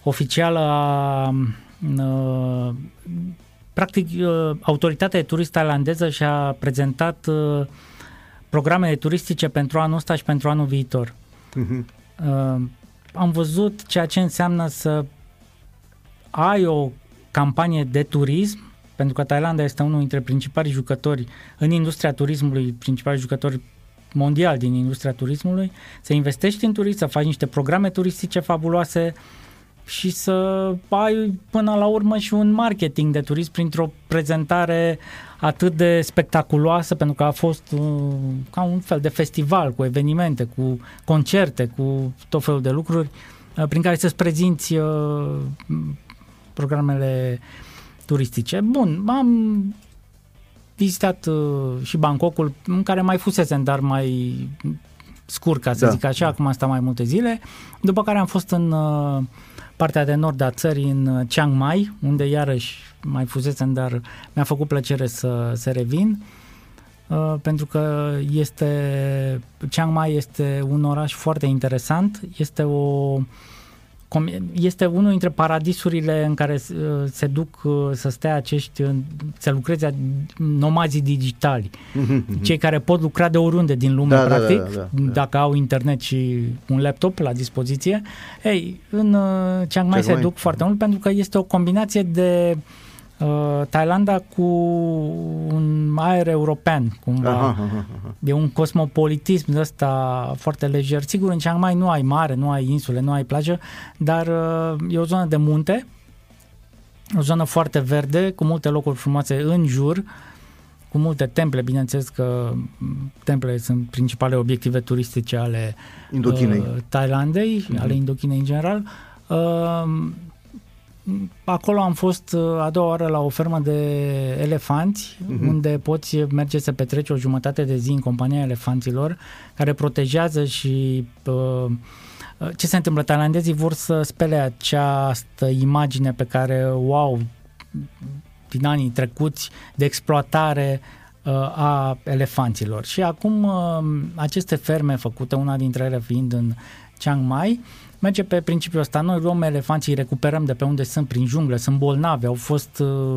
oficială a uh, practic uh, autoritatea de turist tailandeză și-a prezentat uh, programele turistice pentru anul ăsta și pentru anul viitor. Uh-huh. Am văzut ceea ce înseamnă să ai o campanie de turism pentru că Thailanda este unul dintre principalii jucători în industria turismului, principalii jucători mondial din industria turismului, să investești în turism, să faci niște programe turistice fabuloase și să ai până la urmă și un marketing de turism printr-o prezentare atât de spectaculoasă, pentru că a fost uh, ca un fel de festival cu evenimente, cu concerte, cu tot felul de lucruri, uh, prin care să-ți prezinți uh, programele turistice. Bun, am vizitat uh, și Bangkokul, în care mai fusesem, dar mai scurt, ca să da. zic așa, acum am stat mai multe zile, după care am fost în uh, partea de nord a țării, în uh, Chiang Mai, unde iarăși mai fusesem, dar mi-a făcut plăcere să, să revin, uh, pentru că este Chiang Mai este un oraș foarte interesant, este o este unul dintre paradisurile în care uh, se duc uh, să stea acești, să lucreze nomazii digitali, mhm. cei care pot lucra de oriunde din lume, da, da practic, da, da, da, da. dacă au internet și un laptop la dispoziție. Ei, în uh, Chiang Mai se duc foarte mult pentru că este o combinație de uh, uh, Thailanda cu un aer european, cumva. Aha, aha, aha. E un cosmopolitism de ăsta foarte lejer. Sigur, în Chiang Mai nu ai mare, nu ai insule, nu ai plajă, dar uh, e o zonă de munte, o zonă foarte verde, cu multe locuri frumoase în jur, cu multe temple, bineînțeles că templele sunt principale obiective turistice ale Indochinei. Uh, Thailandei, uh-huh. ale Indochinei în general. Uh, Acolo am fost uh, a doua oară la o fermă de elefanți, uh-huh. unde poți merge să petreci o jumătate de zi în compania elefanților, care protejează și uh, uh ce se întâmplă? Tailandezii vor să spele această imagine pe care o au din anii trecuți de exploatare uh, a elefanților. Și acum uh, aceste ferme făcute, una dintre ele fiind în Chiang Mai, uh, merge pe principiul ăsta. Noi luăm elefanții, îi recuperăm de pe unde sunt prin junglă, sunt bolnavi, au fost uh,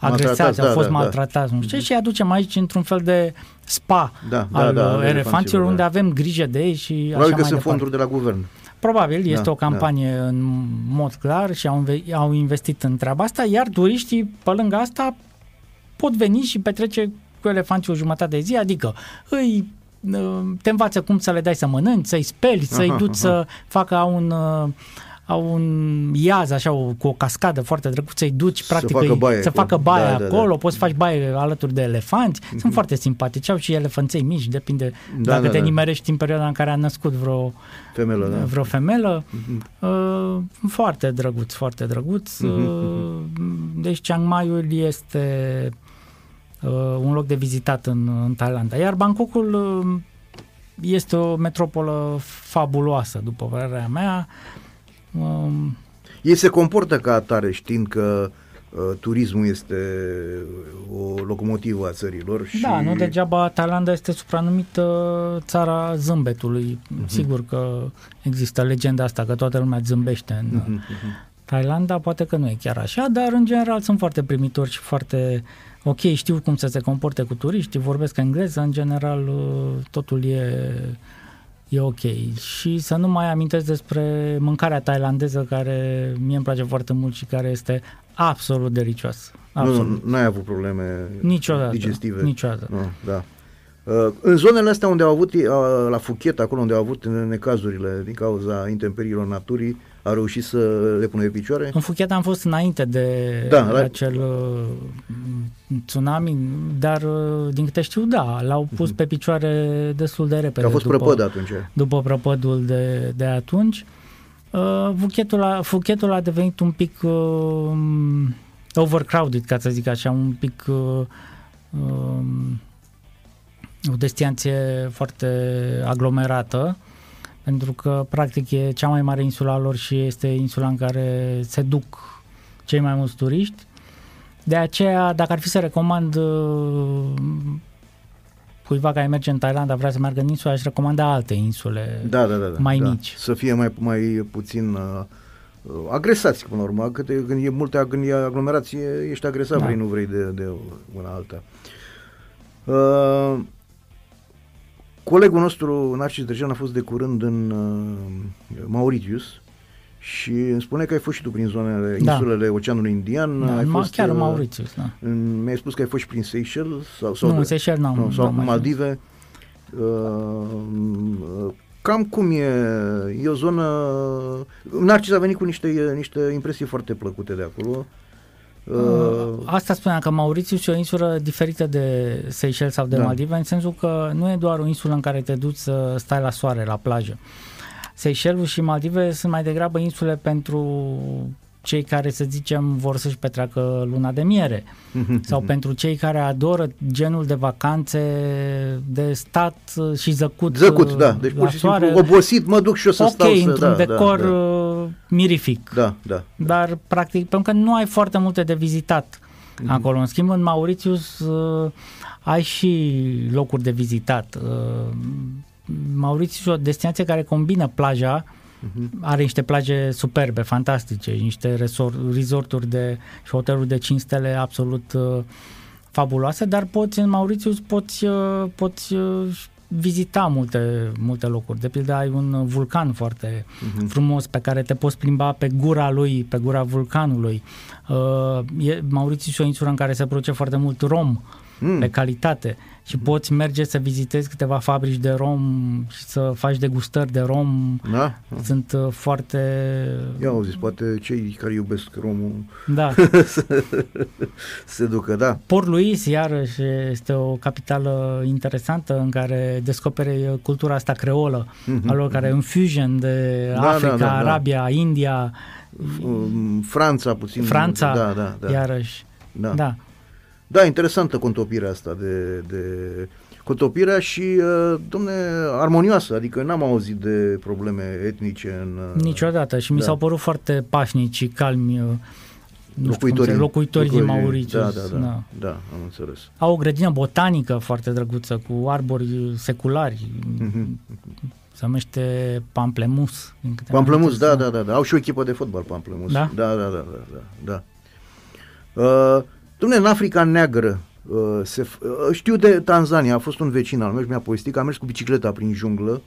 agresați, au fost da, da, maltratați, da. nu știu, și îi aducem aici într-un fel de spa da, al da, da, uh, elefanților, unde da. avem grijă de ei și Probabil așa că mai sunt departe. fonduri de la guvern. Probabil, da, este o campanie da. în mod clar și au, au investit în treaba asta, iar turiștii, pe lângă asta, pot veni și petrece cu elefanții o jumătate de zi, adică îi te învață cum să le dai să mănânci, să-i speli, să-i duci să [LAUGHS] facă un au un iaz așa o, cu o cascadă foarte drăguță, să-i duci practic să facă baie, să facă baie da, acolo, da, da. poți să faci baie alături de elefanți, mm-hmm. sunt foarte simpatici, au și elefanței mici, depinde da, dacă da, te da. nimerești în perioada în care a născut vreo femelă, da. vreo femelă. Mm-hmm. Uh, foarte drăguț, foarte drăguț. Mm-hmm. Uh, deci Chiang Mai-ul este uh, un loc de vizitat în, în Thailanda. Iar Bangkokul uh, este o metropolă fabuloasă, după părerea mea. Um, Ei se comportă ca atare știind că uh, turismul este o locomotivă a țărilor. Și... Da, nu degeaba Thailanda este supranumită țara zâmbetului. Uh-huh. Sigur că există legenda asta că toată lumea zâmbește în uh-huh. Thailanda, poate că nu e chiar așa, dar în general sunt foarte primitori și foarte ok, știu cum să se comporte cu turiști, vorbesc engleză, în general uh, totul e, e ok. Și să nu mai amintesc despre mâncarea tailandeză care mie îmi place foarte mult și care este absolut delicioasă. Absolut. Nu, nu ai avut probleme niciodată, digestive? Niciodată. Nu, da. Uh, în zonele astea unde au avut, uh, la Fuchet, acolo unde au avut necazurile din cauza intemperiilor naturii, a reușit să le pună pe picioare? În Fuchet am fost înainte de da, la... acel uh, tsunami, dar uh, din câte știu, da, l-au pus uh-huh. pe picioare destul de repede. Că a fost după, prăpăd atunci. După prăpădul de, de atunci. Uh, Fuchetul, a, Fuchetul a devenit un pic uh, overcrowded, ca să zic așa, un pic uh, uh, o destinație foarte aglomerată, pentru că practic e cea mai mare insula lor și este insula în care se duc cei mai mulți turiști. De aceea, dacă ar fi să recomand uh, cuiva care merge în Thailanda, vrea să meargă în insula, aș recomanda alte insule da, da, da, da, mai da. mici. Să fie mai, mai puțin uh, agresați până la urmă, că când e multe când e aglomerație, ești agresat, da. vrei, nu vrei de, de una alta. Uh, Colegul nostru, Narcis Drăgean, a fost de curând în uh, Mauritius și îmi spune că ai fost și tu prin zonele, da. insulele Oceanului Indian. Da, ai fost, chiar în uh, Mauritius, da. În, mi-ai spus că ai fost și prin Seychelles? Sau, sau nu, în Seychelles n-am. Nu, sau Maldive. Uh, uh, cam cum e? E o zonă... Narcis a venit cu niște, niște impresii foarte plăcute de acolo. Uh, Asta spuneam că Mauritius e o insulă diferită de Seychelles sau de da. Maldive, în sensul că nu e doar o insulă în care te duci să stai la soare, la plajă. Seychelles și Maldive sunt mai degrabă insule pentru cei care, să zicem, vor să-și petreacă luna de miere [LAUGHS] sau pentru cei care adoră genul de vacanțe de stat și zăcut Zăcut, da. Deci pur și simplu obosit, mă duc și o să okay, stau să... într-un da, decor da, da. mirific. Da, da. Dar, practic, pentru că nu ai foarte multe de vizitat mm-hmm. acolo. În schimb, în Mauritius uh, ai și locuri de vizitat. Uh, Mauritius e o destinație care combină plaja Uh-huh. Are niște plaje superbe, fantastice, niște resort, resorturi de, și hoteluri de 5 stele absolut uh, fabuloase, dar poți în Mauritius poți, uh, poți uh, vizita multe, multe locuri. De pildă ai un vulcan foarte uh-huh. frumos pe care te poți plimba pe gura lui, pe gura vulcanului. Uh, e, Mauritius e o insulă în care se produce foarte mult rom mm. pe calitate și poți merge să vizitezi câteva fabrici de rom și să faci degustări de rom. Da? Sunt uh, foarte... Ia au zis, poate cei care iubesc romul da. [LAUGHS] se ducă, da. Port Louis, iarăși, este o capitală interesantă în care descoperi cultura asta creolă, mm-hmm. a lor care mhm. în fusion de da, Africa, da, da, da, Arabia, India, Franța puțin. Franța, da, da, da. iarăși. Da. da. Da, interesantă contopirea asta de, de contopirea și, uh, domne, armonioasă, adică n-am auzit de probleme etnice în... Uh, Niciodată și mi da. s-au părut foarte pașnici și calmi uh, nu locuitorii, știu locuitorii din Mauritius. Da, da, da, da, da, am înțeles. Au o grădină botanică foarte drăguță, cu arbori seculari. Mm-hmm. Se numește Pamplemus. Pamplemus, da, da, da, da. Au și o echipă de fotbal Pamplemus. Da? Da, da, da, da, da. da. Uh, Dom'le, în Africa Neagră, uh, se, uh, știu de Tanzania, a fost un vecin al meu și mi-a povestit că a mers cu bicicleta prin junglă,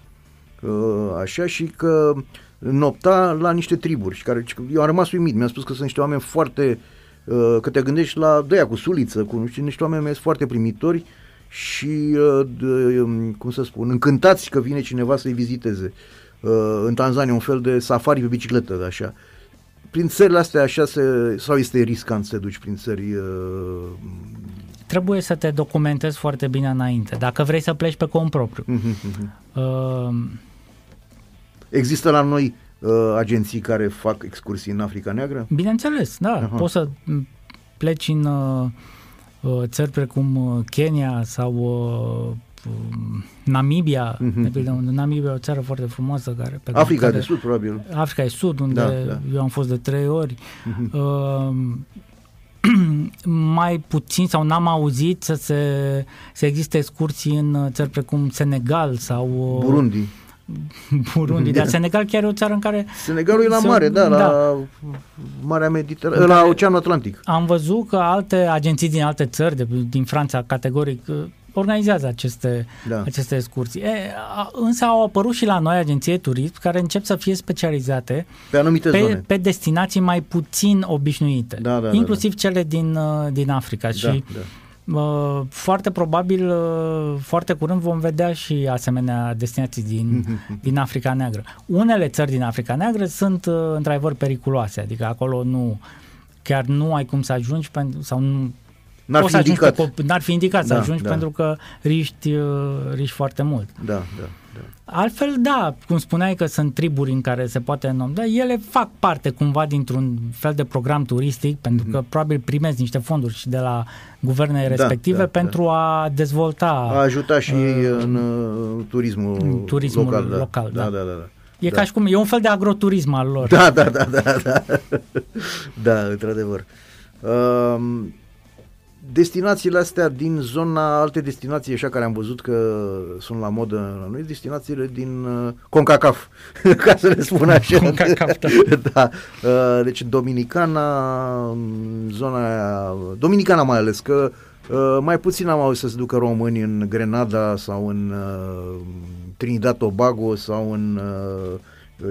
uh, așa, și că nopta la niște triburi și care, eu am rămas uimit, mi-a spus că sunt niște oameni foarte, uh, că te gândești la dăia cu suliță, cu știu, niște oameni foarte primitori și, uh, de, um, cum să spun, încântați că vine cineva să-i viziteze. Uh, în Tanzania un fel de safari pe bicicletă, așa prin țările astea așa se, sau este riscant să te duci prin țări uh... Trebuie să te documentezi foarte bine înainte, dacă vrei să pleci pe cont propriu. Uh-huh. Uh... Există la noi uh, agenții care fac excursii în Africa Neagră? Bineînțeles, da. Uh-huh. Poți să pleci în uh, uh, țări precum uh, Kenya sau uh, Namibia, mm-hmm. de pildă, Namibia e o țară foarte frumoasă. Care, pe Africa care, de Sud, probabil. Africa de Sud, unde da, da. eu am fost de trei ori. Mm-hmm. Uh, [CLEARS THROAT] mai puțin sau n-am auzit să, se, să existe excursii în țări precum Senegal sau uh, Burundi. Burundi, dar [LAUGHS] Senegal chiar e o țară în care... Senegalul e la mare, da, da. la Marea Mediterană, la Oceanul Atlantic. Am văzut că alte agenții din alte țări, de, din Franța, categoric, organizează aceste, da. aceste excursii. E, a, însă au apărut și la noi agenții de turism care încep să fie specializate pe anumite pe, zone. pe destinații mai puțin obișnuite, da, da, inclusiv da, da. cele din, uh, din Africa. Da, și da. uh, foarte probabil, uh, foarte curând vom vedea și asemenea destinații din, [LAUGHS] din Africa Neagră. Unele țări din Africa Neagră sunt uh, într-adevăr periculoase, adică acolo nu, chiar nu ai cum să ajungi pentru, sau nu, N-ar fi, indicat. Pe, n-ar fi indicat da, să ajungi da. pentru că riști, riști foarte mult. Da, da. Altfel, da, cum spuneai că sunt triburi în care se poate da, ele fac parte cumva dintr-un fel de program turistic, pentru că mm-hmm. probabil primesc niște fonduri și de la guvernele da, respective da, pentru da. a dezvolta. A ajuta și uh, în uh, turismul, turismul local. Da. local da. Da, da, da, da. E da. ca și cum, e un fel de agroturism al lor. Da, da, da, da, da. [LAUGHS] da, într-adevăr. Uh, destinațiile astea din zona, alte destinații așa care am văzut că sunt la modă la noi, destinațiile din uh, CONCACAF, [LAUGHS] ca să le spun așa. CONCACAF, da. [LAUGHS] da. Uh, deci Dominicana, zona aia, Dominicana mai ales, că uh, mai puțin am auzit să se ducă români în Grenada sau în uh, Trinidad Tobago sau în uh,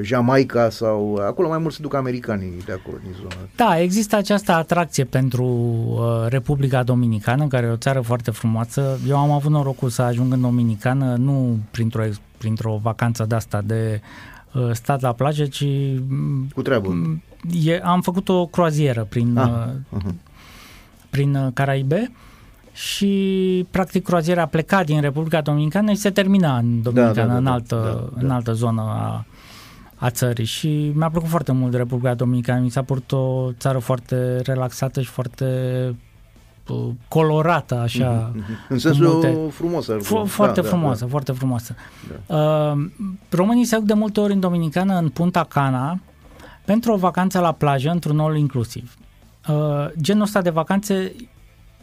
Jamaica sau acolo mai mult se duc americanii de acolo din zonă. Da, există această atracție pentru uh, Republica Dominicană, care e o țară foarte frumoasă. Eu am avut norocul să ajung în Dominicană, nu printr-o, printr-o vacanță de asta de uh, stat la plajă, ci cu treabă. E, am făcut o croazieră prin, ah, uh, uh-huh. prin uh, Caraibe și practic croaziera a plecat din Republica Dominicană și se termina în Dominicană, da, da, da, în, altă, da, da. în altă zonă a a țării și mi-a plăcut foarte mult Republica Dominicană. Mi s-a părut o țară foarte relaxată și foarte uh, colorată, așa. Mm-hmm. În sensul multe... frumos. F- foarte da, frumoasă, da, da. foarte frumoasă. Da. Uh, românii se duc de multe ori în Dominicană, în Punta Cana, pentru o vacanță la plajă, într-un all inclusiv. Uh, genul ăsta de vacanțe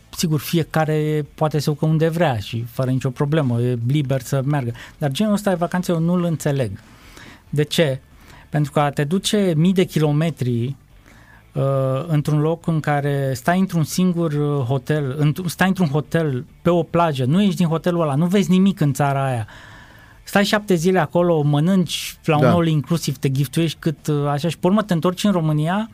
sigur, fiecare poate să ducă unde vrea și fără nicio problemă, e liber să meargă. Dar genul ăsta de vacanțe eu nu-l înțeleg. De ce? Pentru că a te duce mii de kilometri uh, într-un loc în care stai într-un singur uh, hotel, înt- stai într-un hotel pe o plajă, nu ești din hotelul ăla, nu vezi nimic în țara aia. Stai șapte zile acolo, mănânci la da. un all inclusiv, te giftuiești cât uh, așa și pe urmă te întorci în România,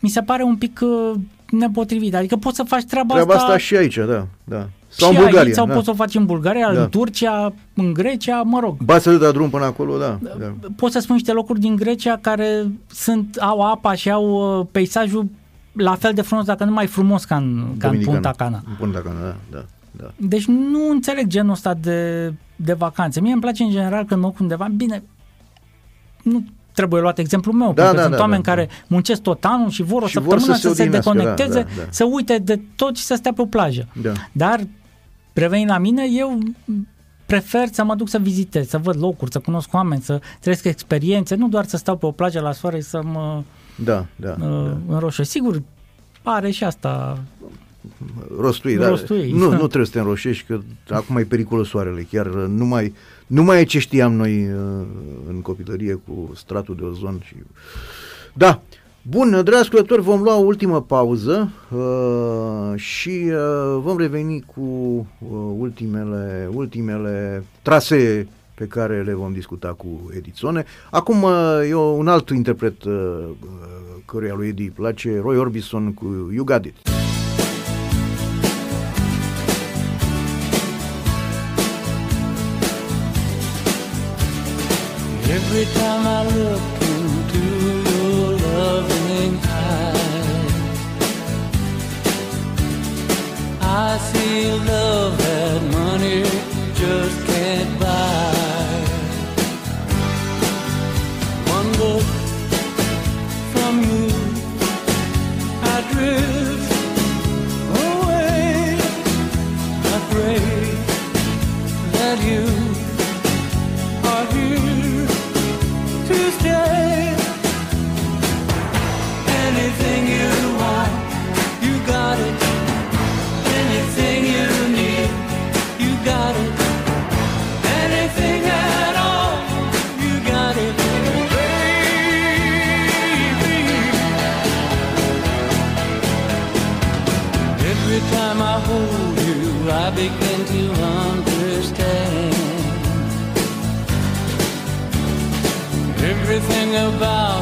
mi se pare un pic uh, nepotrivit. Adică poți să faci treaba, treaba asta... asta și aici, da, da. Sau și în Bulgaria. Aici, sau da. poți să o faci în Bulgaria, da. în Turcia, în Grecia, mă rog. Ba să da drum până acolo, da. da. Poți să spun niște locuri din Grecia care sunt, au apa și au uh, peisajul la fel de frumos, dacă nu mai frumos ca în, ca în Punta Cana. În Punta Cana, da, da. Da. Deci nu înțeleg genul ăsta de, de vacanțe. Mie îmi place în general când mă undeva, bine, nu trebuie luat exemplul meu, da, pentru că da, sunt da, oameni da, care da. muncesc tot anul și vor o și săptămână vor să, să se deconecteze, da, da, da. să uite de tot și să stea pe o plajă. Da. Dar Revenind la mine, eu prefer să mă duc să vizitez, să văd locuri, să cunosc oameni, să trăiesc experiențe, nu doar să stau pe o plajă la soare să mă da, da, uh, da. înroșe. Sigur, are și asta rostui, rostui dar nu, da. nu trebuie să te înroșești, că acum e periculos soarele, chiar nu mai, nu mai e ce știam noi uh, în copilărie cu stratul de ozon și... Da, Bun, dragi ascultători, vom lua o ultimă pauză uh, și uh, vom reveni cu uh, ultimele, ultimele trasee pe care le vom discuta cu Edițone. Acum uh, e un alt interpret uh, uh, căruia lui Edi place, Roy Orbison cu You Got It. Every time I look I see love that money just about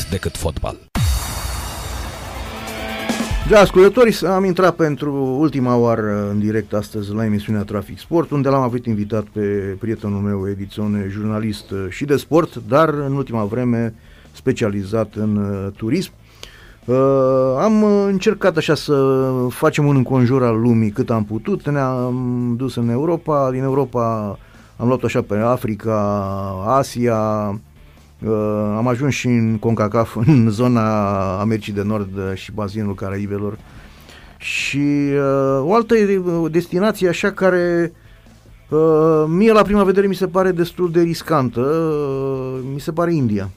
mult decât fotbal. Da, ascultători, am intrat pentru ultima oară în direct astăzi la emisiunea Trafic Sport, unde l-am avut invitat pe prietenul meu, Edițone, jurnalist și de sport, dar în ultima vreme specializat în uh, turism. Uh, am încercat așa să facem un înconjur al lumii cât am putut, ne-am dus în Europa, din Europa am luat așa pe Africa, Asia, uh, am ajuns și în CONCACAF, [LAUGHS] în zona Americii de Nord și bazinul Caraibelor și uh, o altă destinație așa care uh, mie la prima vedere mi se pare destul de riscantă, uh, mi se pare India.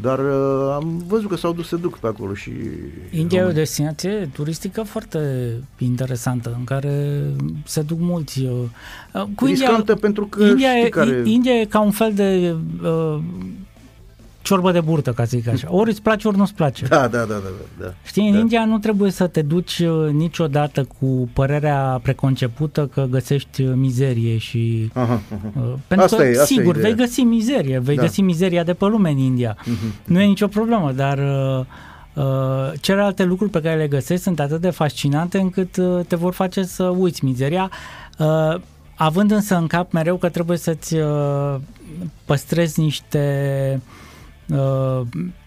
Dar uh, am văzut că s-au dus, se duc pe acolo și... India e o destinație turistică foarte interesantă, în care se duc mulți. Uh, cu Riscantă India, pentru că India, știi care... India e ca un fel de uh, ciorbă de burtă, ca să zic așa. Ori îți place, ori nu-ți place. Da, da, da. da, da Știi, în da. India nu trebuie să te duci uh, niciodată cu părerea preconcepută că găsești uh, mizerie și... Aha, aha. Uh, pentru asta că, e, asta sigur, e vei găsi mizerie, vei da. găsi mizeria de pe lume în India. Uh-huh. Nu e nicio problemă, dar... Uh, Uh, celelalte lucruri pe care le găsești sunt atât de fascinante încât uh, te vor face să uiți mizeria, uh, având însă în cap mereu că trebuie să-ți uh, păstrezi niște uh,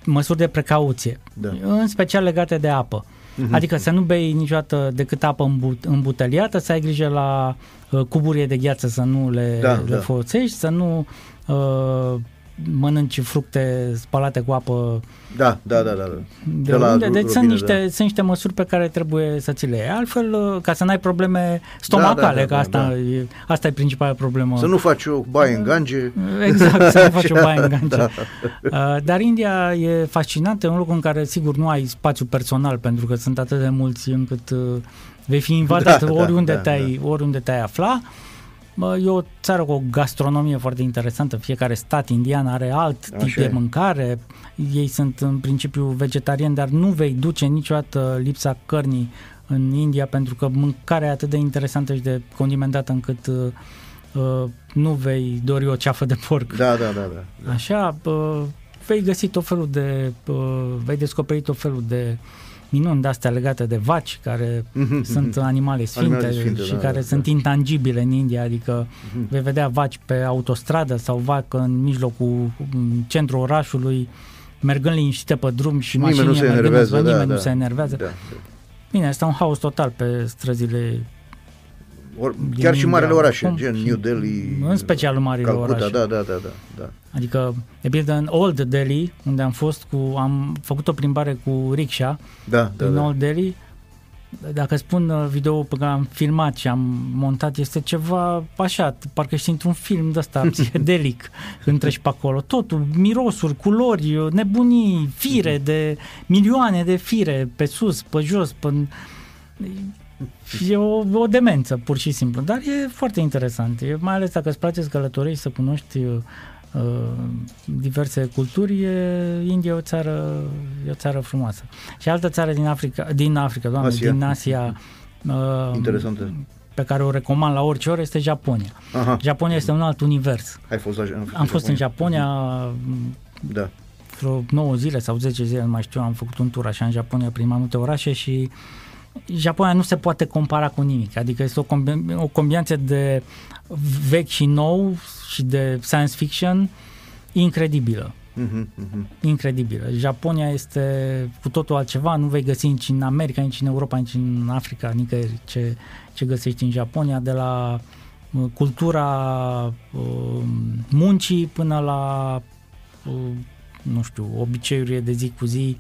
măsuri de precauție, da. în special legate de apă. Uh-huh. Adică să nu bei niciodată decât apă îmbut- îmbuteliată, să ai grijă la uh, cuburie de gheață să nu le, da, le da. folosești, să nu uh, mănânci fructe spălate cu apă. Da, da, da. da. De, de la unde? Deci sunt niște, da. sunt niște măsuri pe care trebuie să ți le iei. Altfel, uh, ca să n-ai probleme stomacale, da, da, da, că asta, da, da. E, asta e principala problemă. Să nu faci o baie în gange. [LAUGHS] Exact, să nu faci o [LAUGHS] baie în gange. da. Uh, dar India e fascinantă, e un loc în care, sigur, nu ai spațiu personal, pentru că sunt atât de mulți încât uh, vei fi invadat da, oriunde, da, te-ai, da. oriunde te-ai afla. E o țară cu o gastronomie foarte interesantă. Fiecare stat indian are alt tip Așa de mâncare. Ei sunt în principiu vegetariani, dar nu vei duce niciodată lipsa cărnii în India pentru că mâncarea e atât de interesantă și de condimentată încât uh, uh, nu vei dori o ceafă de porc. Da, da, da. da. Așa, uh, vei găsi tot felul de, uh, vei descoperi tot felul de uh, minuni de-astea legate de vaci, care mm-hmm. sunt animale sfinte, animale sfinte și da, care da, sunt da. intangibile în India, adică mm-hmm. vei vedea vaci pe autostradă sau vacă în mijlocul, în centrul orașului, mergând liniștite pe drum și nimeni mașinile nu se enervează, da, nimeni da, nu se enervează. Da, da. Bine, este un haos total pe străzile Or, chiar și marele orașe, gen New Delhi. În special în marile Calcuta, orașe. Da, da, da, da, da. Adică, de pildă, în Old Delhi, unde am fost cu, am făcut o plimbare cu rickshaw da, da, în da. Old Delhi, dacă spun uh, video pe care am filmat și am montat, este ceva așa, parcă ești într-un film de ăsta [LAUGHS] psihedelic când treci pe acolo. Totul, mirosuri, culori, nebunii, fire de milioane de fire pe sus, pe jos, pe E o, o demență, pur și simplu, dar e foarte interesant. E, mai ales dacă îți place să călătorești, să cunoști uh, diverse culturi, e, India e o țară, e o țară frumoasă. Și altă țară din Africa, din Africa, doamne, Asia. din Asia, uh, Interesantă. pe care o recomand la orice oră este Japonia. Aha. Japonia este un alt univers. Ai fost la, am, Am fost în Japonia da. vreo 9 zile sau 10 zile, nu mai știu, am făcut un tur așa în Japonia prin mai multe orașe și Japonia nu se poate compara cu nimic, adică este o, combi- o combinație de vechi și nou și de science fiction incredibilă. Uh-huh, uh-huh. Incredibilă. Japonia este cu totul altceva, nu vei găsi nici în America, nici în Europa, nici în Africa, nicăieri ce, ce găsești în Japonia, de la uh, cultura uh, muncii până la uh, nu știu, obiceiurile de zi cu zi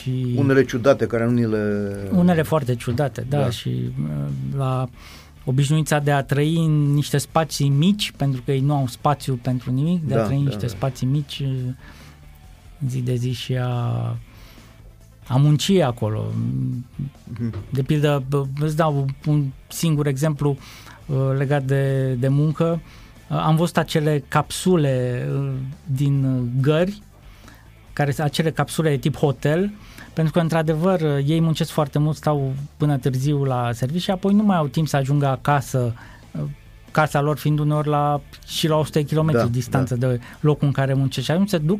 și unele ciudate care nu ni le... Unele foarte ciudate, da, da. și uh, la obișnuința de a trăi în niște spații mici, pentru că ei nu au spațiu pentru nimic, de da, a trăi în da, niște da. spații mici uh, zi de zi și a, a munci acolo. De pildă, îți dau un singur exemplu uh, legat de, de muncă. Am văzut acele capsule din gări care sunt acele capsule de tip hotel, pentru că, într-adevăr, ei muncesc foarte mult, stau până târziu la serviciu și apoi nu mai au timp să ajungă acasă casa lor fiind uneori la, și la 100 km da, distanță da. de locul în care muncește. Și atunci se duc,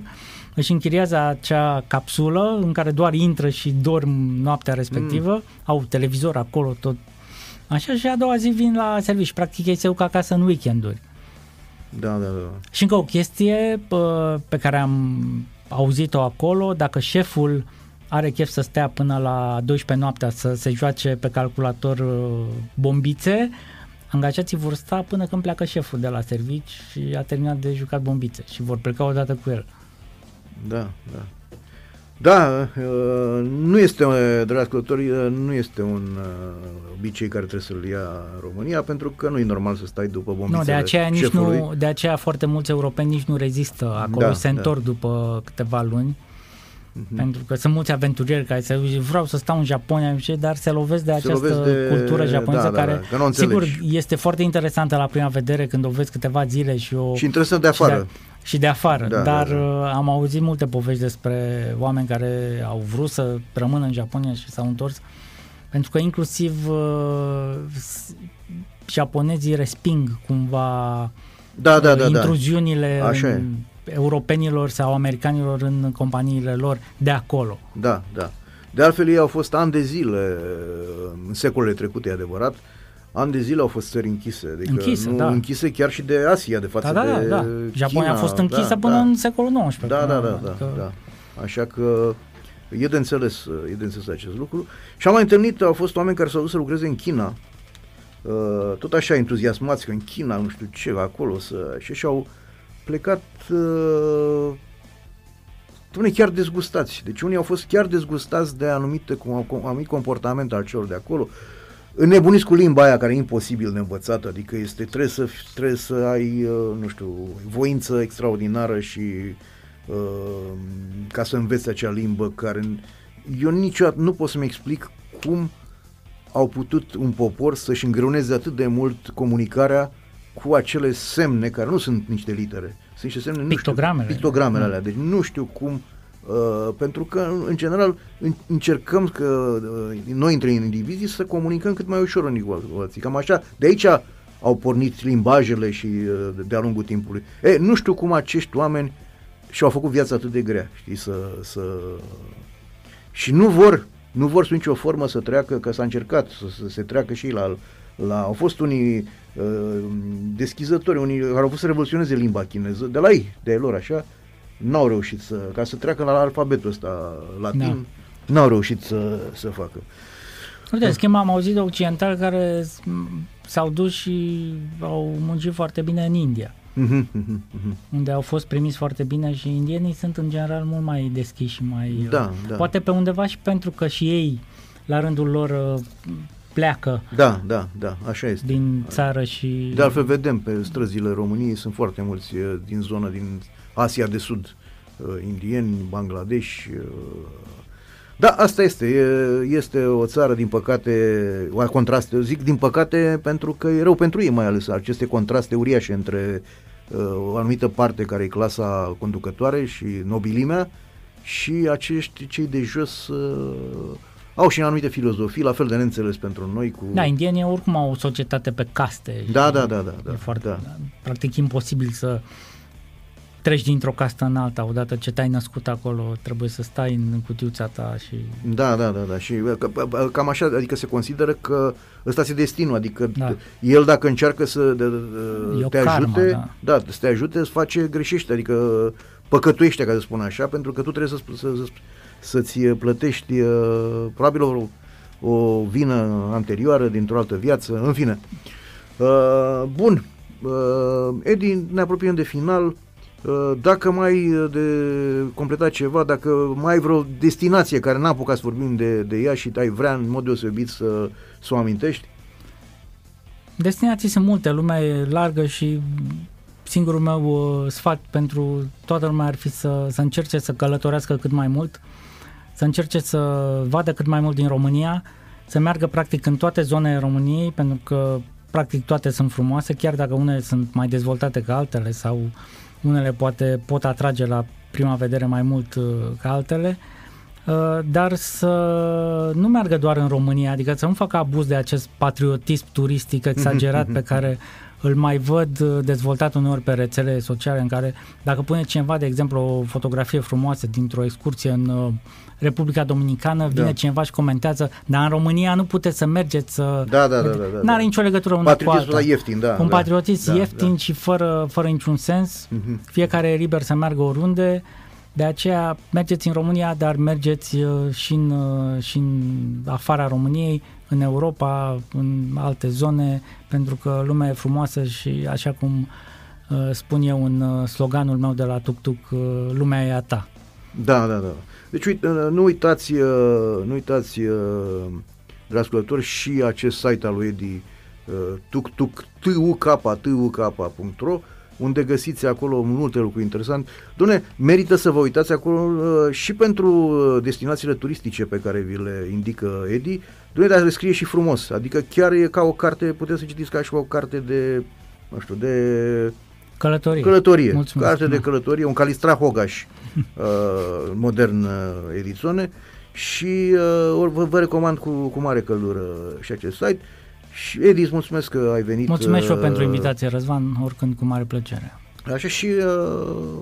își închiriază acea capsulă în care doar intră și dorm noaptea respectivă, mm. au televizor acolo, tot așa și a doua zi vin la serviciu. Practic ei se duc acasă în weekenduri. Da, da, da. Și încă o chestie pe care am auzit-o acolo, dacă șeful are chef să stea până la 12 noaptea să se joace pe calculator uh, bombițe, angajații vor sta până când pleacă șeful de la servici și a terminat de jucat bombițe și vor pleca odată cu el. Da, da. Da, uh, nu este, dragi ascultători, uh, nu este un obicei care trebuie să-l ia România, pentru că nu e normal să stai după bombițele Nu, de aceea, nici nu, de aceea foarte mulți europeni nici nu rezistă acolo, da, se da. întorc da. după câteva luni Uh-huh. Pentru că sunt mulți aventurieri care se vreau să stau în Japonia, dar se lovesc de se această lovesc de... cultură japoneză da, care, da, da, sigur, este foarte interesantă la prima vedere când o vezi câteva zile și o... Și interesant de afară. Și de, și de afară, da, dar da, da. Uh, am auzit multe povești despre oameni care au vrut să rămână în Japonia și s-au întors, pentru că inclusiv uh, japonezii resping cumva da, da, da, intruziunile da. Așa în, e europenilor sau americanilor în companiile lor de acolo. Da, da. De altfel, ei au fost ani de zile, în secolele trecute, e adevărat, ani de zile au fost țări închise. Adică închise, nu, da. închise chiar și de Asia, de față da, da, de da, da. Japonia a fost închisă da, până da. în secolul XIX. Da, da, da, da, adică... da. Așa că e de înțeles, e de înțeles acest lucru. Și am mai întâlnit, au fost oameni care s-au dus să lucreze în China, uh, tot așa entuziasmați că în China, nu știu ce, acolo, să, și și-au plecat uh, chiar dezgustați. Deci unii au fost chiar dezgustați de anumite, cum, anumit comportament al celor de acolo. Înnebuniți cu limba aia care e imposibil de învățat, adică este, trebuie să, trebuie să ai, uh, nu știu, voință extraordinară și uh, ca să înveți acea limbă care eu niciodată nu pot să-mi explic cum au putut un popor să-și îngreuneze atât de mult comunicarea cu acele semne care nu sunt niște litere, sunt niște semne, nu pictogramele, știu, pictogramele alea. Deci nu știu cum, uh, pentru că în general încercăm că uh, noi între indivizii să comunicăm cât mai ușor în alții. Cam așa, de aici au pornit limbajele și uh, de-a lungul timpului. E, nu știu cum acești oameni și-au făcut viața atât de grea, știi, să, să... și nu vor, nu vor sub nicio formă să treacă, că s-a încercat să, să se treacă și la, la... Au fost unii Uh, deschizători, unii care au fost să revoluționeze limba chineză, de la ei, de lor așa, n-au reușit să, ca să treacă la alfabetul ăsta latin, da. n-au reușit să, să facă. Uite, în schimb am auzit de occidentali care s-au dus și au muncit foarte bine în India. Uh-huh, uh-huh. Unde au fost primiți foarte bine și indienii sunt în general mult mai deschiși și mai... Da, da. Poate pe undeva și pentru că și ei la rândul lor pleacă da, da, da, așa este. din țară și... De altfel vedem pe străzile României sunt foarte mulți din zona din Asia de Sud, indieni, Bangladesh. Da, asta este. Este o țară, din păcate, o contraste. Zic din păcate pentru că e rău pentru ei mai ales aceste contraste uriașe între o anumită parte care e clasa conducătoare și nobilimea și acești cei de jos au și anumite filozofii, la fel de neînțeles pentru noi. Cu... Da, indienii oricum au o societate pe caste. Da, da, da, da. da e foarte, da. practic imposibil să treci dintr-o castă în alta, odată ce te-ai născut acolo, trebuie să stai în cutiuța ta și... Da, da, da, da, și cam așa, adică se consideră că ăsta se destinul, adică da. el dacă încearcă să de, de, te karma, ajute, da. da, să te ajute, îți face greșește, adică păcătuiește, ca să spun așa, pentru că tu trebuie să, să, să, să-ți plătești uh, probabil o, o vină anterioară dintr-o altă viață, în fine. Uh, bun, uh, Edi, ne apropiem de final. Uh, dacă mai de completat ceva, dacă mai ai vreo destinație care n-a apucat să vorbim de, de ea și ai vrea în mod deosebit să, să o amintești? Destinații sunt multe, lumea e largă și singurul meu uh, sfat pentru toată lumea ar fi să, să încerce să călătorească cât mai mult, să încerce să vadă cât mai mult din România, să meargă practic în toate zonele României, pentru că practic toate sunt frumoase, chiar dacă unele sunt mai dezvoltate ca altele sau unele poate pot atrage la prima vedere mai mult uh, ca altele. Uh, dar să nu meargă doar în România, adică să nu facă abuz de acest patriotism turistic exagerat pe care îl mai văd uh, dezvoltat uneori pe rețele sociale în care dacă pune cineva, de exemplu, o fotografie frumoasă dintr-o excursie în uh, Republica Dominicană, vine da. cineva și comentează, dar în România nu puteți să mergeți să... Da, da, da. da, da N-are da. nicio legătură una cu alta. ieftin, da. Un da, patriotism da, ieftin da. și fără, fără niciun sens. Uh-huh. Fiecare e liber să meargă oriunde. De aceea mergeți în România, dar mergeți uh, și în, uh, și în afara României, în Europa, în alte zone, pentru că lumea e frumoasă și așa cum uh, spun eu în sloganul meu de la Tuk Tuk, lumea e a ta. Da, da, da. Deci uite, nu uitați, nu uitați, dragi ascultători, și acest site al lui Edi, tuk-tuk, tuk.ro, unde găsiți acolo multe lucruri interesante. Doamne, merită să vă uitați acolo uh, și pentru uh, destinațiile turistice pe care vi le indică Edi. Doamne, dar le scrie și frumos, adică chiar e ca o carte, puteți să citiți ca și o carte de, nu știu, de Călătorie. Călătorie. Mulțumesc. Carte de călătorie, un Calistra Hogaș, [LAUGHS] uh, modern uh, edițiune și uh, vă, vă recomand cu, cu mare căldură și acest site. Și Edi, îți mulțumesc că ai venit. Mulțumesc și eu pentru uh, invitație, Răzvan, oricând cu mare plăcere. Așa și uh,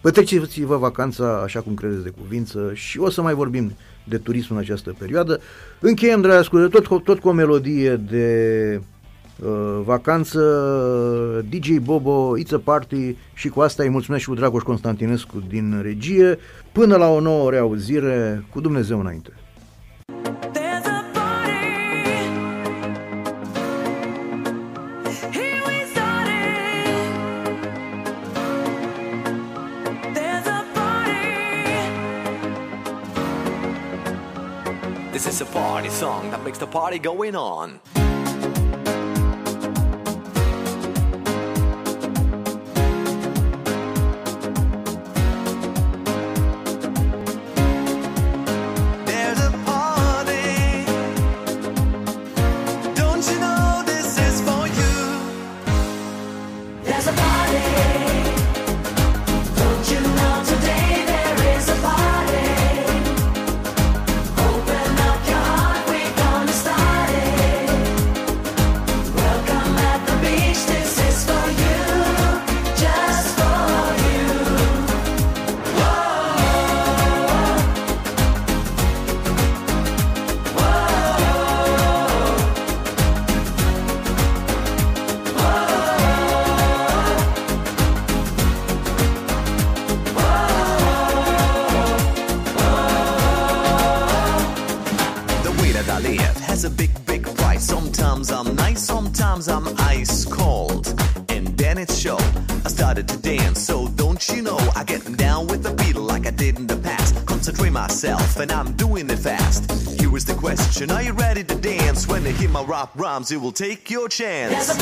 petreceți-vă vacanța așa cum credeți de cuvință și o să mai vorbim de turism în această perioadă. Încheiem, dragi ascultători, tot, tot cu o melodie de uh, vacanță, DJ Bobo, It's a Party și cu asta îi mulțumesc și lui Dragoș Constantinescu din regie. Până la o nouă reauzire, cu Dumnezeu înainte. This is a party song that makes the party going on. It will take your chance.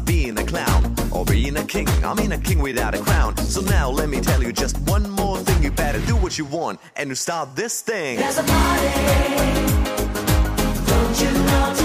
about being a clown or being a king. I mean a king without a crown. So now let me tell you just one more thing. You better do what you want and you start this thing. There's a party. Don't you know?